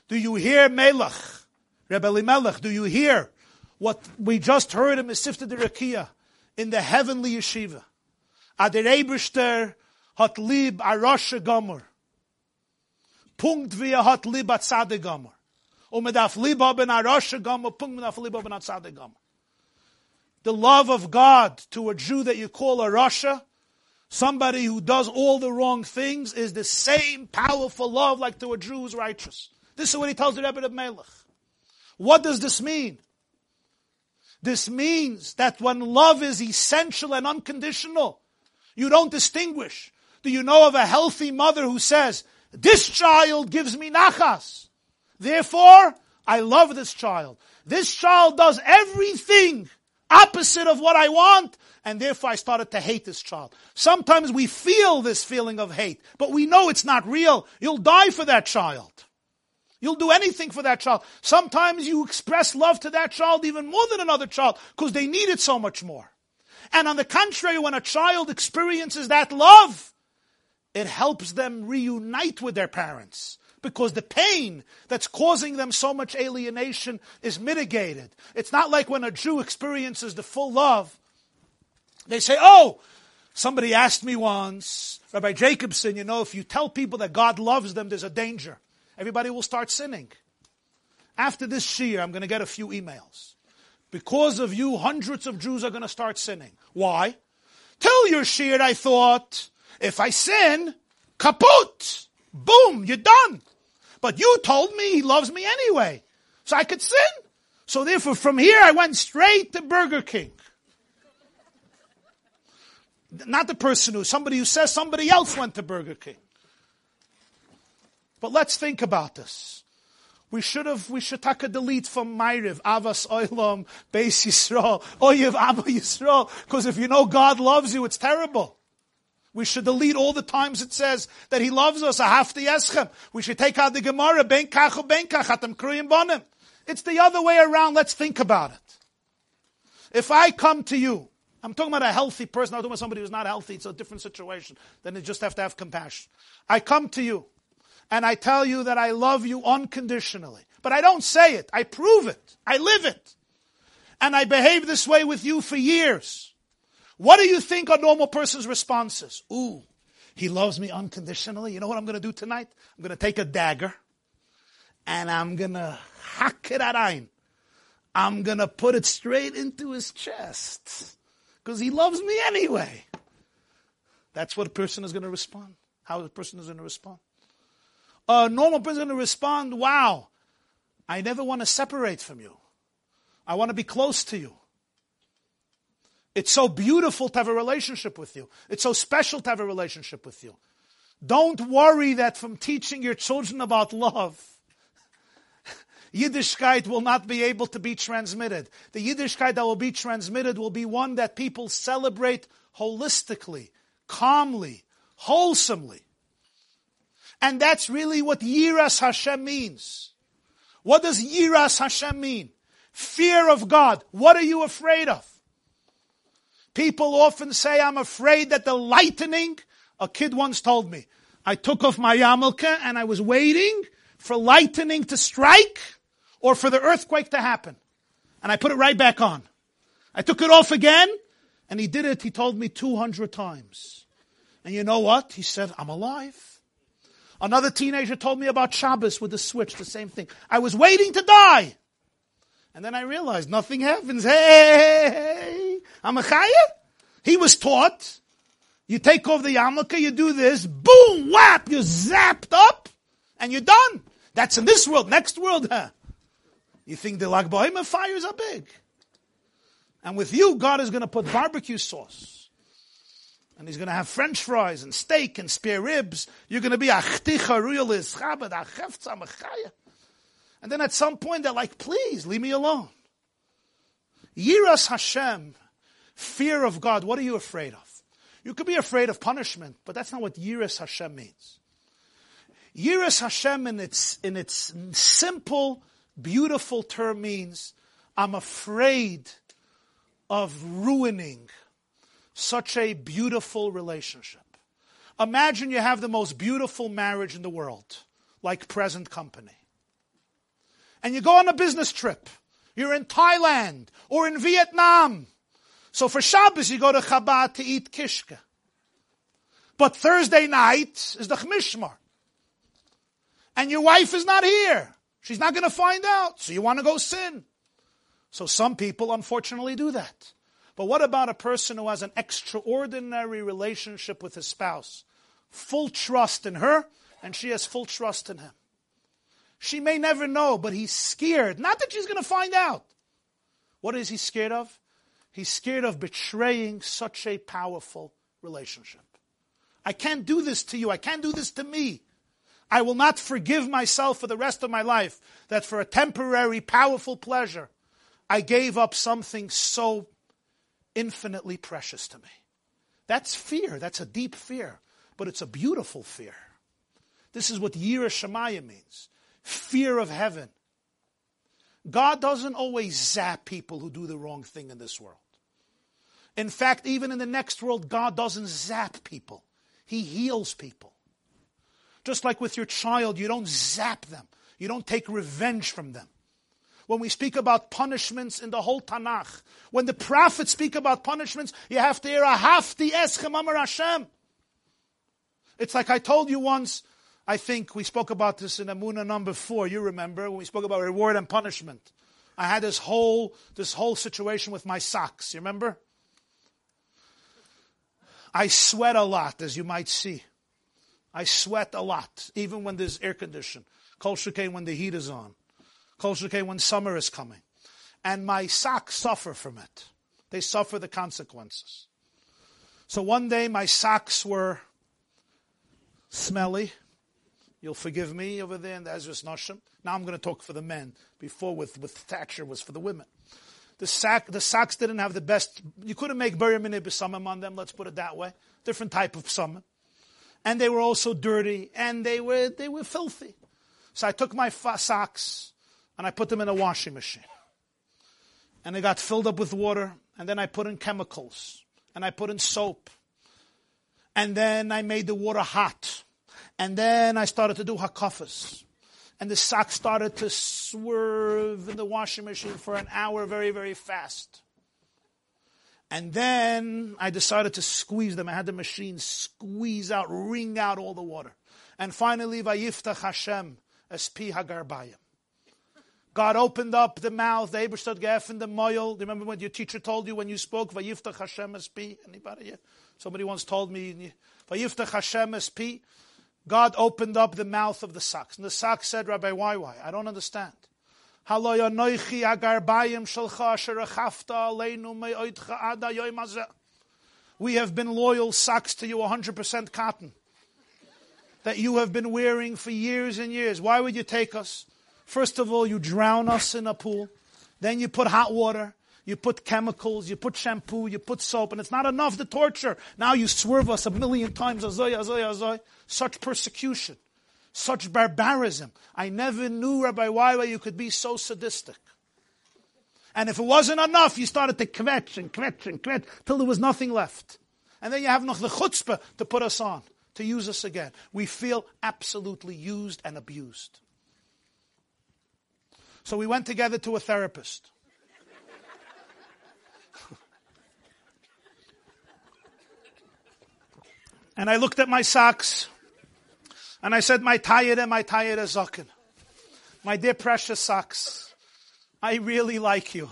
[SPEAKER 2] Do you hear Melech, Rebbe Melech, do you hear what we just heard in Mesifte de Rakia in the heavenly yeshiva? Ader Eberster hat lieb a Rosh Gomer. Punkt er hat Gomer. The love of God to a Jew that you call a Rasha, somebody who does all the wrong things, is the same powerful love like to a Jew who's righteous. This is what he tells the Rebbe of Melech. What does this mean? This means that when love is essential and unconditional, you don't distinguish. Do you know of a healthy mother who says, this child gives me nachas. Therefore, I love this child. This child does everything opposite of what I want, and therefore I started to hate this child. Sometimes we feel this feeling of hate, but we know it's not real. You'll die for that child. You'll do anything for that child. Sometimes you express love to that child even more than another child because they need it so much more. And on the contrary, when a child experiences that love, it helps them reunite with their parents because the pain that's causing them so much alienation is mitigated. It's not like when a Jew experiences the full love, they say, Oh, somebody asked me once, Rabbi Jacobson, you know, if you tell people that God loves them, there's a danger everybody will start sinning. After this year, I'm going to get a few emails. Because of you, hundreds of Jews are going to start sinning. Why? Till your shiur, I thought, if I sin, kaput, boom, you're done. But you told me he loves me anyway, so I could sin. So therefore, from here, I went straight to Burger King. Not the person who, somebody who says somebody else went to Burger King. But let's think about this. We should have, we should take a delete from Ma'ariv, Avas Oilam, Beis Yisrael, Oyev Abba Yisrael, because if you know God loves you, it's terrible. We should delete all the times it says that He loves us, Ahafti Eschem. We should take out the Gemara, Ben Ben Kriyim Bonim. It's the other way around. Let's think about it. If I come to you, I'm talking about a healthy person, I'm talking about somebody who's not healthy, it's a different situation. Then you just have to have compassion. I come to you and I tell you that I love you unconditionally. But I don't say it. I prove it. I live it. And I behave this way with you for years. What do you think a normal person's response is? Ooh, he loves me unconditionally. You know what I'm going to do tonight? I'm going to take a dagger and I'm going to hack it at ein. I'm going to put it straight into his chest because he loves me anyway. That's what a person is going to respond. How a person is going to respond a normal person is going to respond, wow, I never want to separate from you. I want to be close to you. It's so beautiful to have a relationship with you. It's so special to have a relationship with you. Don't worry that from teaching your children about love, [laughs] Yiddishkeit will not be able to be transmitted. The Yiddishkeit that will be transmitted will be one that people celebrate holistically, calmly, wholesomely. And that's really what Yiras Hashem means. What does Yiras Hashem mean? Fear of God. What are you afraid of? People often say, I'm afraid that the lightning, a kid once told me, I took off my yarmulke and I was waiting for lightning to strike or for the earthquake to happen. And I put it right back on. I took it off again and he did it, he told me 200 times. And you know what? He said, I'm alive. Another teenager told me about Shabbos with the switch, the same thing. I was waiting to die. And then I realized nothing happens. Hey, I'm a chaya. He was taught. You take off the yarmulke, you do this, boom, whap, you're zapped up, and you're done. That's in this world. Next world, huh? You think the Lag fires are big. And with you, God is going to put barbecue sauce and he's going to have French fries and steak and spare ribs. You're going to be a chticha ruyalis chabad And then at some point they're like, please leave me alone. Yiras Hashem, fear of God. What are you afraid of? You could be afraid of punishment, but that's not what Yiras Hashem means. Yiras Hashem in its, in its simple, beautiful term means, I'm afraid of ruining such a beautiful relationship. Imagine you have the most beautiful marriage in the world, like present company. And you go on a business trip. You're in Thailand or in Vietnam. So for Shabbos, you go to Chabad to eat kishka. But Thursday night is the Chmishmar. And your wife is not here. She's not going to find out. So you want to go sin. So some people unfortunately do that. But what about a person who has an extraordinary relationship with his spouse? Full trust in her, and she has full trust in him. She may never know, but he's scared. Not that she's going to find out. What is he scared of? He's scared of betraying such a powerful relationship. I can't do this to you. I can't do this to me. I will not forgive myself for the rest of my life that for a temporary, powerful pleasure, I gave up something so infinitely precious to me. That's fear. That's a deep fear, but it's a beautiful fear. This is what Yira Shemaya means. Fear of heaven. God doesn't always zap people who do the wrong thing in this world. In fact, even in the next world, God doesn't zap people. He heals people. Just like with your child, you don't zap them. You don't take revenge from them. When we speak about punishments in the whole Tanakh, when the prophets speak about punishments, you have to hear Ahafti Eschem Amar Hashem. It's like I told you once, I think we spoke about this in Emunah number four. You remember when we spoke about reward and punishment. I had this whole this whole situation with my socks. You remember? I sweat a lot, as you might see. I sweat a lot, even when there's air condition. Kol when the heat is on. Kol when summer is coming. And my socks suffer from it. They suffer the consequences. So one day my socks were smelly. You'll forgive me over there in the Ezras Nashim. Now I'm going to talk for the men. Before with, with Thatcher was for the women. The sack, the socks didn't have the best. You couldn't make Borei minei besamim on them. Let's put it that way. Different type of summon, and they were also dirty and they were they were filthy. So I took my fa- socks and I put them in a washing machine, and they got filled up with water. And then I put in chemicals and I put in soap, and then I made the water hot and then I started to do hakafas. And the sock started to swerve in the washing machine for an hour very, very fast. And then I decided to squeeze them. I had the machine squeeze out, wring out all the water. And finally, Vayiftach Hashem Espi Hagarbayim. God opened up the mouth, the Eibershter geöffnet the moil. Remember what your teacher told you when you spoke, Vayiftach Hashem Espi? Anybody? Yeah. Somebody once told me, Vayiftach Hashem Espi. God opened up the mouth of the socks. And the socks said, Rabbi, why, why? I don't understand. We have been loyal socks to you, 100% cotton, that you have been wearing for years and years. Why would you take us? First of all, you drown us in a pool. Then you put hot water. You put chemicals, you put shampoo, you put soap, and it's not enough to torture. Now you swerve us a million times, azoy, azoy, azoy. Such persecution, such barbarism. I never knew, Rabbi Waiwa, you could be so sadistic. And if it wasn't enough, you started to kvetch and kvetch and kvetch till there was nothing left. And then you have noch the chutzpah to put us on, to use us again. We feel absolutely used and abused. So we went together to a therapist. And I looked at my socks and I said, my tayere, my tayere zokin. My dear precious socks, I really like you.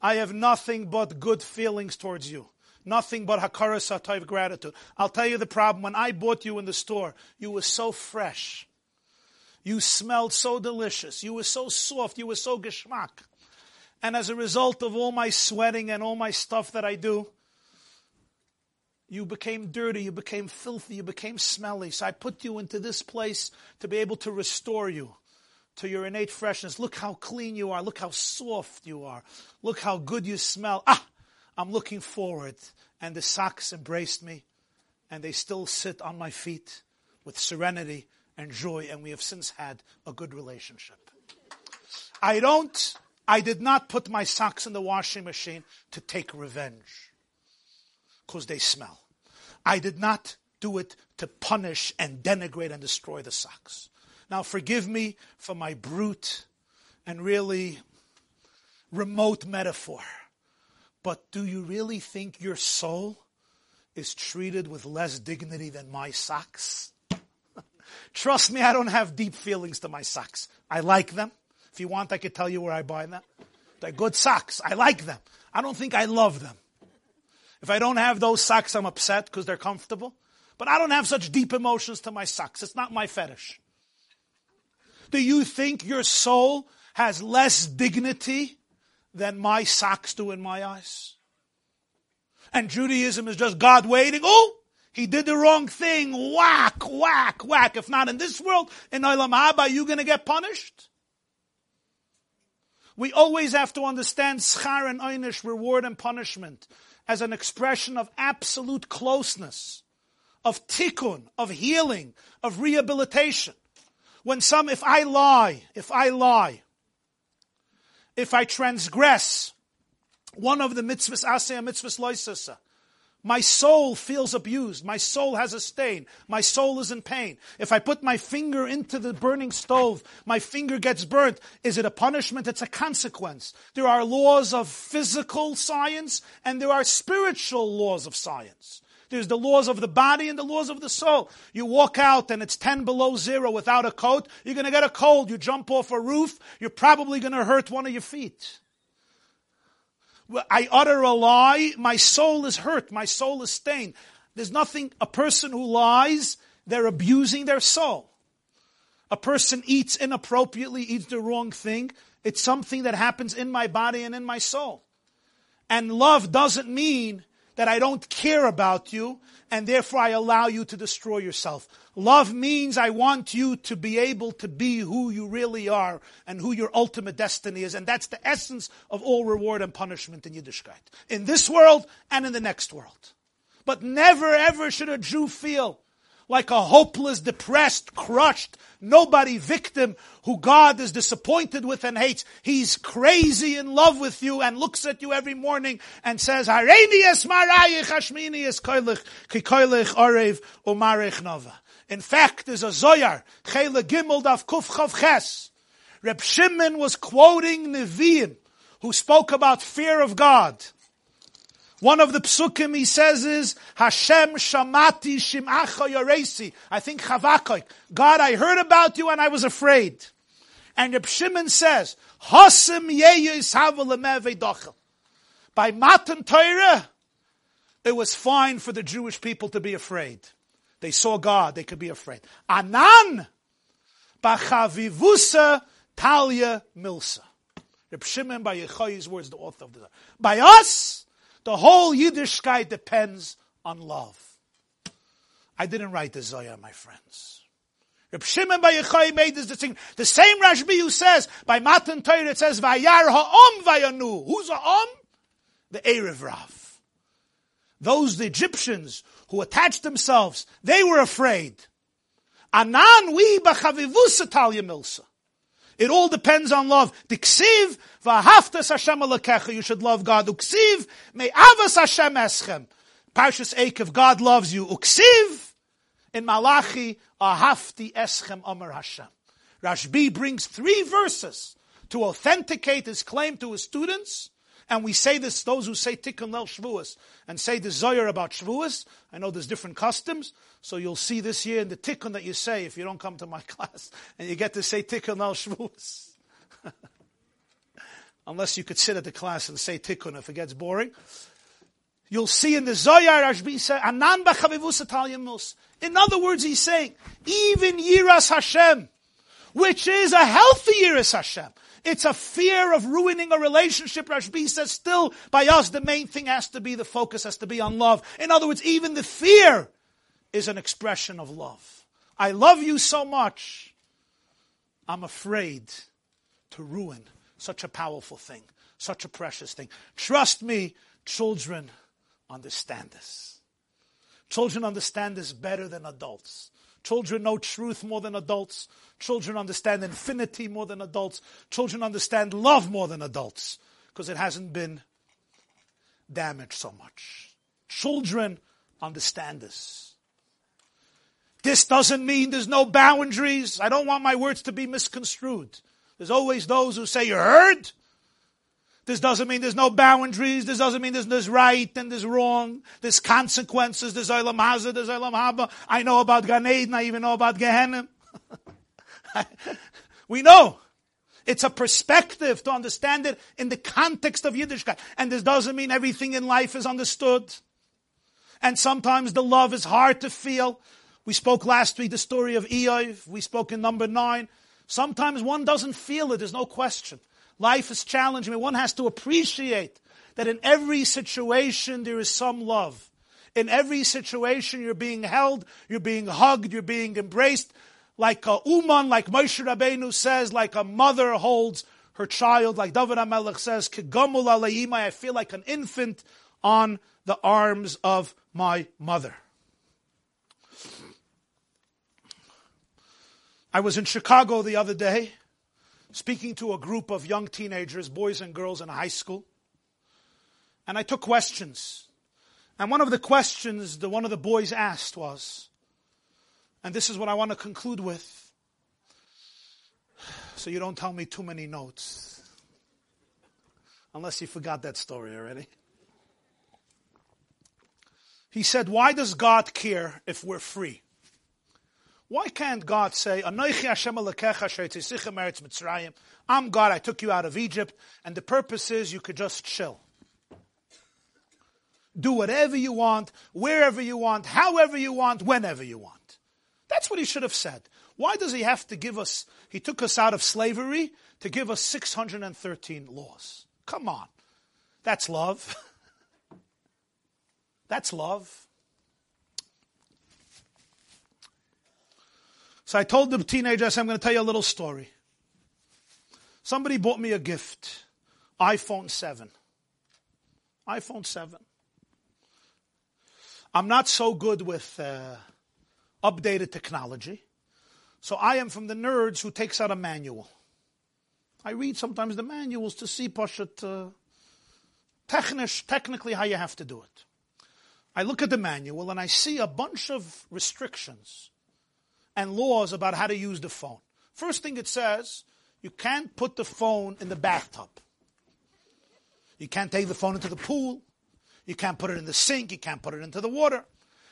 [SPEAKER 2] I have nothing but good feelings towards you. Nothing but hakaras of gratitude. I'll tell you the problem. When I bought you in the store, you were so fresh. You smelled so delicious. You were so soft. You were so geschmack. And as a result of all my sweating and all my stuff that I do, you became dirty, you became filthy, you became smelly. So I put you into this place to be able to restore you to your innate freshness. Look how clean you are. Look how soft you are. Look how good you smell. Ah, I'm looking forward. And the socks embraced me, and they still sit on my feet with serenity and joy, and we have since had a good relationship. I don't, I did not put my socks in the washing machine to take revenge because they smell. I did not do it to punish and denigrate and destroy the socks. Now, forgive me for my brute and really remote metaphor, but do you really think your soul is treated with less dignity than my socks? [laughs] Trust me, I don't have deep feelings to my socks. I like them. If you want, I could tell you where I buy them. They're good socks. I like them. I don't think I love them. If I don't have those socks, I'm upset because they're comfortable. But I don't have such deep emotions to my socks. It's not my fetish. Do you think your soul has less dignity than my socks do in my eyes? And Judaism is just God waiting. Oh, He did the wrong thing. Whack, whack, whack. If not in this world, in Olam Haba, are you going to get punished? We always have to understand schar and einish, reward and punishment, as an expression of absolute closeness, of tikkun, of healing, of rehabilitation. When some, if I lie, if I lie, if I transgress one of the mitzvahs aseh mitzvahs loisasa, my soul feels abused. My soul has a stain. My soul is in pain. If I put my finger into the burning stove, my finger gets burnt. Is it a punishment? It's a consequence. There are laws of physical science and there are spiritual laws of science. There's the laws of the body and the laws of the soul. You walk out and it's 10 below zero without a coat, you're gonna get a cold. You jump off a roof, you're probably gonna hurt one of your feet. I utter a lie, my soul is hurt, my soul is stained. There's nothing, a person who lies, they're abusing their soul. A person eats inappropriately, eats the wrong thing. It's something that happens in my body and in my soul. And love doesn't mean that I don't care about you and therefore I allow you to destroy yourself. Love means I want you to be able to be who you really are and who your ultimate destiny is. And that's the essence of all reward and punishment in Yiddishkeit. In this world and in the next world. But never ever should a Jew feel like a hopeless, depressed, crushed, nobody victim who God is disappointed with and hates. He's crazy in love with you and looks at you every morning and says. In fact, there's a Zohar, Chele Gimel Daf Kuf Chav Ches. Reb Shimon was quoting Nevi'im, who spoke about fear of God. One of the psukim he says is, Hashem shamati shim'acha yoresi. I think Chavakoik. God, I heard about you and I was afraid. And Reb Shimon says, yeyu By Matan Torah, it was fine for the Jewish people to be afraid. They saw God, they could be afraid. Anan, bachavivusa talia milsa. Reb Shimon by Yechoi's words, the author of the By us, the whole Yiddishkeit depends on love. I didn't write the Zohar, my friends. Reb Shimon Yochai made this distinction. The same Rashbi who says, by Matan Torah it says, Vayar ha'om vayanu. Who's ha'om? The Erev Rav. Those the Egyptians who attached themselves, they were afraid. Anan we b'chavivus milsa. It all depends on love. Diksiv v'ahaftas Hashem Elokecha. You should love God. Uksiv me'avas Hashem eschem. Parshas Eikev, God loves you. Uksiv in Malachi ahafti eschem Amar Hashem. Rashbi brings three verses to authenticate his claim to his students. And we say this, those who say Tikkun Leil Shavuos, and say the Zohar about Shavuos. I know there's different customs. So you'll see this year in the tikkun that you say if you don't come to my [laughs] class, and you get to say tikkun al shvus. [laughs] Unless you could sit at the class and say tikkun if it gets boring. You'll see in the Anan mus. In other words, he's saying, even Yiras Hashem, which is a healthy Yiras Hashem. It's a fear of ruining a relationship. Rashbi says still by us the main thing has to be, the focus has to be on love. In other words, even the fear is an expression of love. I love you so much, I'm afraid to ruin such a powerful thing, such a precious thing. Trust me, children understand this. Children understand this better than adults. Children know truth more than adults. Children understand infinity more than adults. Children understand love more than adults because it hasn't been damaged so much. Children understand this. This doesn't mean there's no boundaries. I don't want my words to be misconstrued. There's always those who say, you heard? This doesn't mean there's no boundaries. This doesn't mean there's, there's right and there's wrong. There's consequences. There's Olam Hazeh, there's Olam Haba. I know about Gan Eden. I even know about Gehenna. [laughs] we know. It's a perspective to understand it in the context of Yiddishkeit. And this doesn't mean everything in life is understood. And sometimes the love is hard to feel. We spoke last week the story of Iyov. We spoke in number nine. Sometimes one doesn't feel it. There's no question. Life is challenging. One has to appreciate that in every situation there is some love. In every situation, you're being held, you're being hugged, you're being embraced, like a uman, like Moshe Rabbeinu says, like a mother holds her child, like David HaMelech says, I feel like an infant on the arms of my mother. I was in Chicago the other day speaking to a group of young teenagers, boys and girls in high school. And I took questions. And one of the questions that one of the boys asked was, and this is what I want to conclude with, so you don't tell me too many notes. Unless you forgot that story already. He said, Why does God care if we're free? Why can't God say, I'm God, I took you out of Egypt, and the purpose is you could just chill. Do whatever you want, wherever you want, however you want, whenever you want. That's what he should have said. Why does he have to give us, he took us out of slavery to give us 613 laws? Come on. That's love. [laughs] That's love. So I told the teenager, I said, I'm going to tell you a little story. Somebody bought me a gift iPhone 7. iPhone 7. I'm not so good with uh, updated technology. So I am from the nerds who takes out a manual. I read sometimes the manuals to see Pashat, uh, technically how you have to do it. I look at the manual and I see a bunch of restrictions and laws about how to use the phone. First thing it says, you can't put the phone in the bathtub. You can't take the phone into the pool. You can't put it in the sink. You can't put it into the water.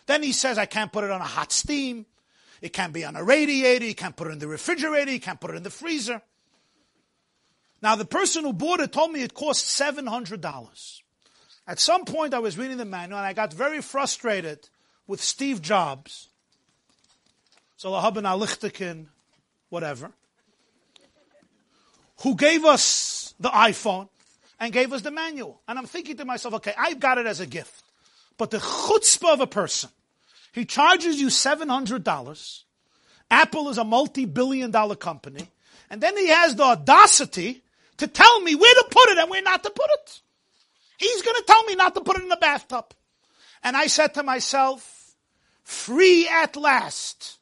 [SPEAKER 2] Then he says, I can't put it on a hot steam. It can't be on a radiator. You can't put it in the refrigerator. You can't put it in the freezer. Now, the person who bought it told me it cost $700. At some point, I was reading the manual and I got very frustrated with Steve Jobs so Lahaban Alichtikin, whatever, who gave us the iPhone and gave us the manual. And I'm thinking to myself, okay, I've got it as a gift. But the chutzpah of a person, he charges you $700. Apple is a multi-billion dollar company. And then he has the audacity to tell me where to put it and where not to put it. He's going to tell me not to put it in the bathtub. And I said to myself, free at last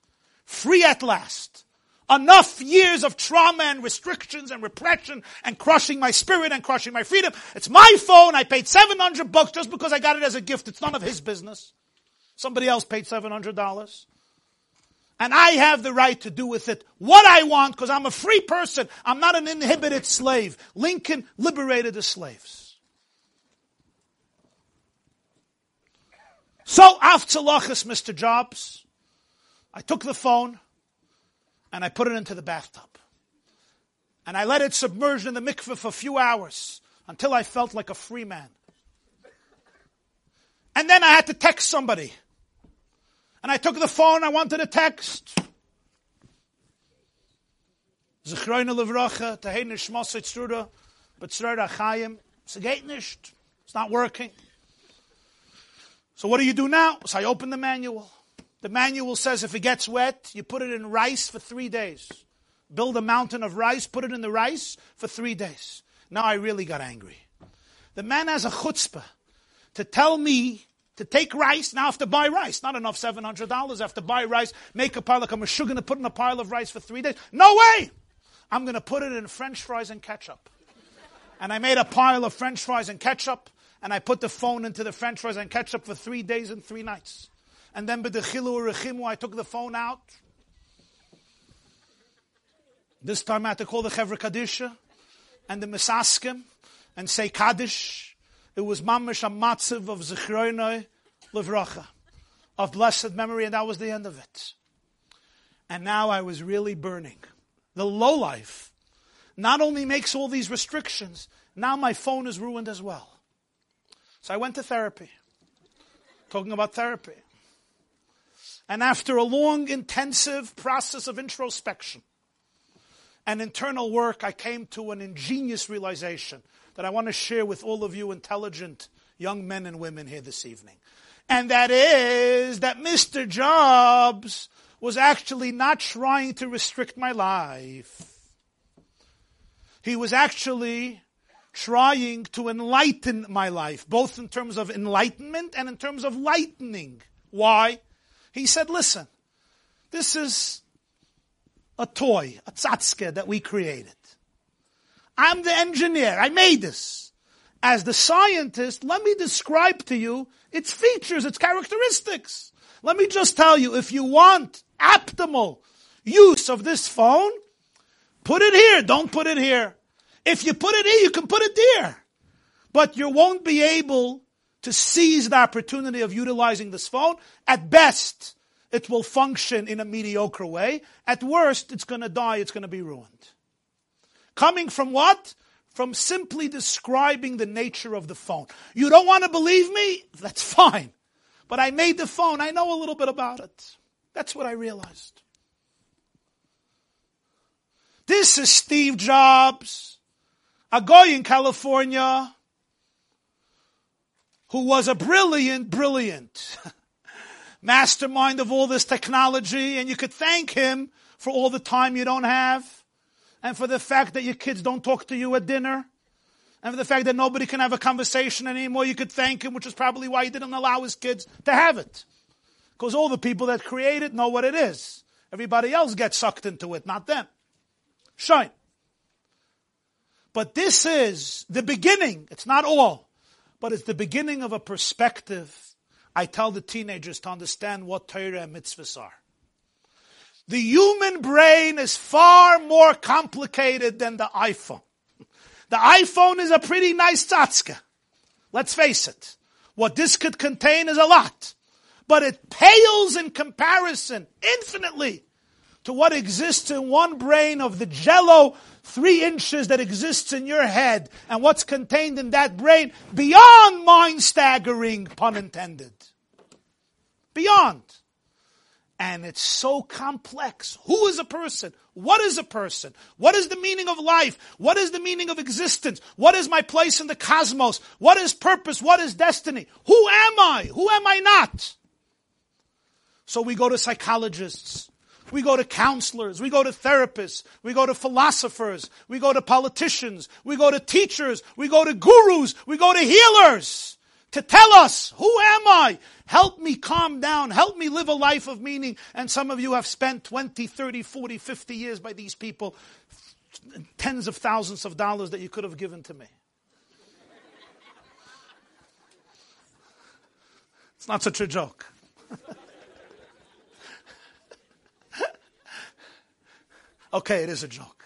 [SPEAKER 2] free at last. Enough years of trauma and restrictions and repression and crushing my spirit and crushing my freedom. It's my phone. I paid 700 bucks just because I got it as a gift. It's none of his business. Somebody else paid $700. And I have the right to do with it what I want because I'm a free person. I'm not an inhibited slave. Lincoln liberated the slaves. So, after Mr. Jobs, I took the phone and I put it into the bathtub. And I let it submerge in the mikveh for a few hours until I felt like a free man. And then I had to text somebody. And I took the phone, I wanted to text. Chayim. It's not working. So what do you do now? So I open the manual. The manual says if it gets wet, you put it in rice for three days. Build a mountain of rice, put it in the rice for three days. Now I really got angry. The man has a chutzpah to tell me to take rice, now I have to buy rice. Not enough $700. I have to buy rice, make a pile, like I'm going to put in a pile of rice for three days. No way! I'm going to put it in french fries and ketchup. And I made a pile of french fries and ketchup, and I put the phone into the french fries and ketchup for three days and three nights. And then b'dechilu rechimu, I took the phone out. This time I had to call the Chevra Kadisha and the Misaskim and say Kaddish. It was mamish a matziv of Zechroinoi Levracha, of blessed memory, and that was the end of it. And now I was really burning. The low life not only makes all these restrictions, now my phone is ruined as well. So I went to therapy. Talking about therapy. And after a long, intensive process of introspection and internal work, I came to an ingenious realization that I want to share with all of you intelligent young men and women here this evening. And that is that Mr. Jobs was actually not trying to restrict my life. He was actually trying to enlighten my life, both in terms of enlightenment and in terms of lightening. Why? He said, listen, this is a toy, a tzatzke that we created. I'm the engineer. I made this. As the scientist, let me describe to you its features, its characteristics. Let me just tell you, if you want optimal use of this phone, put it here. Don't put it here. If you put it here, you can put it there. But you won't be able to seize the opportunity of utilizing this phone. At best, it will function in a mediocre way. At worst, it's going to die, it's going to be ruined. Coming from what? From simply describing the nature of the phone. You don't want to believe me? That's fine. But I made the phone, I know a little bit about it. That's what I realized. This is Steve Jobs, a guy in California who was a brilliant, brilliant [laughs] mastermind of all this technology, and you could thank him for all the time you don't have, and for the fact that your kids don't talk to you at dinner, and for the fact that nobody can have a conversation anymore. You could thank him, which is probably why he didn't allow his kids to have it. Because all the people that create it know what it is. Everybody else gets sucked into it, not them. Shine. But this is the beginning. It's not all but it's the beginning of a perspective I tell the teenagers to understand what Torah and mitzvahs are. The human brain is far more complicated than the iPhone. The iPhone is a pretty nice tzatzka. Let's face it. What this could contain is a lot. But it pales in comparison infinitely to what exists in one brain of the jello three inches that exists in your head and what's contained in that brain beyond mind staggering, pun intended. Beyond. And it's so complex. Who is a person? What is a person? What is the meaning of life? What is the meaning of existence? What is my place in the cosmos? What is purpose? What is destiny? Who am I? Who am I not? So we go to psychologists. We go to counselors. We go to therapists. We go to philosophers. We go to politicians. We go to teachers. We go to gurus. We go to healers to tell us, who am I? Help me calm down. Help me live a life of meaning. And some of you have spent 20, 30, 40, 50 years by these people, tens of thousands of dollars that you could have given to me. It's not such a joke. [laughs] Okay, it is a joke.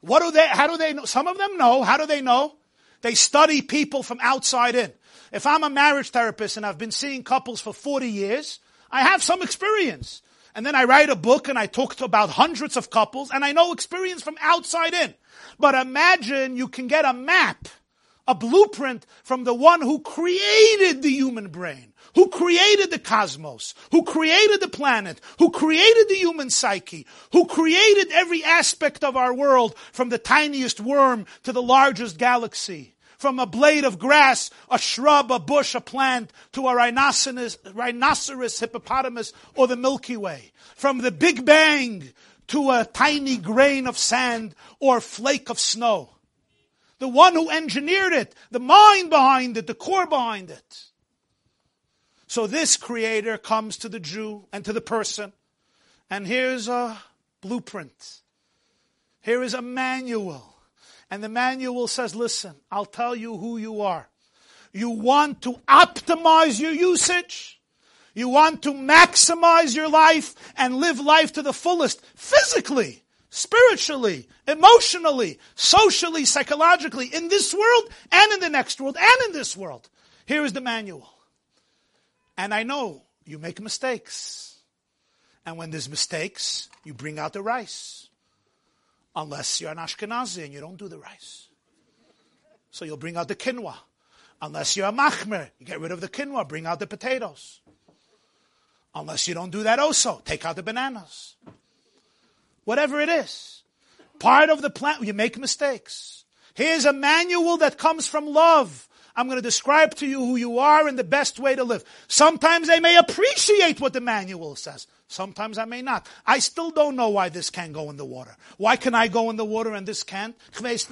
[SPEAKER 2] What do they, how do they know? Some of them know. How do they know? They study people from outside in. If I'm a marriage therapist and I've been seeing couples for 40 years, I have some experience. And then I write a book and I talk to about hundreds of couples and I know experience from outside in. But imagine you can get a map, a blueprint from the one who created the human brain who created the cosmos, who created the planet, who created the human psyche, who created every aspect of our world from the tiniest worm to the largest galaxy. From a blade of grass, a shrub, a bush, a plant, to a rhinoceros, rhinoceros hippopotamus, or the Milky Way. From the Big Bang to a tiny grain of sand or flake of snow. The one who engineered it, the mind behind it, the core behind it. So this creator comes to the Jew and to the person, and here's a blueprint. Here is a manual. And the manual says, listen, I'll tell you who you are. You want to optimize your usage. You want to maximize your life and live life to the fullest physically, spiritually, emotionally, socially, psychologically, in this world and in the next world and in this world. Here is the manual. And I know you make mistakes. And when there's mistakes, you bring out the rice. Unless you're an Ashkenazi and you don't do the rice. So you'll bring out the quinoa. Unless you're a machmir, you get rid of the quinoa, bring out the potatoes. Unless you don't do that also, take out the bananas. Whatever it is. Part of the plan, you make mistakes. Here's a manual that comes from love I'm going to describe to you who you are and the best way to live. Sometimes I may appreciate what the manual says. Sometimes I may not. I still don't know why this can't go in the water. Why can I go in the water and this can't? It's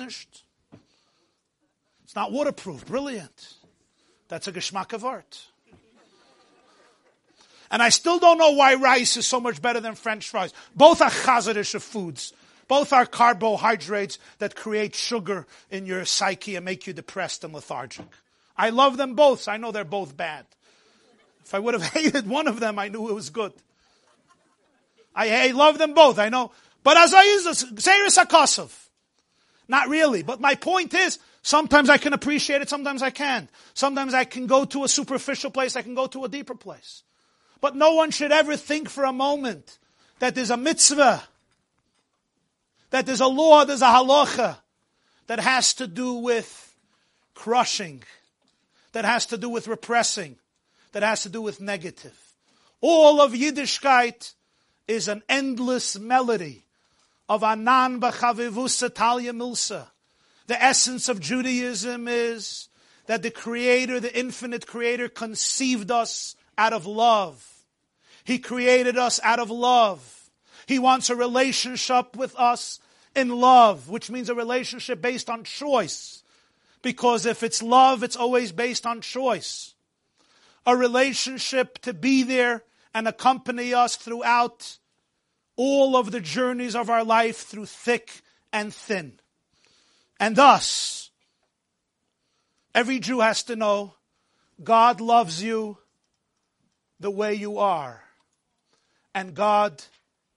[SPEAKER 2] not waterproof. Brilliant. That's a geschmack of art. And I still don't know why rice is so much better than French fries. Both are chazarish of foods. Both are carbohydrates that create sugar in your psyche and make you depressed and lethargic. I love them both. So I know they're both bad. If I would have [laughs] hated one of them, I knew it was good. I, I love them both. I know. But as I use Seiris Akosov. Not really. But my point is, sometimes I can appreciate it, sometimes I can't. Sometimes I can go to a superficial place, I can go to a deeper place. But no one should ever think for a moment that there's a mitzvah, that there's a law, there's a halacha that has to do with crushing, that has to do with repressing, that has to do with negative. All of Yiddishkeit is an endless melody of Anan b'chavivus Talia Milsa. The essence of Judaism is that the Creator, the infinite Creator, conceived us out of love. He created us out of love. He wants a relationship with us in love, which means a relationship based on choice. Because if it's love, it's always based on choice. A relationship to be there and accompany us throughout all of the journeys of our life through thick and thin. And thus, every Jew has to know God loves you the way you are. And God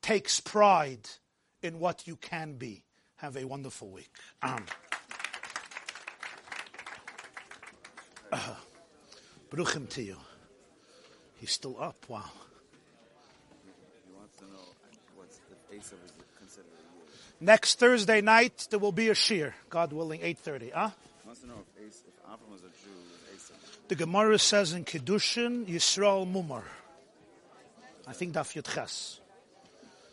[SPEAKER 2] takes pride in what you can be. Have a wonderful week. Amen. [clears throat] Uh, Bruchim to you. He's still up. Wow. Next Thursday night there will be a shear, God willing, eight thirty. Huh? The Gemara says in Kiddushin, Yisrael Mumar. I think Daf Yudches.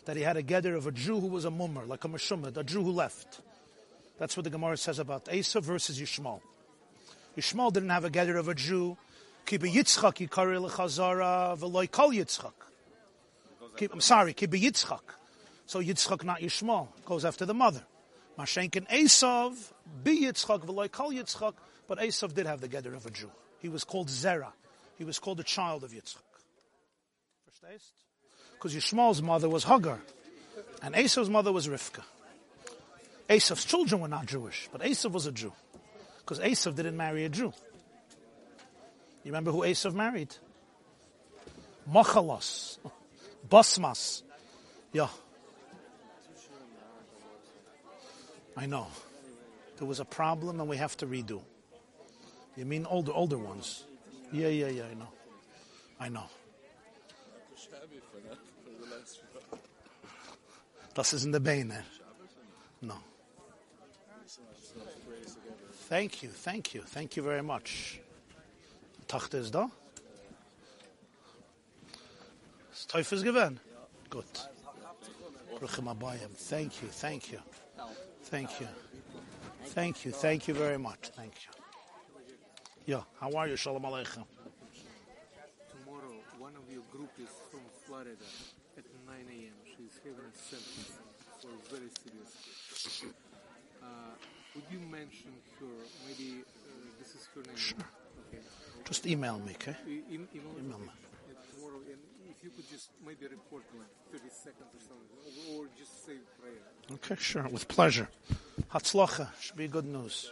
[SPEAKER 2] That he had a gather of a Jew who was a mummer, like a meshumad, a Jew who left. That's what the Gemara says about Esav versus Yishmael. Yishmael didn't have a gather of a Jew. Kibe Yitzchak Yitzchak. I'm sorry, Kibe Yitzchak. So Yitzchak, not Yishmael, goes after the mother. Mashenkin Esav, be Yitzchak, kol Yitzchak, but Esav did have the gather of a Jew. He was called Zerah. He was called the child of Yitzchak. Because Yishmael's mother was Hagar, and Esav's mother was Rivka. Esav's children were not Jewish, but Esav was a Jew. Because Esav didn't marry a Jew. You remember who Esav married? Machalos. Basmas. Yeah. I know. There was a problem and we have to redo. You mean older older ones? Yeah, yeah, yeah, I know. I know. Das ist in der Beine. No. Thank you, thank you, thank you very much. Tochter ist da? Ist gewesen? Gut. Thank you, thank you. Thank you. Thank you, thank you very much. Thank you. Yeah, how are you? Shalom Aleichem.
[SPEAKER 1] Tomorrow, one of your group is from Florida at 9 a.m. Having sentence for very serious. Uh, would you mention her? Maybe uh, this is her name.
[SPEAKER 2] Sure.
[SPEAKER 1] Okay.
[SPEAKER 2] Just email me, okay?
[SPEAKER 1] E- email,
[SPEAKER 2] Email me.
[SPEAKER 1] tomorrow, and if you could just maybe report in like 30 seconds or something, or, just say prayer.
[SPEAKER 2] Okay, sure, with pleasure. Hatzlacha, should be good news.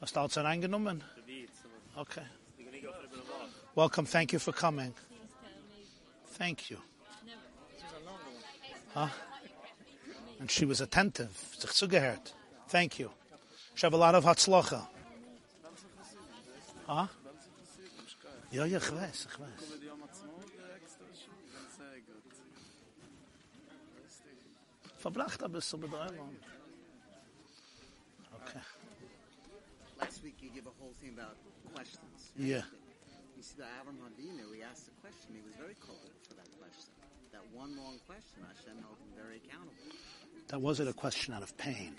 [SPEAKER 2] Hast du outside eingenommen? Okay. Welcome, thank you for coming. Thank you. Huh? And she was attentive. Thank you. She habe a lot of Hatzlacha. Huh? Ja, ja, ich weiß, ich weiß. Verbracht ein bisschen mit Eilon. Okay.
[SPEAKER 3] Last week you gave a whole thing about questions.
[SPEAKER 2] Yeah.
[SPEAKER 3] You see, the Avram Avinu, he asked a question. He was very for that one long question, Hashem held him very accountable.
[SPEAKER 2] That wasn't a question out of pain.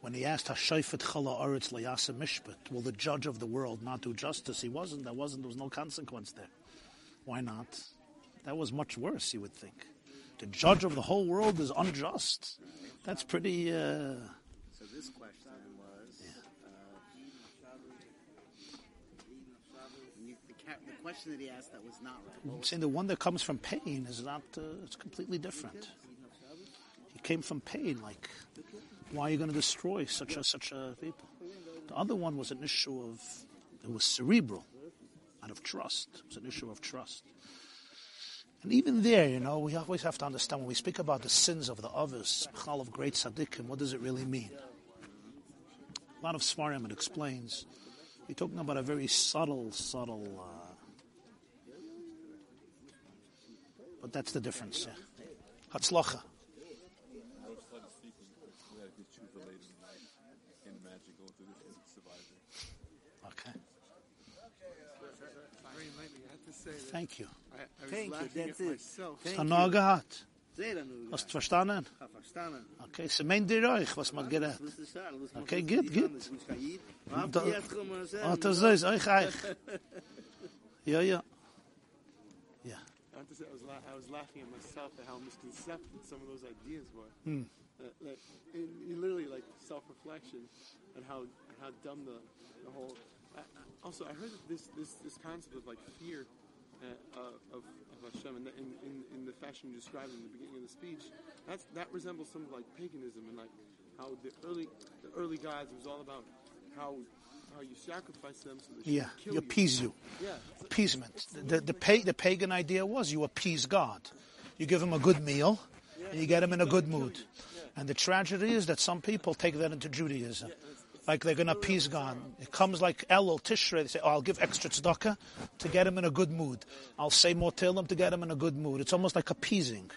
[SPEAKER 2] When he asked Hashayfet Chala Aretz Layasa Mishpat, will the judge of the world not do justice? He wasn't. There wasn't. There was no consequence there. Why not? That was much worse, you would think. The judge of the whole world is unjust. That's pretty. Uh,
[SPEAKER 3] So this question was, uh, you, the, ca- the question that he asked that was not right.
[SPEAKER 2] I'm saying the one that comes from pain is not. Uh, it's completely different. He came from pain. Like, why are you going to destroy such a such a people? The other one was an issue of. It was cerebral, out of trust. It was an issue of trust. And even there, you know, we always have to understand when we speak about the sins of the others, Chal of great tzaddikim, what does it really mean? A lot of Sforim it explains. You're talking about a very subtle, subtle. Uh, but that's the difference. Yeah. Hatzlacha.
[SPEAKER 4] I was started speaking. We had a good truth late in the night. Can't imagine going through this as a survivor.
[SPEAKER 2] Okay.
[SPEAKER 1] Very enlightening, I have to say that.
[SPEAKER 2] Thank you.
[SPEAKER 1] I, I
[SPEAKER 3] Thank you, that's it.
[SPEAKER 1] myself.
[SPEAKER 3] Thank
[SPEAKER 2] Hanna gehabt.
[SPEAKER 3] Sehr anuga.
[SPEAKER 2] Hast du verstanden? Okay, sie meint dir euch, was man geredet.
[SPEAKER 3] Was ist das? Was
[SPEAKER 2] Okay,
[SPEAKER 3] macht
[SPEAKER 2] gut,
[SPEAKER 3] das?
[SPEAKER 2] gut.
[SPEAKER 3] Das ist Kaid. Habt
[SPEAKER 2] Da-
[SPEAKER 3] ihr jetzt kommen sagen?
[SPEAKER 2] Ah, das ist euch [laughs] euch. Ja, ja. Ja.
[SPEAKER 1] I have to say, I was, la- I was laughing at myself at how misconceived some of those ideas were.
[SPEAKER 2] Hmm.
[SPEAKER 1] Uh, like, literally like self-reflection and how how dumb the, the whole. I, I- also, I heard that this this this concept of like fear uh, of of Hashem, and that in, in in the fashion you described in the beginning of the speech, that's that resembles some of like paganism and like how the early the early gods was all about how you sacrifice them so
[SPEAKER 2] Yeah, you appease you.
[SPEAKER 1] Yeah,
[SPEAKER 2] Appeasement. The, the, pa- the pagan idea was you appease God. You give him a good meal, and you get him in a good mood. And the tragedy is that some people take that into Judaism. Like they're going to appease God. It comes like Elul, Tishrei. They say, oh, I'll give extra tzedakah to get him in a good mood. I'll say more Tehillim to get him in a good mood. It's almost like appeasing.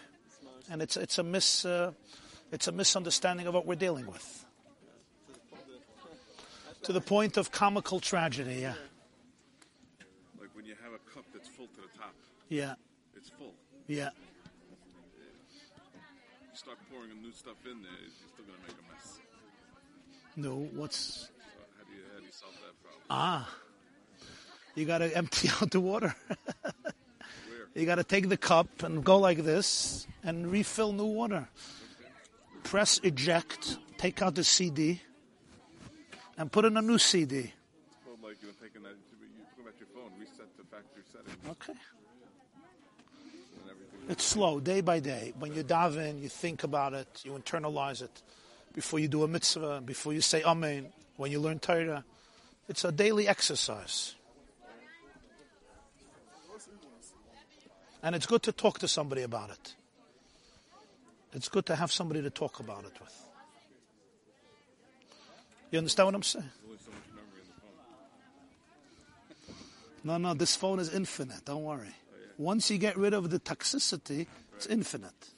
[SPEAKER 2] And it's, it's, a mis, uh, it's a misunderstanding of what we're dealing with. To the point of comical tragedy, yeah.
[SPEAKER 4] Like when you have a cup that's full to the top,
[SPEAKER 2] Yeah,
[SPEAKER 4] it's full.
[SPEAKER 2] yeah.
[SPEAKER 4] You start pouring new stuff in there, you're still going to make a mess.
[SPEAKER 2] No, what's
[SPEAKER 4] So how do you, how do you solve that problem?
[SPEAKER 2] Ah, you got to [laughs] empty out the water. You got to take the cup and go like this and refill new water. Press eject, take out the CD, and put in a new CD. Okay. It's slow, day by day. When you daven, you think about it, you internalize it. Before you do a mitzvah, before you say amen, when you learn Torah, it's a daily exercise. And it's good to talk to somebody about it. It's good to have somebody to talk about it with. You understand what I'm saying?
[SPEAKER 4] There's only so much memory in the phone.
[SPEAKER 2] No, no, this phone is infinite. Don't worry. Once you get rid of the toxicity, it's infinite.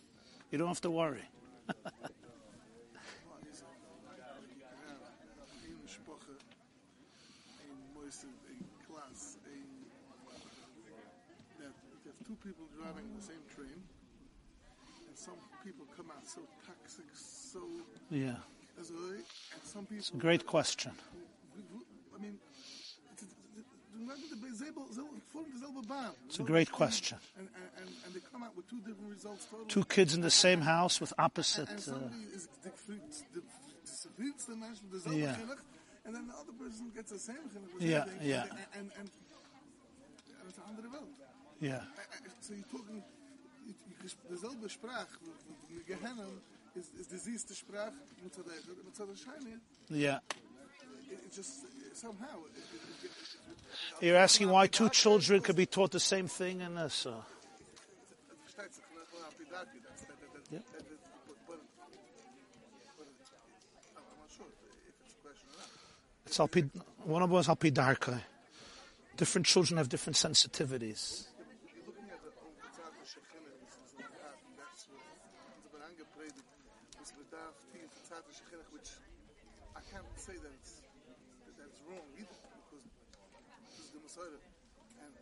[SPEAKER 2] You don't have to worry.
[SPEAKER 5] in Sprache, in Moise, in class, [laughs] in that you have two people driving the same train, and some people come out so toxic, so
[SPEAKER 2] Yeah.
[SPEAKER 5] as some people.
[SPEAKER 2] Great question. It's a great question.
[SPEAKER 5] And, and, and, and they come out with two different results. Totally.
[SPEAKER 2] Two kids in the same house with opposite.
[SPEAKER 5] And
[SPEAKER 2] Uh,
[SPEAKER 5] is the the zufriedenste mens met dezelfde
[SPEAKER 2] Yeah.
[SPEAKER 5] and then the other person gets the same.
[SPEAKER 2] Yeah, yeah.
[SPEAKER 5] And, and, and, en het is een andere welt.
[SPEAKER 2] yeah.
[SPEAKER 5] So you're talking, you, you, ges- dezelfde spraak, de Gehennen is, is dezelfde spraak, met z'n degen, met
[SPEAKER 2] Yeah.
[SPEAKER 5] it, it just, somehow. It, it,
[SPEAKER 2] You're asking why two children could be taught the same thing and this. Uh, Yeah.
[SPEAKER 5] it's, I'm I'm not sure if it's a question or not.
[SPEAKER 2] it's alpi, one of us alpidarka. Different children have different sensitivities.
[SPEAKER 5] You're looking at the Ongetzate Shechina, this is like that, and that's what has been angepredikt, was Bedarf Tiin Tzate Shechina, which I can't say that it's, that that's wrong either, because this is the Messiah, and,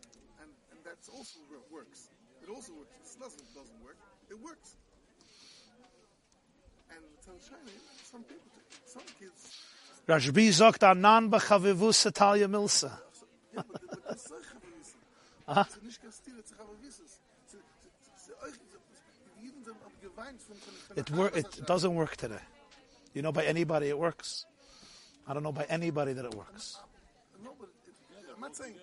[SPEAKER 5] and, and that's also works. It also works. It doesn't, doesn't work. It works. And Shechina, some people, some kids,
[SPEAKER 2] Rashbi sagt, Anan b'chavivus Talia Milsa. It, wor- it doesn't work today. You know by anybody it works? I don't know by anybody that it works.
[SPEAKER 5] No, but it, I'm not saying.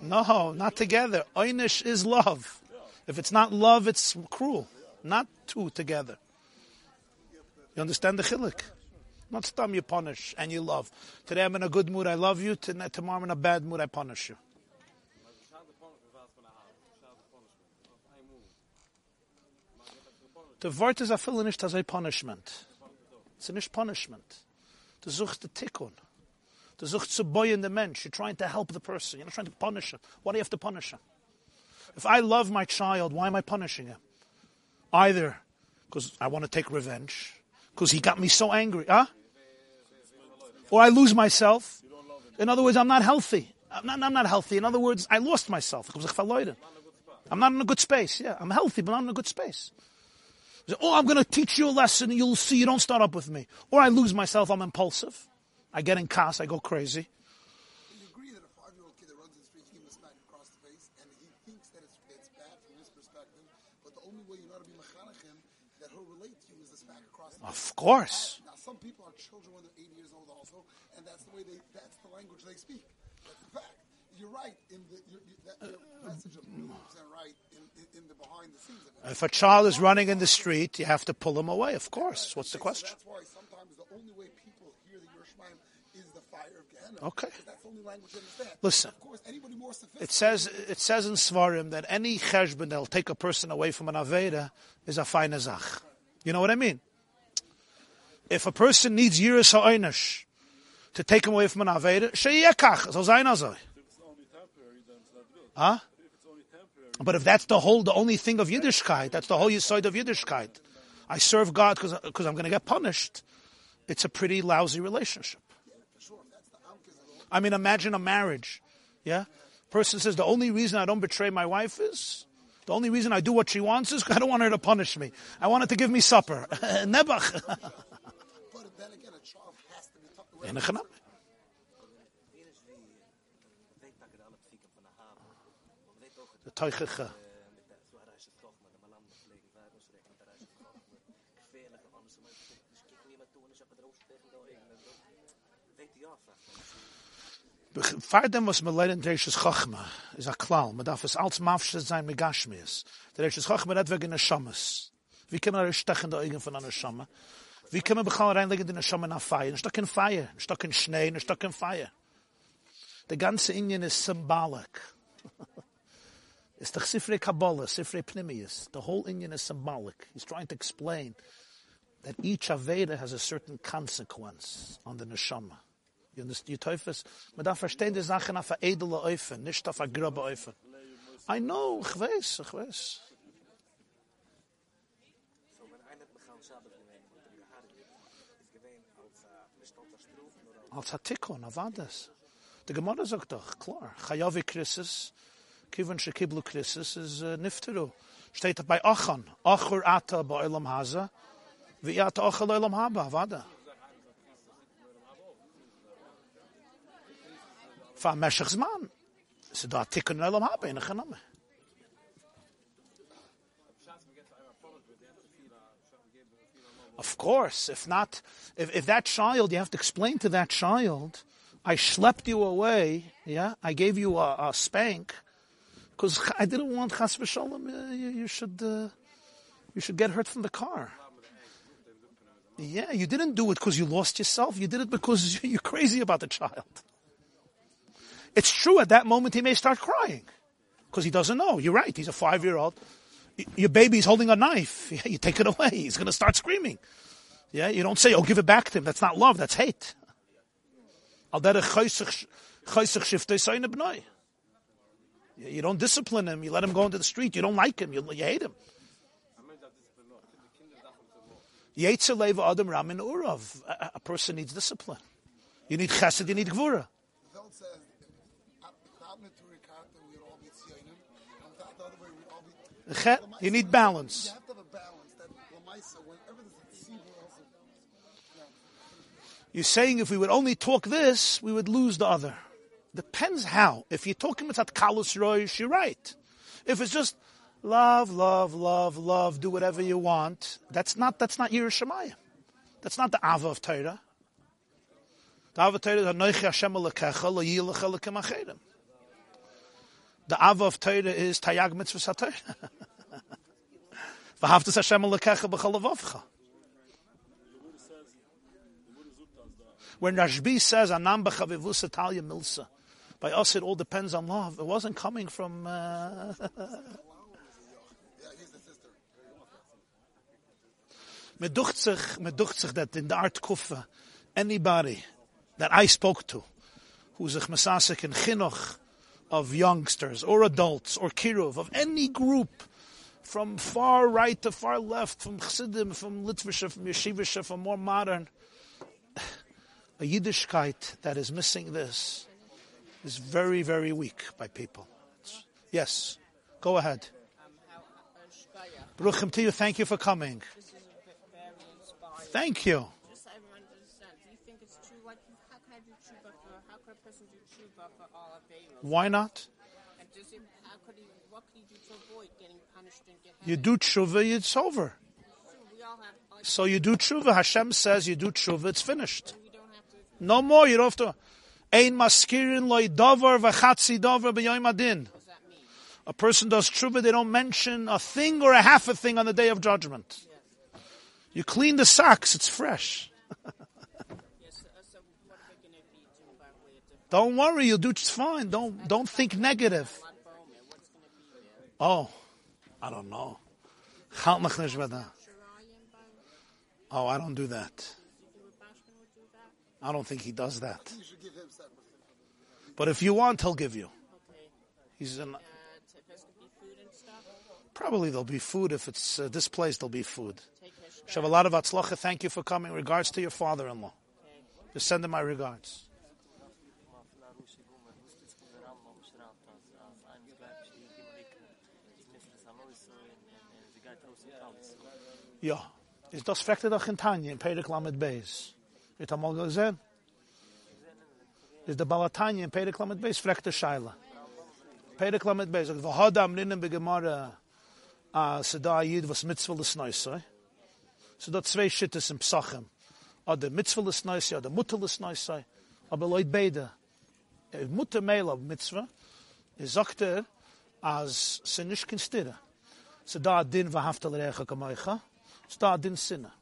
[SPEAKER 5] No, no, not the
[SPEAKER 2] together. Einish is love. If it's not love, it's cruel. Not two together. You understand the chilik? Not stam you punish and you love. Today I'm in a good mood, I love you. Tomorrow I'm in a bad mood, I punish you. The word is a nicht as a punishment. It's nicht punishment. Du suchst the tikkun. Du suchst zu boyen the mensch. You're trying to help the person. You're not trying to punish him. Why do you have to punish him? If I love my child, why am I punishing him? Either because I want to take revenge, because he got me so angry, huh? Or I lose myself. In other words, I'm not healthy. I'm not, I'm not healthy. In other words, I lost myself. I'm not in a good space. Yeah, I'm healthy, but not in a good space. Oh, I'm going to teach you a lesson. You'll see. You don't start up with me. Or I lose myself. I'm impulsive. I get in cast. I go crazy.
[SPEAKER 6] you agree that a five-year-old kid that runs in the street, he was smacked across the face, and he thinks that it's, it's bad from his perspective, but the only way you know to be mechanech him, that he'll relate to you is the smack across the face.
[SPEAKER 2] Of course.
[SPEAKER 6] Now, some people are children when they're eight years old also, and that's the way they, that's the language they speak. That's the fact. You're right in the, your, that, your message of million percent right in, in, in the behind the scenes of it.
[SPEAKER 2] If a child is running in the street, you have to pull him away. Of course. What's the question?
[SPEAKER 6] So that's why sometimes the only way
[SPEAKER 2] Okay.
[SPEAKER 6] Because that's the only language they understand.
[SPEAKER 2] Listen.
[SPEAKER 6] Course, anybody more sophisticated.
[SPEAKER 2] It says it says in Svarim that any cheshbon that'll take a person away from an aveda is a fine zach. You know what I mean? If a person needs yiras ha'einish to take him away from an aveda, sheyekach so zayin azay.
[SPEAKER 4] If it's only temporary, then it's not good.
[SPEAKER 2] Huh?
[SPEAKER 4] If it's only temporary,
[SPEAKER 2] But if that's the whole, the only thing of Yiddishkeit, that's the whole side of Yiddishkeit. I serve God because I'm going to get punished. It's a pretty lousy relationship. I mean, imagine a marriage. Yeah? Person says, the only reason I don't betray my wife is, the only reason I do what she wants is I don't want her to punish me. I want her to give me supper. [laughs] Nebuch.
[SPEAKER 6] But then again, a child has to be taught the way.
[SPEAKER 2] In a chanam.
[SPEAKER 7] Weet dat ik alle fieken van de haven. Weet ook
[SPEAKER 2] The teichecha.
[SPEAKER 7] met de zo reis het toch, maar de malam de vlegen waar ons recht met de reis het toch. Gefeerlijke anders maar dus kijk niet meer toe en is op het roos tegen de eigen. Weet die af.
[SPEAKER 2] Fardem was me leiden Dreishes Chachma is a klal. Me darf es als mafshes sein mit Gashmias. Dreishes Chachma redt wegen Neshamas. Wie kann man stechen die Augen von einer Neshama? Wie kann man bechal reinlegen die Neshama nach Feier? Ein Stock in Feier, ein Stock in Schnee, ein Stock in Feier. Der ganze Indien ist symbolic. [laughs] It's the Sifrei Kabbalah, Sifrei Pnimius. The whole Indian is symbolic. He's trying to explain that each Aveda has a certain consequence on the Neshama. You understand? Teufels? Man darf verstehen die Sachen auf eine edle Eufen, nicht auf eine grobe Eufen. I know, ich weiß, ich weiß.
[SPEAKER 7] Als als stroef nur
[SPEAKER 2] Als Hatikon, Gemara sagt doch, klar, Chayavi Krisis, Kivan Shekiblu Krisis, is uh, Nifteru. Steht bei Achan, Achur Ata bei Olam Haza, wie Ata Achal Olam Haba, Avada. Olam Haba in. Of course, if not, if, if that child, you have to explain to that child, I schlepped you away, yeah, I gave you a, a spank, because I didn't want chas v'shalom, uh, you, you should, uh, you should get hurt from the car. Yeah, you didn't do it because you lost yourself. You did it because [laughs] you're crazy about the child. It's true at that moment he may start crying because he doesn't know. You're right. He's a five year old. Your baby's holding a knife. [laughs] You take it away. He's going to start screaming. Yeah, you don't say, oh, give it back to him. That's not love. That's hate. You don't discipline him. You let him go into the street. You don't like him. You, you hate him. Adam a person needs discipline. You need chesed. You need gvura. You need balance. You're saying if we would only talk this, we would lose the other. Depends how. If you're talking about Kalus Roish, you're right. If it's just love, love, love, love, do whatever you want, that's not that's not Yerushalayim. That's not the Ava of Torah. The Ava of Torah is Hashem the Ava of Torah is Tayag Mitzvah SaTorah. [laughs] V'havtas Hashem Elokecha B'chol Avavcha. When Rashbi says Anam B'chavivus Talia Milsa, by us it all depends on love. It wasn't coming from. Uh, [laughs] Meducht sich, meducht sich that in the art kufa, anybody that I spoke to, who's a chmasasik in chinuch of youngsters or adults or kiruv of any group, from far right to far left, from chassidim, from litvisha, from yeshivisha, from more modern, a Yiddishkeit that is missing this is very, very weak by people. Yes, go ahead. Baruch to you. Thank you for coming. Thank you.
[SPEAKER 8] Just so everyone understands, do you think it's true? Like, how can I do tshuva for, how could a person do tshuva for all of Beirut?
[SPEAKER 2] Why not?
[SPEAKER 8] And does it, how could he, what could he do to avoid getting punished and not?
[SPEAKER 2] You do tshuva, it's over. So you do tshuva. Hashem says you do tshuva, it's finished. No more. You don't have to. Ein maskirin loy davar v'chatzi b'yoyim adin. A person does tshuva, they don't mention a thing or a half a thing on the day of judgment. You clean the socks, it's fresh. [laughs]
[SPEAKER 8] Yes, uh, so what are we going to be doing by way of different
[SPEAKER 2] Don't worry, you'll do just fine. Don't don't think negative. Oh, I don't know. Oh, I don't do that. I don't think he does that. But if you want, he'll give you. He's
[SPEAKER 8] stuff,
[SPEAKER 2] Probably there'll be food. If it's uh, this place, there'll be food. Shav a lot of atzlacha. Thank you for coming. Regards to your father-in-law. Just send him my regards. Ja. Is das fekte doch in Tanje, in Perik Lamed Beis. Wird amal gesehen? Is de Balatanje in Perik Lamed Beis fekte Scheile. Perik Lamed Beis. Ich war am Linnen bei Gemara a Seda Ayid, was mitzvill des Neusoi. Eh? So da zwei Schittes im Psachem. A de mitzvill des Neusoi, a de mutter des a eh? Aber leut beide. E mutter meil mitzvah. Sagt er, as se nischkin stirre. Da din wa haftal reiche kamoicha. Da din sinne.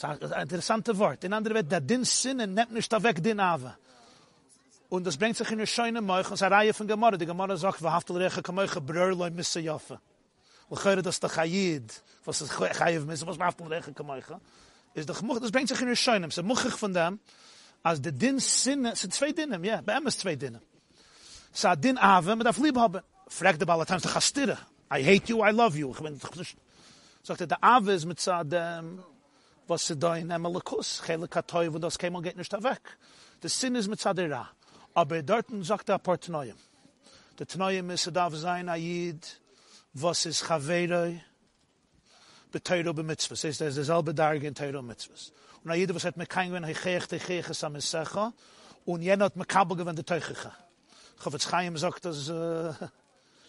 [SPEAKER 2] Das ist ein interessantes Wort. In anderen Worten, der din sinne nimmt nicht weg din ave. Und das bringt sich in eine schöne und es ist eine Reihe von Gemara. Die Gemara sagt, vahafta l'recha kamoicha, brör loy misse jaffe. L'chöre das der Chayid, was ist Chayiv misse, was vahafta l'recha kamoicha. Is de gemocht, das bringt sich in eine schöne. Se muchig von dem, als de din sinne, es sind zwei dinnen, ja, bei ihm ist zwei dinnen. Sa din ave, mit auf lieb haben. Fragt der Balatans, der Chastire. I hate you, I love you. Ich bin, sagt er, der ave ist mit dem, was sie da in Emelikus, chele katoi, wo das keinmal geht nicht weg. Der Sinn ist mit der. Aber dort sagt er ein paar. Der Tnoim ist, er darf sein, Ayid, was ist Chaveroi, beteiro be mitzvahs. Es ist derselbe Darge in Teiro mitzvahs. Und Ayid, was hat mir kein gewinn, heichech, heichech, sam Secha, und jener hat mir kabel gewinn, der Teuchicha. Chavetz Chaim sagt, dass,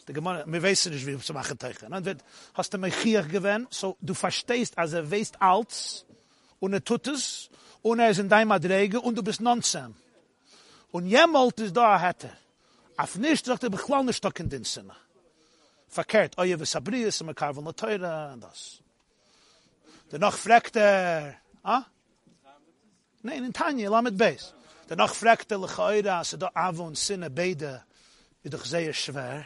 [SPEAKER 2] äh, der Gemara, wir wissen nicht, wie zu machen Teuchicha. Dann wird, hast du mir Chiach gewinn, so du verstehst, als er weißt alles, und er tut es, und er ist in deinem Adrege, und du bist nonsam. Und jemalt ist da, hat er. Auf nicht, sagt er, bechlall nicht stock in den Sinne. Verkehrt, oje, was Abrius, und wir karven la Teure, und das. Danach fragt er, ah? Nein, in Tanya, Lamed Beis. Danach fragt er, lechoira, se da Avo und Sinne beide, wie doch sehr schwer.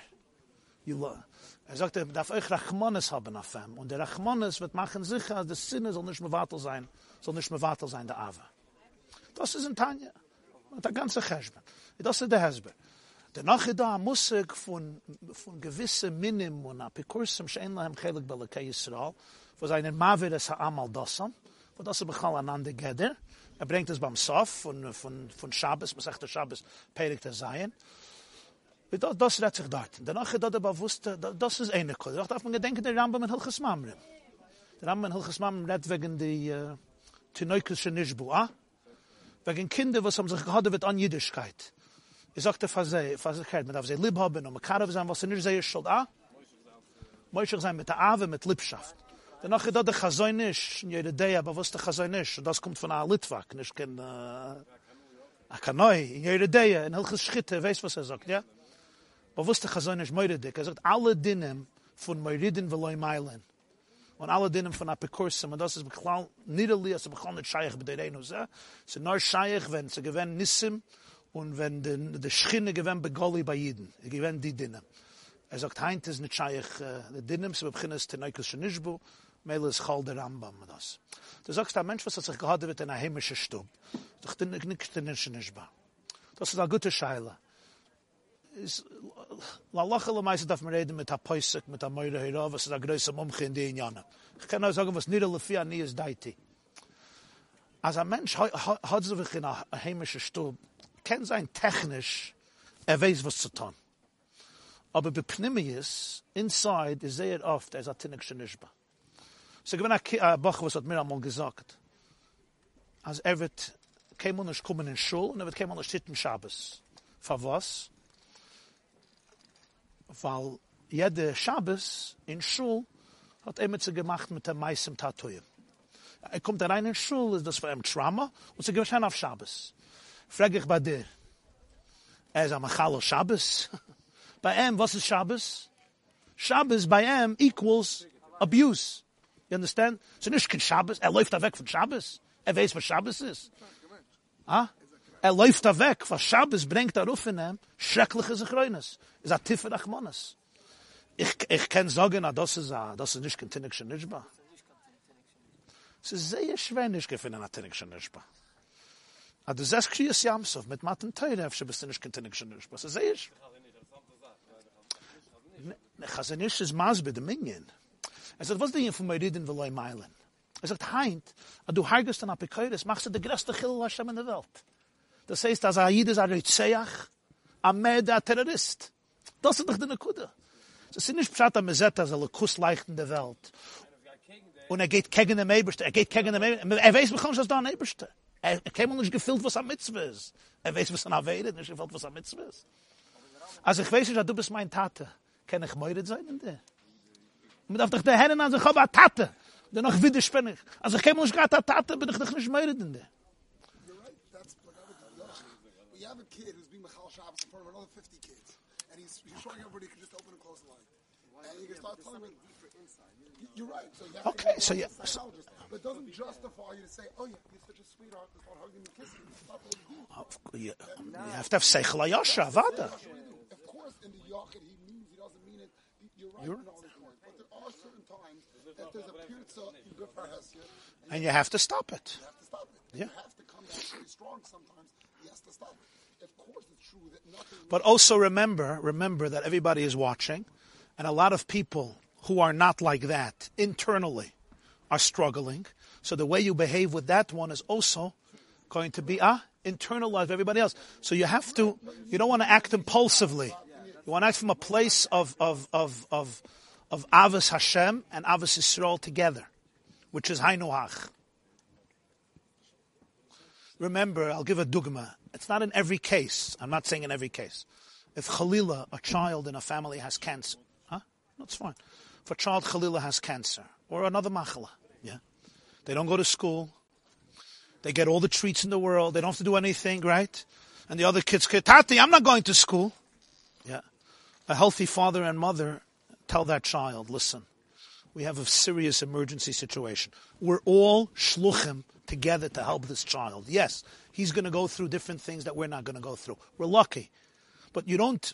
[SPEAKER 2] Er sagt, er darf euch Rachmanes haben auf ihm. Und der Rachmanes wird machen sicher, dass der Sinne soll nicht mehr wartel sein, soll nicht mehr wartel sein, der Ava. Das ist in Tanya. Und der ganze Cheshben. Das ist der Hezber. Danach ist da ein Musik von, von gewissen Minim und Apikursim, schein lahem chelik belekei Yisrael, wo seinen Mavir es ha'amal dassam, wo das ist bechal anande geder. Er bringt es beim Sof von, von, von Shabbos, man sagt der Shabbos, Perik der Zayin. Und Das, das redt sich dort. Danach ist da der bewusste, da- das ist eine Kode. Danach darf man gedenken, der Rambam in Hilches Mamrim. Der Rambam in Hilches Mamrim redt wegen die, äh, Tinoikus Shenishbu, ah? Wegen Kinder, was haben sich gehad wird an Jüdischkeit. Ich sagte Fasei, Fasei, mit auf sie lieb haben und mit Karav sein, was sie nicht sehr schuld, ah? Moishach sein mit der Ave, mit Liebschaft. Danach da der Chazoin ist, in jeder Day, aber was der Chazoin ist, und das kommt von einer Litvak, nicht kein, äh, a Kanoi, in jeder Day, in Hilches Schitte, weißt was er sagt, ja? Aber was der Chazoin ist, Moiridik, er sagt, alle Dinnen von Moiridin veloi Meilen, und alle Dinnen von Apikursim, und das ist beklau, niederli, also beklau nicht Scheich bei der Reino, so, es ist nur Scheich, wenn sie gewähnen Nissim, und wenn die, die Schinne gewähnen Begoli bei Jiden, er gewähnen die Dinnen. Er sagt, heint ist nicht Scheich, äh, die Dinnen, sie beginnen es, Tenoikus Shenishbu, Meile ist Chal der Rambam, das. Du sagst, ein Mensch, was hat sich gehad wird in einer heimische Stub, doch den nicht den Shenishba. Das ist eine gute Scheile. is la lachle meise daf mer reden mit a poisik mit a meide hera was da groese mumche in de jana ich kann sagen was nit le fia nie is deite as a mentsh hat so wir in a heimische stub ken sein technisch er weis was zu tun. Aber be pnimius inside is it oft er as a tinikshnishba so gewen a bach was hat mir amol gesagt. As evet kemon kommen in shul und evet kemon es titten shabbes for was? Weil jede Shabbos in Schul hat er mit sie gemacht mit dem meisten Tatooien. Er kommt rein in Schul, ist das für ihn Trauma und sie gewinnt auf Shabbos. Frag ich bei dir, er ist am Achalo Shabbos? [laughs] bei ihm, was ist Shabbos? Shabbos bei ihm equals abuse. You understand? So nicht kein Shabbos. Er läuft da weg von Shabbos. Er weiß, was Shabbos ist. Ah? Er läuft da weg. Was Shabbos bringt er auf in ihm. Schreckliche Zechreines. Ist ein Tiffer Achmanes. Ich, ich kann sagen, na, das ist, a, das ist nicht kein Tinnik Shenishba. Es ist sehr schwer nicht gefunden, ein Tinnik Shenishba. Aber du sagst, Kriyas Yamsov, mit Matten Teure, אפשר bist du nicht kein Tinnik Shenishba. Es ist sehr schwer. Chazanish is Masbe, the Minion. Er sagt, was ist die von mir reden will ein Meilen? Er sagt, Heint, a du hargest an Apikoides, machst du die größte Chilul Hashem in der Welt. Das heißt, dass er ist ein Reitzeach, a Mede, a Terrorist. Das ist doch die Nekuda. Das ist nicht Pshat am Mezeta, so Kuss leicht in der Welt. Und er geht gegen den Eberste, er geht gegen den Eberste. Er weiß, bekommst was da ein Eberste. Er, er käme nicht gefüllt, was am Mitzvah ist. Er weiß, was an Avede, nicht gefüllt, was am Mitzvah ist. Also ich weiß nicht, dass du bist mein Tate. Kann ich meuret sein in dir? mit auf der Herren an sich hab a Tate. Der noch wieder. Also ich käme uns gerade Tate, bin ich doch nicht mehr in der.
[SPEAKER 6] Another 50 kids, and he's, he's showing everybody he can just open and close the line. And you can start telling him, you're right. So you have
[SPEAKER 2] Okay,
[SPEAKER 6] to
[SPEAKER 2] so yeah, so-
[SPEAKER 6] but it doesn't justify you to say, oh yeah, he's such a sweetheart, to start hugging oh, and kissing him. What you do.
[SPEAKER 2] You, you have to have Seichel Ayosha, Avada.
[SPEAKER 6] Of course, in the Yachid, he means he doesn't mean it. You're right in all this. But there are certain times that there's a pirza in good for Hesia, and
[SPEAKER 2] And you have to stop it.
[SPEAKER 6] you have to stop it.
[SPEAKER 2] Yeah.
[SPEAKER 6] You have to come down pretty strong sometimes. He has to stop it.
[SPEAKER 2] But also remember, remember that everybody is watching, and a lot of people who are not like that internally are struggling. So the way you behave with that one is also going to be ah internalized everybody else. So you have to, you don't want to act impulsively. You want to act from a place of of of of of Avos Hashem and Avos Yisrael together, which is Hainuach. Remember, I'll give a dugma. It's not in every case. I'm not saying in every case. If Khalila, a child in a family, has cancer, huh? That's fine. If a child Khalila has cancer or another machala, yeah, they don't go to school. They get all the treats in the world. They don't have to do anything, right? And the other kids, Tati, I'm not going to school. Yeah. A healthy father and mother tell that child, listen, we have a serious emergency situation. We're all shluchim together to help this child. Yes, he's going to go through different things that we're not going to go through. We're lucky, but you don't.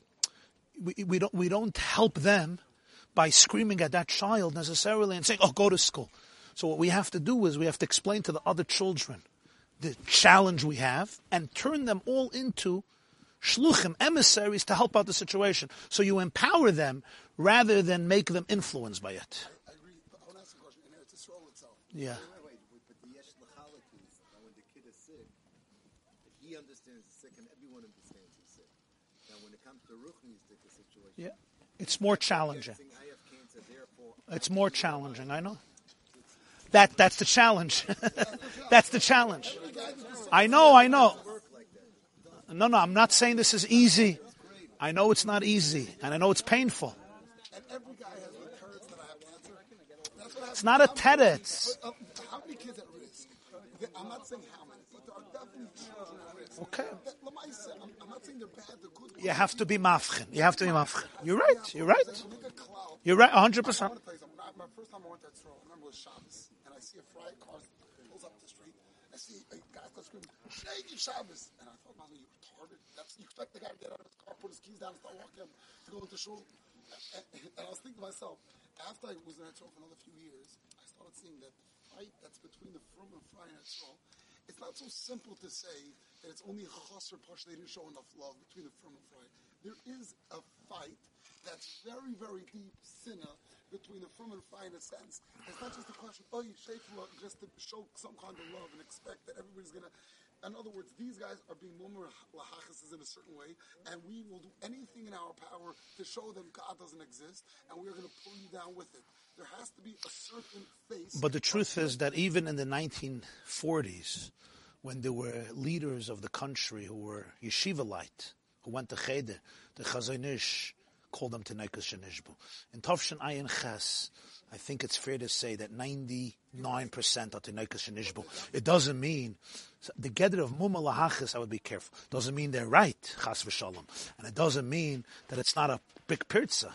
[SPEAKER 2] We, we don't. We don't help them by screaming at that child necessarily and saying, "Oh, go to school." So what we have to do is we have to explain to the other children the challenge we have and turn them all into shluchim, emissaries to help out the situation. So you empower them rather than make them influenced by it.
[SPEAKER 6] I agree. But I want to ask a question. In Eretz Yisrael itself,
[SPEAKER 2] Yeah.
[SPEAKER 9] Wait, wait, wait, but the yesh lachalitis, now when the kid is sick, he understands he's sick and everyone understands he's sick. Now when it comes to ruchnistic situation,
[SPEAKER 2] Yeah. It's more challenging. It's more challenging, I know. That, that's the challenge. [laughs] that's the challenge. I know, I know. No, no, I'm not saying this is easy. I know it's not easy, and I know it's painful. It's not a.
[SPEAKER 6] But, uh, how many kids at risk? I'm not saying how many, but there are definitely children.
[SPEAKER 2] Okay.
[SPEAKER 6] That- Lamaisa, I'm, I'm not saying they're bad, they're good.
[SPEAKER 2] You have to be mafchin. You have to be mafchin. You're right. You're right.
[SPEAKER 6] Look at cloud.
[SPEAKER 2] You're right. 100%.
[SPEAKER 6] I want to tell you something. I- My first time I went to that store, I remember it was Shabbos, and I see a fry car pulls up the street. I see a guy screaming, Shaggy Shabbos. And I thought, man, you retarded. That's, you expect the guy to get out of his car, put his keys down, and start walking to go into shul. And, and I was thinking to myself, after I was in that store for another few years, I started seeing that fight that's between the Frum and Fry in that store, it's not so simple to say that it's only a chasr push they didn't show enough love between the firm and Fry. There is a fight that's very, very deep sinner between the firm and Fry in a sense. It's not just a question, oh, you shake just to show some kind of love and expect that everybody's going to. In other words, these guys are being mummer lahachas in a certain way, and we will do anything in our power to show them God doesn't exist, and we are going to pull you down with it. There has to be a certain face.
[SPEAKER 2] But the truth is that even in the 1940s, when there were leaders of the country who were yeshiva yeshivalite, who went to Cheder, the Chazon Ish called them to Nekas Shenishbu. In Tovshin Ayin Ches, I think it's fair to say that 99% are to Nekas Shenishbu. It doesn't mean, the Gedr of Mumma Lahachis, I would be careful. Doesn't mean they're right, Chas v'shalom. And it doesn't mean that it's not a big pirza.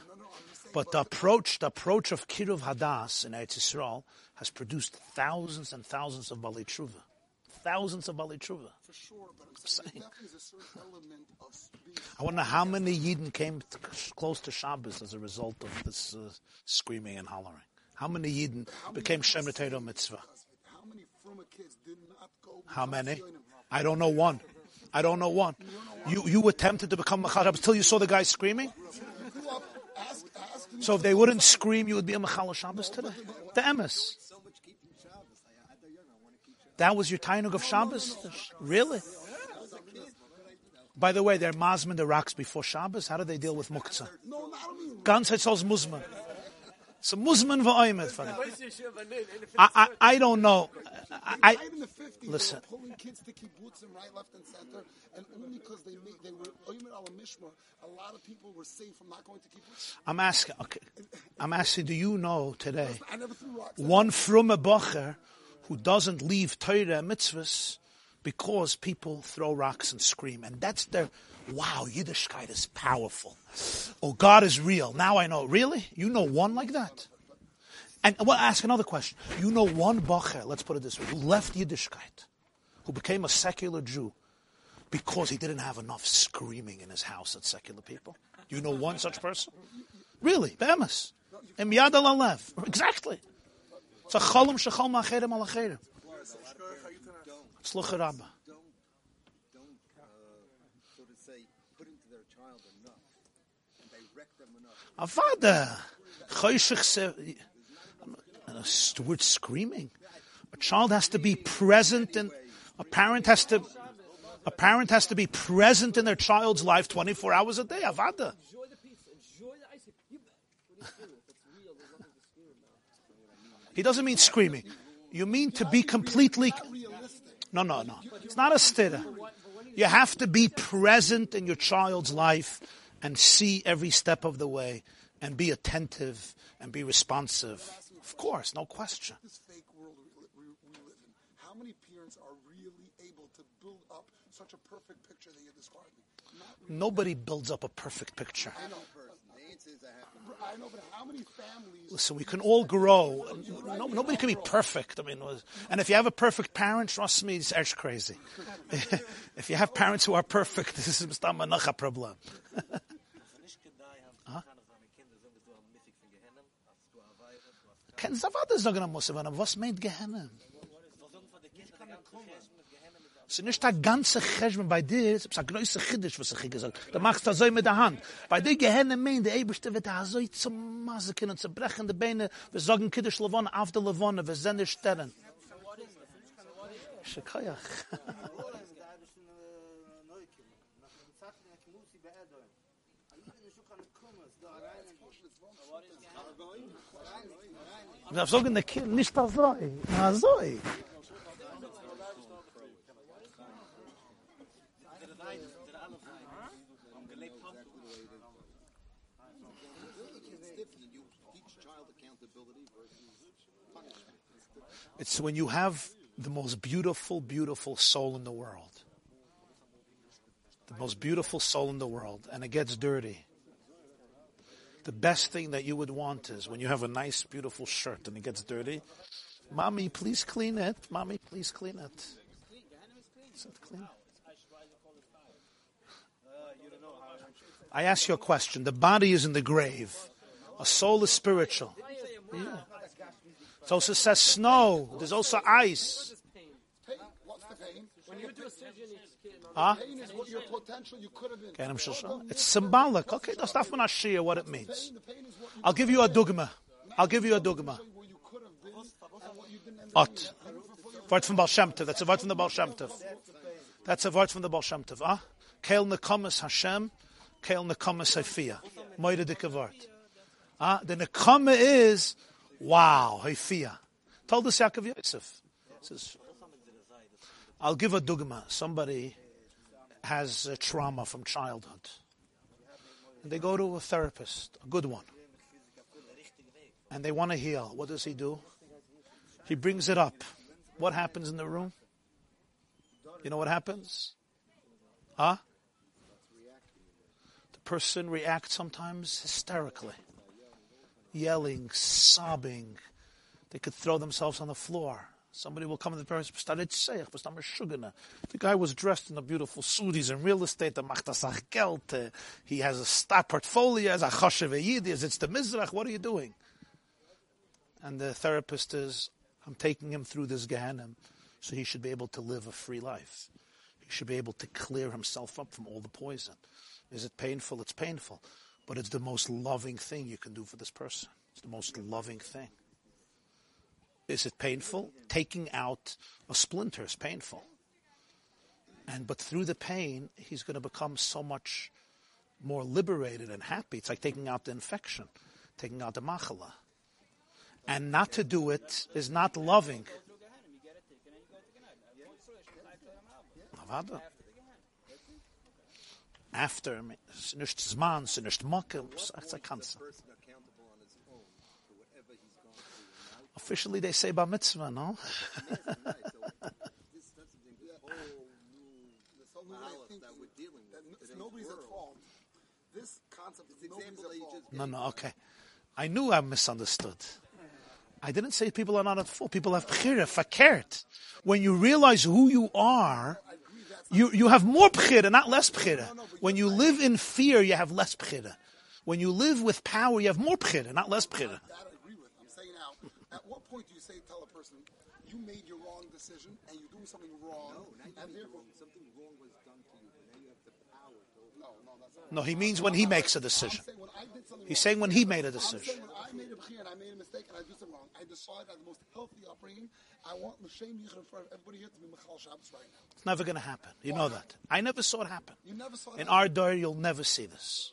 [SPEAKER 2] But the approach, the approach of Kiruv Hadas in Eretz Yisrael has produced thousands and thousands of Bali Tshuva. Thousands of Bali Tshuva.
[SPEAKER 6] For sure, but I'm saying there definitely is a certain element of being
[SPEAKER 2] I wonder how many Yidden came t- close to Shabbos as a result of this uh, screaming and hollering. How many Yidden became Shem mitzvah?
[SPEAKER 6] How many Fruma kids did not go?
[SPEAKER 2] How many? I don't know one. I don't know one. You you attempted to become Machal Shabbos till you saw the guy screaming?
[SPEAKER 6] You grew up, ask, ask them.
[SPEAKER 2] So if they wouldn't scream, you would be a Machal Shabbos today? The Emes.
[SPEAKER 9] So much keeping Shabbos. I, I thought you're gonna want to keep Shabbos.
[SPEAKER 2] That was your Tainug of Shabbos? Really? By the way, they're Mazman the rocks before Shabbos. How do they deal with Muktzah?
[SPEAKER 6] No, not only
[SPEAKER 2] Ganz Hitzol's Muzman. So Muzman v'oimet for them. I, I, I don't know. I, I,
[SPEAKER 6] right in the 50s,
[SPEAKER 2] Listen.
[SPEAKER 6] pulling kids to kibbutzim right, left, and center, and only because they made, they were al mishmar, a lot of people were safe from not going to.
[SPEAKER 2] I'm asking, okay. I'm asking, do you know today
[SPEAKER 6] I never threw rocks.
[SPEAKER 2] one from a bocher who doesn't leave Torah mitzvahs because people throw rocks and scream. And that's their, wow, Yiddishkeit is powerful. Oh, God is real. Now I know. Really? You know one like that? And well, ask another question. You know one bocher, let's put it this way, who left Yiddishkeit, who became a secular Jew because he didn't have enough screaming in his house at secular people? Do you know one such person? Really? Alev. Exactly. It's a cholam shechol ma'acherem al acherem. Slucha rabba. Avada. A steward screaming. A child has to be present and a parent has to... A parent has to be present in their child's life 24 hours a day. Avada.
[SPEAKER 7] Enjoy the pizza. Enjoy the ice cream. You, what do you do? If it's real, there's nothing to scream about.
[SPEAKER 2] He doesn't mean screaming. You mean to be completely. No, no, no. It's not a stira. You have to be present in your child's life and see every step of the way and be attentive and be responsive. Of course, no question.
[SPEAKER 6] This fake world we, li- we, we live in, how many parents are really able to build up such a perfect picture that you're describing?
[SPEAKER 2] Nobody builds up a perfect picture. Listen, we can all grow. No, nobody can be perfect. I mean, and if you have a perfect parent, trust me, it's edge crazy. [laughs] if you have parents who are perfect, [laughs] this is a problem. [laughs]
[SPEAKER 7] Es
[SPEAKER 2] ist nicht der ganze Cheshben bei dir, es ist ein größer Chiddisch, was ich gesagt habe. Du machst das so mit der Hand. Bei dir Gehennen meint, der Eberste wird da so zum Masakin und zerbrechen die Beine, wir sagen Kiddisch Levone auf der Levone, wir sehen die Sterne. Shekayach. [laughs] Ich darf sagen, nicht das so. Na so.
[SPEAKER 9] It's
[SPEAKER 2] when you have the most beautiful, beautiful soul in the world. The most beautiful soul in the world, and it gets dirty. The best thing that you would want is when you have a nice, beautiful shirt and it gets dirty. Mommy, please clean it. Mommy, please clean it. Is it clean? I ask you a question. The body is in the grave. A soul is spiritual. Yeah. It also says snow. There's also ice.
[SPEAKER 6] Pain. What's the pain?
[SPEAKER 8] When you do a surgery, it's getting
[SPEAKER 2] Huh?
[SPEAKER 6] Pain is what your potential you could have been.
[SPEAKER 2] Okay, I'm sure. It's symbolic. Okay, that's not I share what it means.
[SPEAKER 6] Pain, the pain is what you
[SPEAKER 2] I'll give you a dogma. I'll give you a dogma.
[SPEAKER 6] where you could have been and what you didn't end up
[SPEAKER 2] Ot. Word from Baal Shem Tov. That's a word from the Baal Shem Tov. That's a word from the Baal Shem Tov. Ah? Kael Hashem, kael. Moide dike word. Ah? The nekama is, wow, Hafiyah. Told us Yaakov Yosef. Says, I'll give a dogma. Somebody has a trauma from childhood. And they go to a therapist, a good one. And they want to heal. What does he do? He brings it up. What happens in the room? You know what happens? Huh? The person reacts sometimes hysterically, yelling, sobbing. They could throw themselves on the floor. Somebody will come to the saying, The guy was dressed in a beautiful suit. He's in real estate. The uh, He has a stock portfolio. As a choshev. It's the mizrach. What are you doing? And the therapist is, I'm taking him through this Gehenna, so he should be able to live a free life. He should be able to clear himself up from all the poison. Is it painful? It's painful. But it's the most loving thing you can do for this person. It's the most loving thing. Is it painful? Taking out a splinter is painful. And but through the pain, he's going to become so much more liberated and happy. It's like taking out the infection, taking out the machala. And not to do it is not loving. After, es ist nicht Zman, es ist nicht Mokke, es ist ein Kanzer.
[SPEAKER 9] On his own for whatever he's gone through. And
[SPEAKER 2] Officially they say bar mitzvah, no?
[SPEAKER 9] now, right, so this, [laughs] that's the thing. This whole new
[SPEAKER 6] This whole new way of
[SPEAKER 9] malach
[SPEAKER 6] thinking
[SPEAKER 9] that we're dealing
[SPEAKER 6] that
[SPEAKER 9] with.
[SPEAKER 6] n-
[SPEAKER 9] today's
[SPEAKER 6] nobody's at
[SPEAKER 9] world.
[SPEAKER 6] fault. This concept is nobody's
[SPEAKER 9] example
[SPEAKER 6] at
[SPEAKER 9] that you
[SPEAKER 2] No, no, okay. I knew I misunderstood. I didn't say people are not at fault. People have bchira, fakert. When you realize who you are, you, you have more bchira, not less bchira. When you live in fear, you have less bchira. When you live with power, you have more bchira, not less bchira.
[SPEAKER 6] That I agree with. I'm saying now, at what point do you say tell a person you made your wrong decision and you're doing something wrong,
[SPEAKER 9] No,
[SPEAKER 6] and therefore
[SPEAKER 9] wrong. Something wrong was done to you, but now you have the power to
[SPEAKER 6] no, no, that's not.
[SPEAKER 2] No, he means when he makes a decision.
[SPEAKER 6] I'm saying when I did something
[SPEAKER 2] He's saying when he made a
[SPEAKER 6] I'm saying
[SPEAKER 2] decision.
[SPEAKER 6] when I made a bchir and I made a mistake and I do something wrong, I decide I have the most healthy upbringing. I want L'Shem Yichud for everybody here to be Michal Shabbos right now.
[SPEAKER 2] It's never going to happen. You know that. I never saw it happen.
[SPEAKER 6] You never saw it
[SPEAKER 2] In
[SPEAKER 6] that.
[SPEAKER 2] our door, you'll never see this.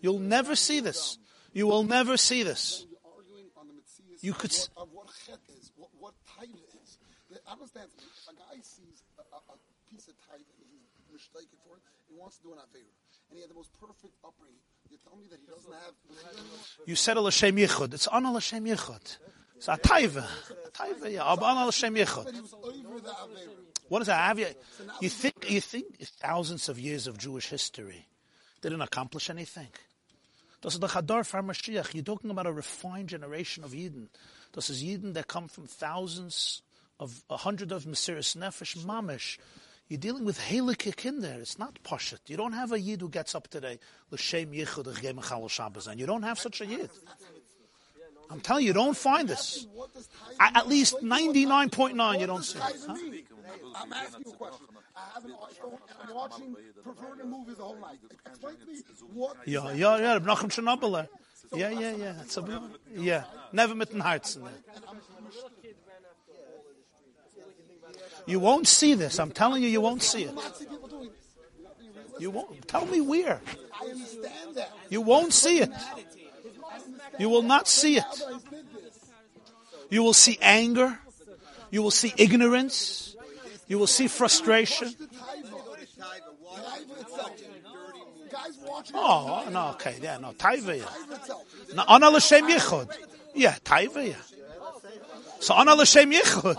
[SPEAKER 2] You'll never see this. You will never see this.
[SPEAKER 6] You're arguing on the mitzvahs
[SPEAKER 2] You
[SPEAKER 6] of
[SPEAKER 2] could s-
[SPEAKER 6] of what chet is, what, what type it is. The, understand, if a guy sees a, a, a piece of type and he's mistaken for it, he wants to do an Avera, and he had the most perfect upbringing, you tell me that he doesn't have...
[SPEAKER 2] You said al Hashem Yichud. It's on al Hashem Yichud. It's a taiva. Taiva, yeah. What is that? You, you think, you think thousands of years of Jewish history didn't accomplish anything? Das the Chadar Mashiach. You're talking about a refined generation of Yidden. Das is Yidden that come from thousands of, a hundred of Mesiris Nefesh Mamish. You're dealing with Helike there. It's not Pashat. You don't have a Yid who gets up today, L'Shem Yichud Mechal Shabbos, and you don't have such a Yid. I'm telling you, you don't find this.
[SPEAKER 6] Taiva
[SPEAKER 2] At, least
[SPEAKER 6] Explain to me what
[SPEAKER 2] 99.9 you don't see.
[SPEAKER 6] Taiva
[SPEAKER 2] Huh?
[SPEAKER 6] I'm asking you a question. I have an iPhone and I'm watching perverted movies the whole night. Explain to me what...
[SPEAKER 2] Ja, ja, Nachum Chernobyl. Uh, yeah, yeah, yeah. It's a, yeah. Never mit in Herzen. You won't see this. I'm telling you, you won't see it.
[SPEAKER 6] I see people doing...
[SPEAKER 2] You won't. Tell me where.
[SPEAKER 6] I understand that.
[SPEAKER 2] You won't see it. You will not see it. You will see anger. You will see ignorance. You will see frustration. Oh, no, okay, yeah, no, taiva. No, ana l'shem yichud. Yeah, taiva. So ana l'shem yichud.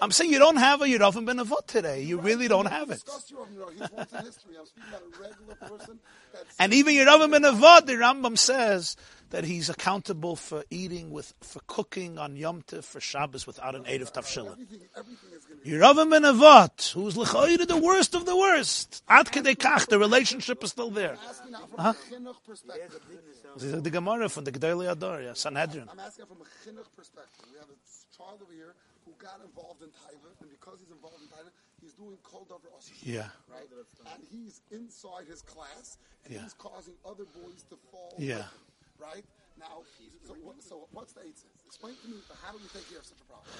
[SPEAKER 2] I'm saying you don't have a Yerovim ben Avot today. You really don't have it.
[SPEAKER 6] Discuss your you know, he's once in history. I'm speaking about a regular person that's
[SPEAKER 2] And even Yerovim ben Avot, the Rambam says that he's accountable for eating with, for cooking on Yom Tov for Shabbos without an aid of tafshillah.
[SPEAKER 6] everything, everything is going to be
[SPEAKER 2] Yerovim ben Avot, who's l'chayir the worst of the worst. Ad kedei kach, the relationship is still there.
[SPEAKER 6] asking now from a chinuch perspective.
[SPEAKER 2] This is the Gemara from the Gedolei Ador, yeah, Sanhedrin.
[SPEAKER 6] I'm asking from a chinuch perspective. We have a child over here who got involved in Taiva, and because he's involved in Taiva, he's doing cold davar osir.
[SPEAKER 2] Yeah.
[SPEAKER 6] Right? And he's inside his class, and
[SPEAKER 2] Yeah.
[SPEAKER 6] he's causing other boys to fall.
[SPEAKER 2] Yeah.
[SPEAKER 6] Right? Now, so, what, so what's the eight Explain to me, how do we take care of such a problem?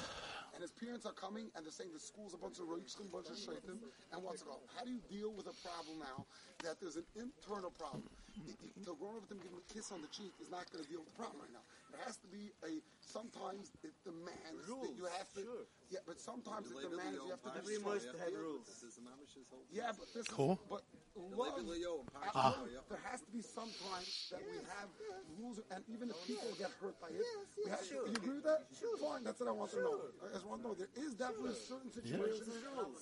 [SPEAKER 6] And his parents are coming, and they're saying the school's a bunch of roichim, bunch of shaitim, and what's it called? How do you deal with a problem now that there's an internal problem? It- it- To run over them, give them a kiss on the cheek is not going to deal with the problem right now. There has to be a, sometimes it demands that you have to, yeah, but sometimes it demands you have to do something. Yeah, but this
[SPEAKER 2] Cool.
[SPEAKER 6] is, but love,
[SPEAKER 2] Ah.
[SPEAKER 6] there has to be some times that we have rules, and even if people get hurt by it, we have, you agree with that? Fine, that's what I want to know. I just want to know there is definitely certain situations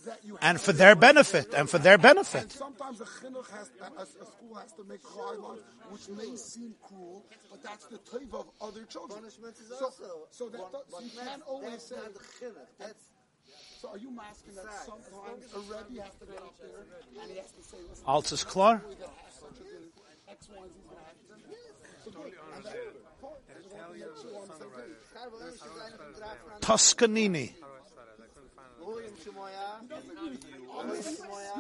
[SPEAKER 6] that you
[SPEAKER 2] And for their benefit, and for their
[SPEAKER 6] and
[SPEAKER 2] benefit.
[SPEAKER 6] sometimes a chinuch has, a, a, a school has to make guidelines, which may seem cruel, but that's the taiva of other children.
[SPEAKER 9] Punishment is
[SPEAKER 6] so,
[SPEAKER 9] also.
[SPEAKER 6] so that
[SPEAKER 9] but,
[SPEAKER 6] so you can't always say.
[SPEAKER 9] the chinuch. That's
[SPEAKER 6] So are you masking that sometimes a rebbe has to get up there and he has to say, listen,
[SPEAKER 2] Alt is klar.
[SPEAKER 6] boy that has such a thing, X, Y, and Z
[SPEAKER 2] Toscanini.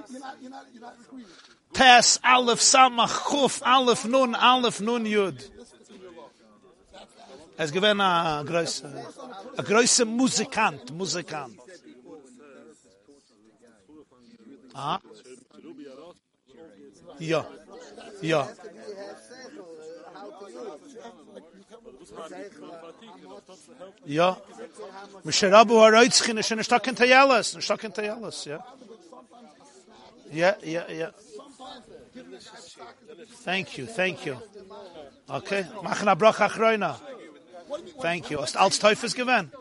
[SPEAKER 6] You're not, you're not, you're not agreeing.
[SPEAKER 2] Tes Aleph Samach Chuf Aleph Nun Aleph Nun Yud. Es gewinn a groisse, a groisse Musikant, Musikant. Ah? Ja. Ja. Ja. Misher Rabu Haroitzchin is in stock in Tayalas, in in Tayalas, yeah. Yeah, yeah, yeah. Thank you, thank you. Okay, machen a broch achroina. Thank you. Als teufels gewen.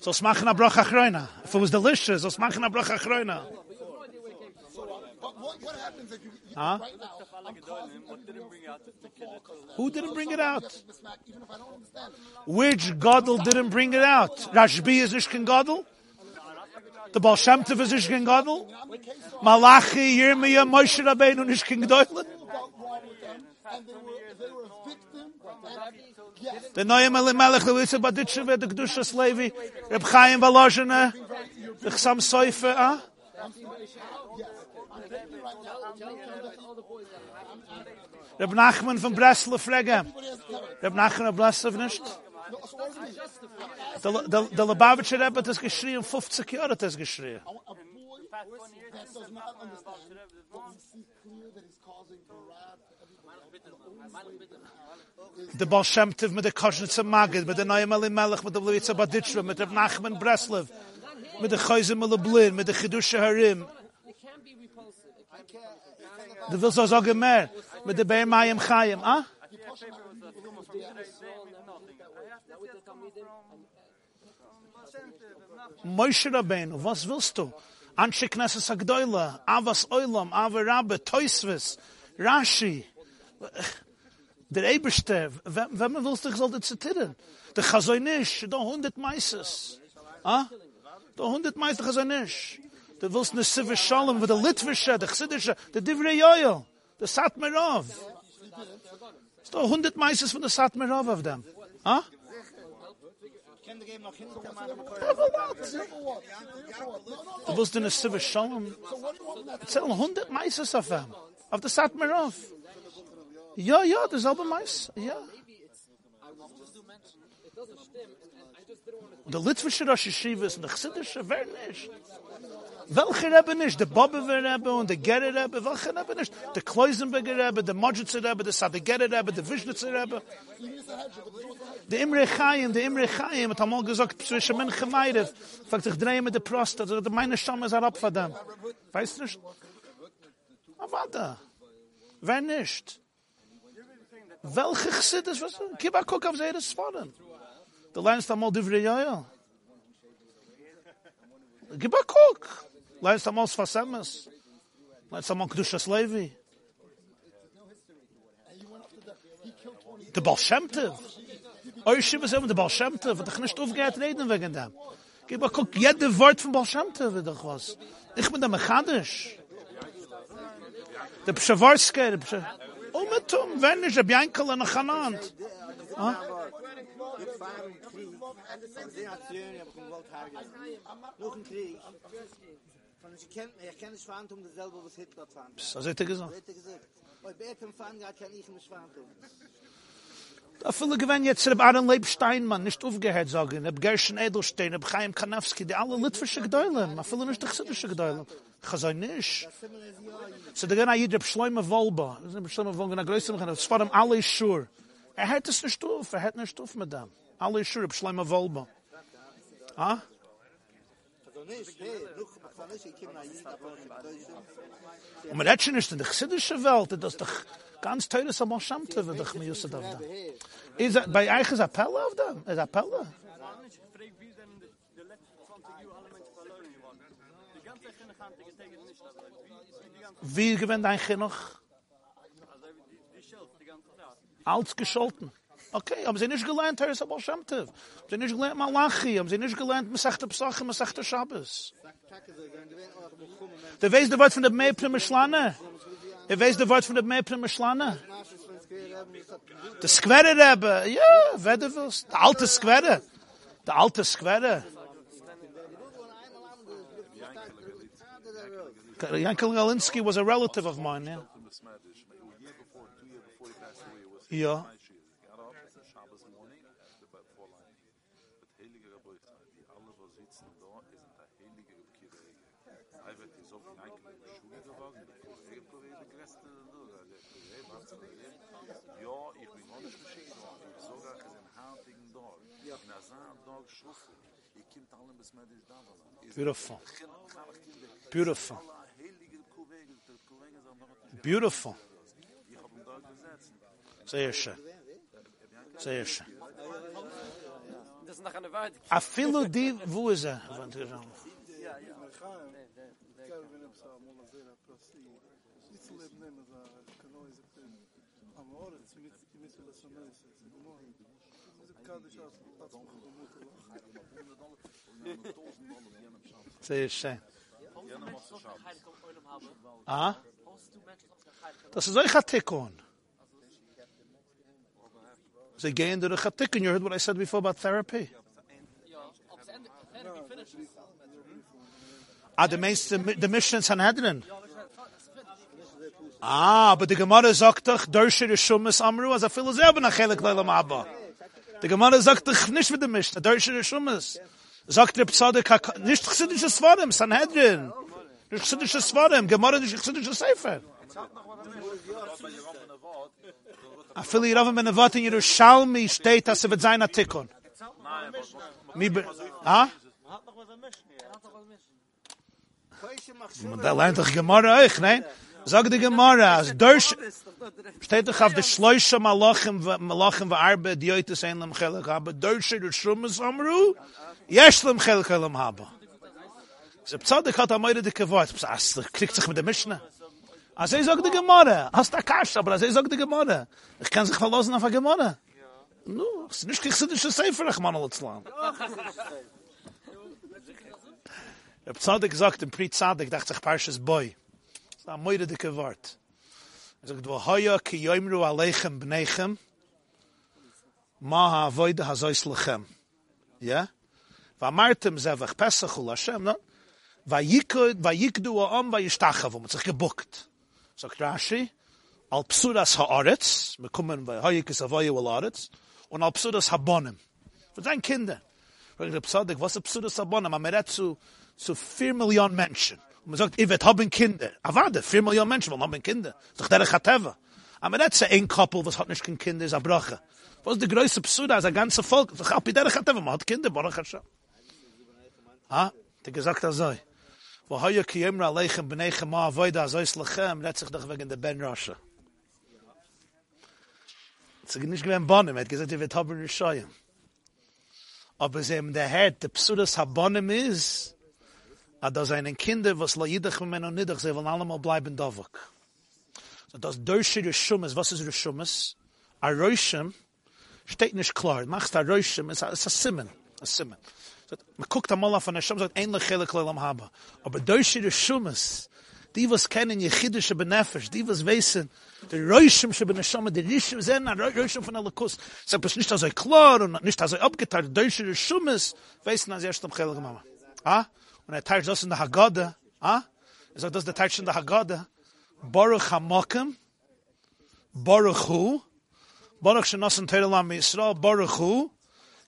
[SPEAKER 2] So es machen a broch achroina. If it was delicious, es machen a broch achroina.
[SPEAKER 6] What, what happens if you
[SPEAKER 2] Huh?
[SPEAKER 6] right now, I'm causing everybody else to fall because
[SPEAKER 2] Who didn't bring it out?
[SPEAKER 6] mismatch, even if I don't understand it.
[SPEAKER 2] Which Godel didn't bring it out? Rashbi is nicht kein Godel? The Baal Shem Tov is nicht kein Godel? Malachi, Yirmiyah, Moshe Rabbeinu nicht kein Gdoile?
[SPEAKER 6] felt wrong with them, and they were, they were a victim. Yes,
[SPEAKER 2] The Noyim Elimelech, the Witzer the Kedushas Levi, Reb Chaim Balozhene, the Chasam Soifer, huh? Reb Nachman von Breslau, frage. Reb Nachman of Breslau nicht? Der der- der Lubavitcher Rebbe hat das geschrien, 50 Jahre hat das geschrien.
[SPEAKER 6] a boy that does not understand, but we see clear that he's causing parad to everybody. else. The only way to have
[SPEAKER 2] Der Baal Shem Tov mit der Koschnitzer Magid, mit der Noyim Elimelech, mit der Levitzer Baditsheve, mit Reb Nachman Breslau, mit der Chayzim Leblin, mit der Chidusha Harim.
[SPEAKER 8] It can be repulsive. It can be
[SPEAKER 2] Du willst auch sagen mehr, mit der Beir Mayim Chayim, ah? Moshe Rabbeinu, was willst du? Anshe Knesses Agdoila, Avas Oilam, Ava Rabbe, Toisves, Rashi. Der Eberste, wenn man willst, ich soll das zitieren. Der Chazoinisch, da hundert Meises. Ah? Da hundert Meises, der Chazoinisch. Willst ne Siver Shalom, wo der Litwische, der Chsidische, der Divrei Yoel, der Satmerov. Ist da hundert Meises von der Satmerov dem. Ah? Du willst ne Siver Shalom, Satmerov.
[SPEAKER 8] It's. I will just do mention. It
[SPEAKER 7] doesn't stem. I just didn't want to.
[SPEAKER 2] Der Litwische Rosh Yeshivas und der Chassidische, wer nicht? Welcher Rebbe nicht? Der Bobbewer Rebbe und der Gerre Rebbe, welcher Rebbe nicht? Der Kloisenberger Rebbe, der Modjitzer Rebbe, der Sadegerre Rebbe, der Wischnitzer Rebbe. Der Imre Chaim, der Imre Chaim hat einmal gesagt, zwischen Menchen Meirev, fragt sich drehen mit der Prostat, oder meine Stamme ist herab von dem. Weißt nicht? Aber warte. Wer nicht? Welche Chassidus, was? Gib a guck auf seine Sforen. Du lernst einmal Divrei Yoel. Gib a guck. Lernst einmal Sfasemes. Lernst einmal Kedushas Levi. Der Baal Shem Tov. Euer Schimmel sagen, der Baal Shem Tov, hat doch nicht aufgehört reden wegen dem. Gib a guck, jede Wort von Baal Shem Tov wird doch was. Ich bin der Mechadisch. Der Pshavarske, der Pshavarske. Oh, mit Tom, wenn nicht, der Biankel in der Chanant. Ah?
[SPEAKER 3] Dit waren Krieg. Wenn ich kenne, ich kenne nicht Verhandlung, dasselbe, was Hitler hat Verhandlung.
[SPEAKER 2] So seht ihr gesagt.
[SPEAKER 3] Seht ihr er gesagt. Bei Beten fahren, ja, kann ich nicht Verhandlung.
[SPEAKER 2] Da fülle gewen jetzt, ob Aaron Leib Steinmann, nicht aufgehört, sagen, ich, Gershon Edelstein, ob Chaim Kanavski, die alle Litwische Gedeulen, ma fülle nicht die Chsidische Gedeulen. Chazoi nisch. So da gönn a jidre Schleume Wolba, das ist ein bschleume Wolba, gönn a größe das war ihm alle Schur. Er hat es nicht auf, er hat nicht auf mit dem. Alle Schur, bschleume Wolba. Ha?
[SPEAKER 3] Chazoi nisch, hey, ruch,
[SPEAKER 2] Und man redet nicht in der chsidische Welt, das ist doch ganz teuer, so man schamt, wenn ich mir jüsse darf da. Er, bei euch ist er Appelle auf da? Ist er Appelle?
[SPEAKER 4] Wie
[SPEAKER 2] gewinnt ein
[SPEAKER 4] Kind noch?
[SPEAKER 2] Als gescholten. Okay, haben sie nicht gelernt, Herr Sabal Shem Tov. Haben sie nicht gelernt Malachi, haben sie nicht gelernt Masechta Pesachim, Masechta Shabbos. Der weiß der Wort von der Meipne Mishlane. Er weiß der Wort von der Meipne Mishlane. Der Skver Rebbe, ja, wer du willst. Der alte Skver. Der alte Skver. Yankel Galinsky was a relative of mine, yeah.
[SPEAKER 4] From the Smadish, a year before, two years before he passed away, it was
[SPEAKER 2] Ja.
[SPEAKER 4] night shift. Got up on Shabbos morning, the bed for line. Mit heiliger Gebräuchheit, die alle, wo sitzen da, ist der heilige Kirege. Er wird die so Yankel in die Schule geworden, der Kirege, Kirege, der Rest der Lura, der Kirege, was zu reden. Ja, ich bin auch nicht geschickt worden. Ich sogar ist ein hartigen Tag. In a Zahn Tag schuffen. Ich kommt alle bis Smadish da, was ist
[SPEAKER 2] Beautiful.
[SPEAKER 4] Beautiful.
[SPEAKER 2] Beautiful.
[SPEAKER 4] heilige Kuwege, der Kuwege sind noch nicht
[SPEAKER 2] Beautiful.
[SPEAKER 4] Ich hab ihn Beautiful. Beautiful.
[SPEAKER 2] Sehr schön. Sehr schön.
[SPEAKER 7] Das.
[SPEAKER 2] A filo di, wo is Sehr schön.
[SPEAKER 7] Hoeveel mensen zoals een heilige op oorlog hebben?
[SPEAKER 2] Ah?
[SPEAKER 7] Hoeveel mensen zoals een heilige
[SPEAKER 2] Das ist euch a Tikkun. So again, the Tikkun, you heard what I said before about therapy?
[SPEAKER 7] Ja, op zijn einde. Verder, die finishes.
[SPEAKER 2] Ah, the meeste, the Mishnah in Sanhedrin. Ah, but the Gemara sagt doch, Dorshe Rishumis Amru, also viele selber nach Chelik Leilam Abba. Die Gemara sagt doch nicht mit der Mishnah, Dorshe Rishumis. Sagt der Psadik, hak- nicht chsidische Svarim, Sanhedrin. Nicht chsidische Svarim, Gemara nicht chsidische Sefer. A fili Rav ben Avat in Yerushalmi steht, dass er wird sein. Mi be- Ah? Da lernt doch Gemara euch, nein? Sag die Gemara, as dörsch, steht doch auf der Schleuche Malachim, Malachim wa Arbe, die heute sein am Chelik habe, dörsch er der Schumme Samru, jesch lem Chelik alam habe. Ze bezahlt dich hat am de dicke Wort, bis as, kriegt sich mit der Mischna. As er ich sag die Gemara, as da Kasch, aber as er ich sag die Gemara, ich kann sich verlassen auf der Gemara. Nu, es ist nicht kichsidische Seifer, ach man, alatzlan. Ja, bezahlt dich gesagt, im Pri-Zadig, dachte ich, Parshas Boy. Ist ein moire dicke Wort. Er sagt, wo ki yoimru aleichem bneichem, ma ha avoide ha lechem. Ja? Va martem zevach Pesach ul Hashem, no? Rashi, al psuras ha'aretz, wal aretz, al psuras ha'bonim. Kinder. Redt zu, Menschen. Und man sagt, ich wird haben Kinder. Aber warte, vier Millionen Menschen wollen haben Kinder. Das ist doch der. Aber redt zu ein Koppel, was hat nicht kein Kinder, ist Abrache. Was ist die größte Psuda, ist ein ganzer Volk. Das ist auch bei der Chateva, man hat Kinder, Baruch Hashem. Ah, der gesagt das so. Wo hoye kiyemra aleichem b'nei chema avoida azois lechem, redt sich doch wegen der Ben Rasha. Es ist nicht gewinn Bonim, hat gesagt, er wird haben Rishoyim. Aber es ihm der Herd, der Habonim ist, a da seinen Kinder, was la jidach mit und nidach, sie wollen allemal bleiben dovak. So das Dörsche Rishumis, was ist Rishumis? A Rishum, steht nicht klar, machst a Rishum, es ist a Simen, a Simen. So, man guckt einmal auf an Hashem, sagt, ein lechele klelam haba. Aber Dörsche Rishumis, die was kennen jechidische benefesh, die was wissen, der Reuschem she beneshama, der Rishim sehen, der Reuschem von Alakus. Es ist nicht so klar und nicht so abgeteilt, der Deutsche Rishumis, wissen, als erst am Chelige Mama. Ah? Und er teilt das in der Haggadah, ah? Er sagt, das ist der Teil in der Haggadah. Baruch HaMokim, Baruch Hu, Baruch Shenosan Teirelam Yisrael, Baruch Hu,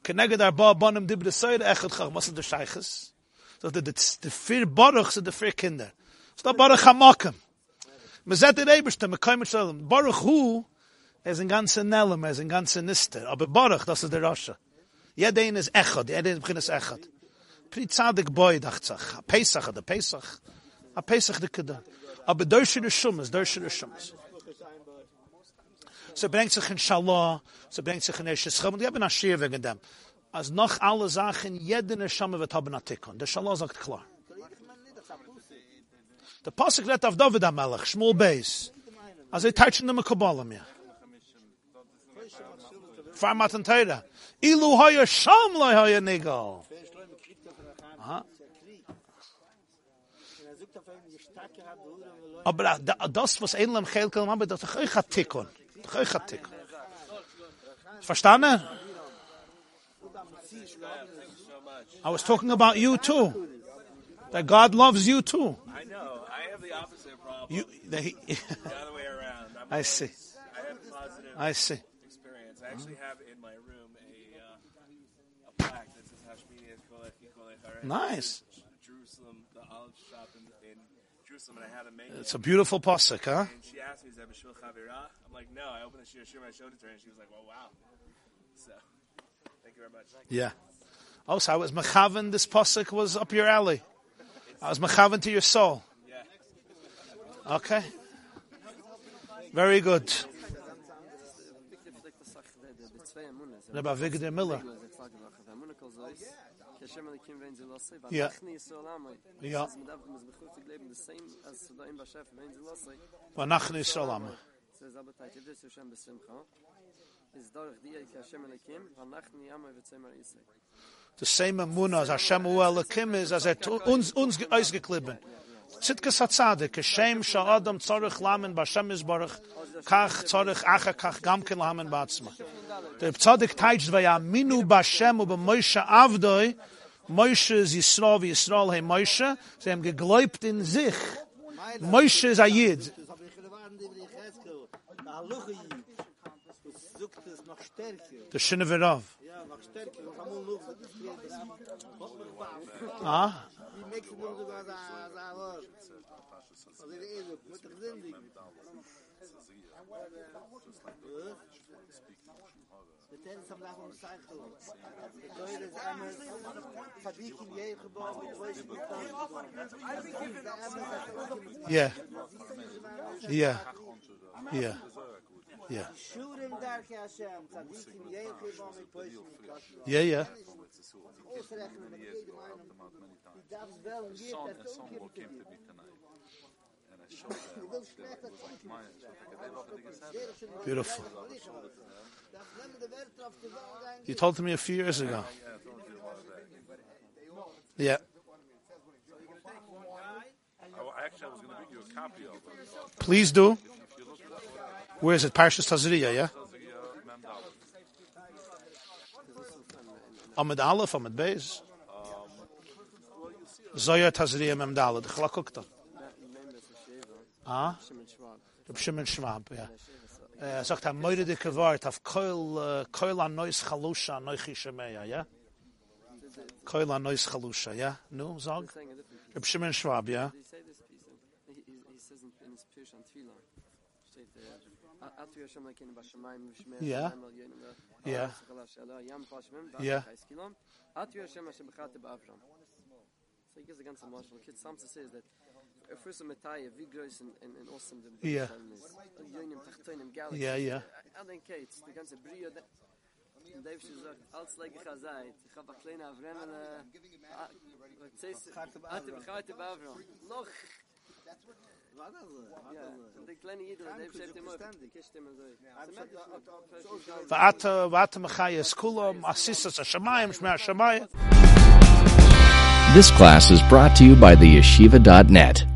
[SPEAKER 2] Keneged Arba Bonim Dibri Seir, Echad Chach, ist der Scheiches? So, die, die, die vier Baruch sind die vier Kinder. Ist der Baruch HaMokim. Man sagt der Eberste, man Shalom. Baruch Hu, er ist ein ganzer Nelem, er ist Nister. Aber Baruch, das ist der Rasha. Jeder ist Echad, jeder ein Echad. Pri Tzadik Boy, dacht sich. A Pesach, a Pesach. A Pesach, de Kedar. Aber Deutsche der Schummes, Deutsche. Sie bringt sich in Shalom, sie bringt sich in Eshes Chum, und ich habe eine Schir wegen dem. Als noch alle Sachen, jeder Neshama wird haben Atikon. Der Shalom sagt klar. Der Pasuk redt auf David HaMelech, Shmuel Beis. Also ich teitsch in dem Kabbalah mir. Farmat und Teira. Ilu hoya sham loy hoya nigal. Aber das, was Chelkel haben, das ist doch euch hat Tikkun. Doch euch hat Tikkun. Verstanden? I was talking about you too. That God loves you too.
[SPEAKER 7] I know. I have the opposite problem.
[SPEAKER 2] You, he,
[SPEAKER 7] the other way around. I'm [laughs]
[SPEAKER 2] I see.
[SPEAKER 7] I have positive
[SPEAKER 2] I see.
[SPEAKER 7] experience. I actually have in my room a uh, a plaque that says Hashmini et Kolech Yikolech Harei.
[SPEAKER 2] Nice.
[SPEAKER 7] Jerusalem, the olive shop in, in Jerusalem, and I had to make
[SPEAKER 2] It's a beautiful pasuk, huh?
[SPEAKER 7] And she asked me, "Is that Bashul Chavira?" I'm like, "No." I opened the shir, shir, I showed it to her, and she was like, "Well, wow." So, thank you very much.
[SPEAKER 2] Yeah. Oh, so I was mechaven, this pasuk was up your alley. I was mechaven to your soul. Okay. Very good. Rabbi Vigdor Miller. Vanachni Salam. The same Emunah as Hashem Hu Elokim is as tu- uns, uns ge- ausgeklippen. Tzidkas HaTzadik, Hashem Sha'adam Tzorich Lamen B'Hashem Yisbarach, Kach Tzorich Acha Kach Gamken Lamen B'Atzma. Der Tzadik teitsch Vayaminu B'Hashem U B'Moshe Avdoi, Moshe is Yisrael, wie Yisrael he Moshe, sie haben gegläubt in sich. Moshe is a yid
[SPEAKER 3] da lukh ah
[SPEAKER 2] ah?
[SPEAKER 3] Die Mexen noch sogar so ein Wort. Also der Esel, mit der Gesindung. Der Tennis am Lach und Zeichel. Der Teure ist einmal Fadik im Jäh geboren, mit Rösch mit
[SPEAKER 2] yeah. Yeah. Yeah. Yeah.
[SPEAKER 3] Shurim Darke Hashem, Fadik im Jäh geboren, mit Rösch mit
[SPEAKER 2] Yeah, yeah. Beautiful.
[SPEAKER 3] Das nehmen die Welt auf die Welt
[SPEAKER 2] You told me a few years ago. Yeah.
[SPEAKER 4] Actually, I was going to bring you a copy of it.
[SPEAKER 2] Please do.
[SPEAKER 4] If you look at that,
[SPEAKER 2] Where is it? Parshas Tazria, yeah?
[SPEAKER 4] Tazria Mem Dalet.
[SPEAKER 2] Amud Aleph, Amud Beis. Zoya Tazria Mem Dalet. Ah? Reb Shimon Schwab, yeah. Er sagt er moide dicke Wort auf Keul an neus Chalusha neuchi Shemeya? Keul an Chalusha. Reb Shimon
[SPEAKER 10] uh,
[SPEAKER 2] Yeah. Yeah. Yeah.
[SPEAKER 10] B'Avram. So ganze Marshal. Kid Samsa says that a first Messiah, wie groß and, and, and awesome the
[SPEAKER 2] Yeah.
[SPEAKER 10] Hashem is. Yonim, Tachtonim, Galaxy.
[SPEAKER 2] Yeah, yeah.
[SPEAKER 10] I think it's the ganze Brio, that Und Dave sagt, als lege ich azait, ich hab a kleine Avremel, äh, uh, hatte mich heute bei Avram. Noch,
[SPEAKER 3] Warte so,
[SPEAKER 10] ja,
[SPEAKER 3] warte so.
[SPEAKER 10] die kleine Jidl, Dave
[SPEAKER 3] Danke,
[SPEAKER 10] schreibt immer,
[SPEAKER 3] verständig.
[SPEAKER 10] kischt immer so.
[SPEAKER 2] Va'ata va'ata mechayes kulam asisas hashamayim shmei hashamayim.
[SPEAKER 11] This class is brought to you by theyeshiva.net.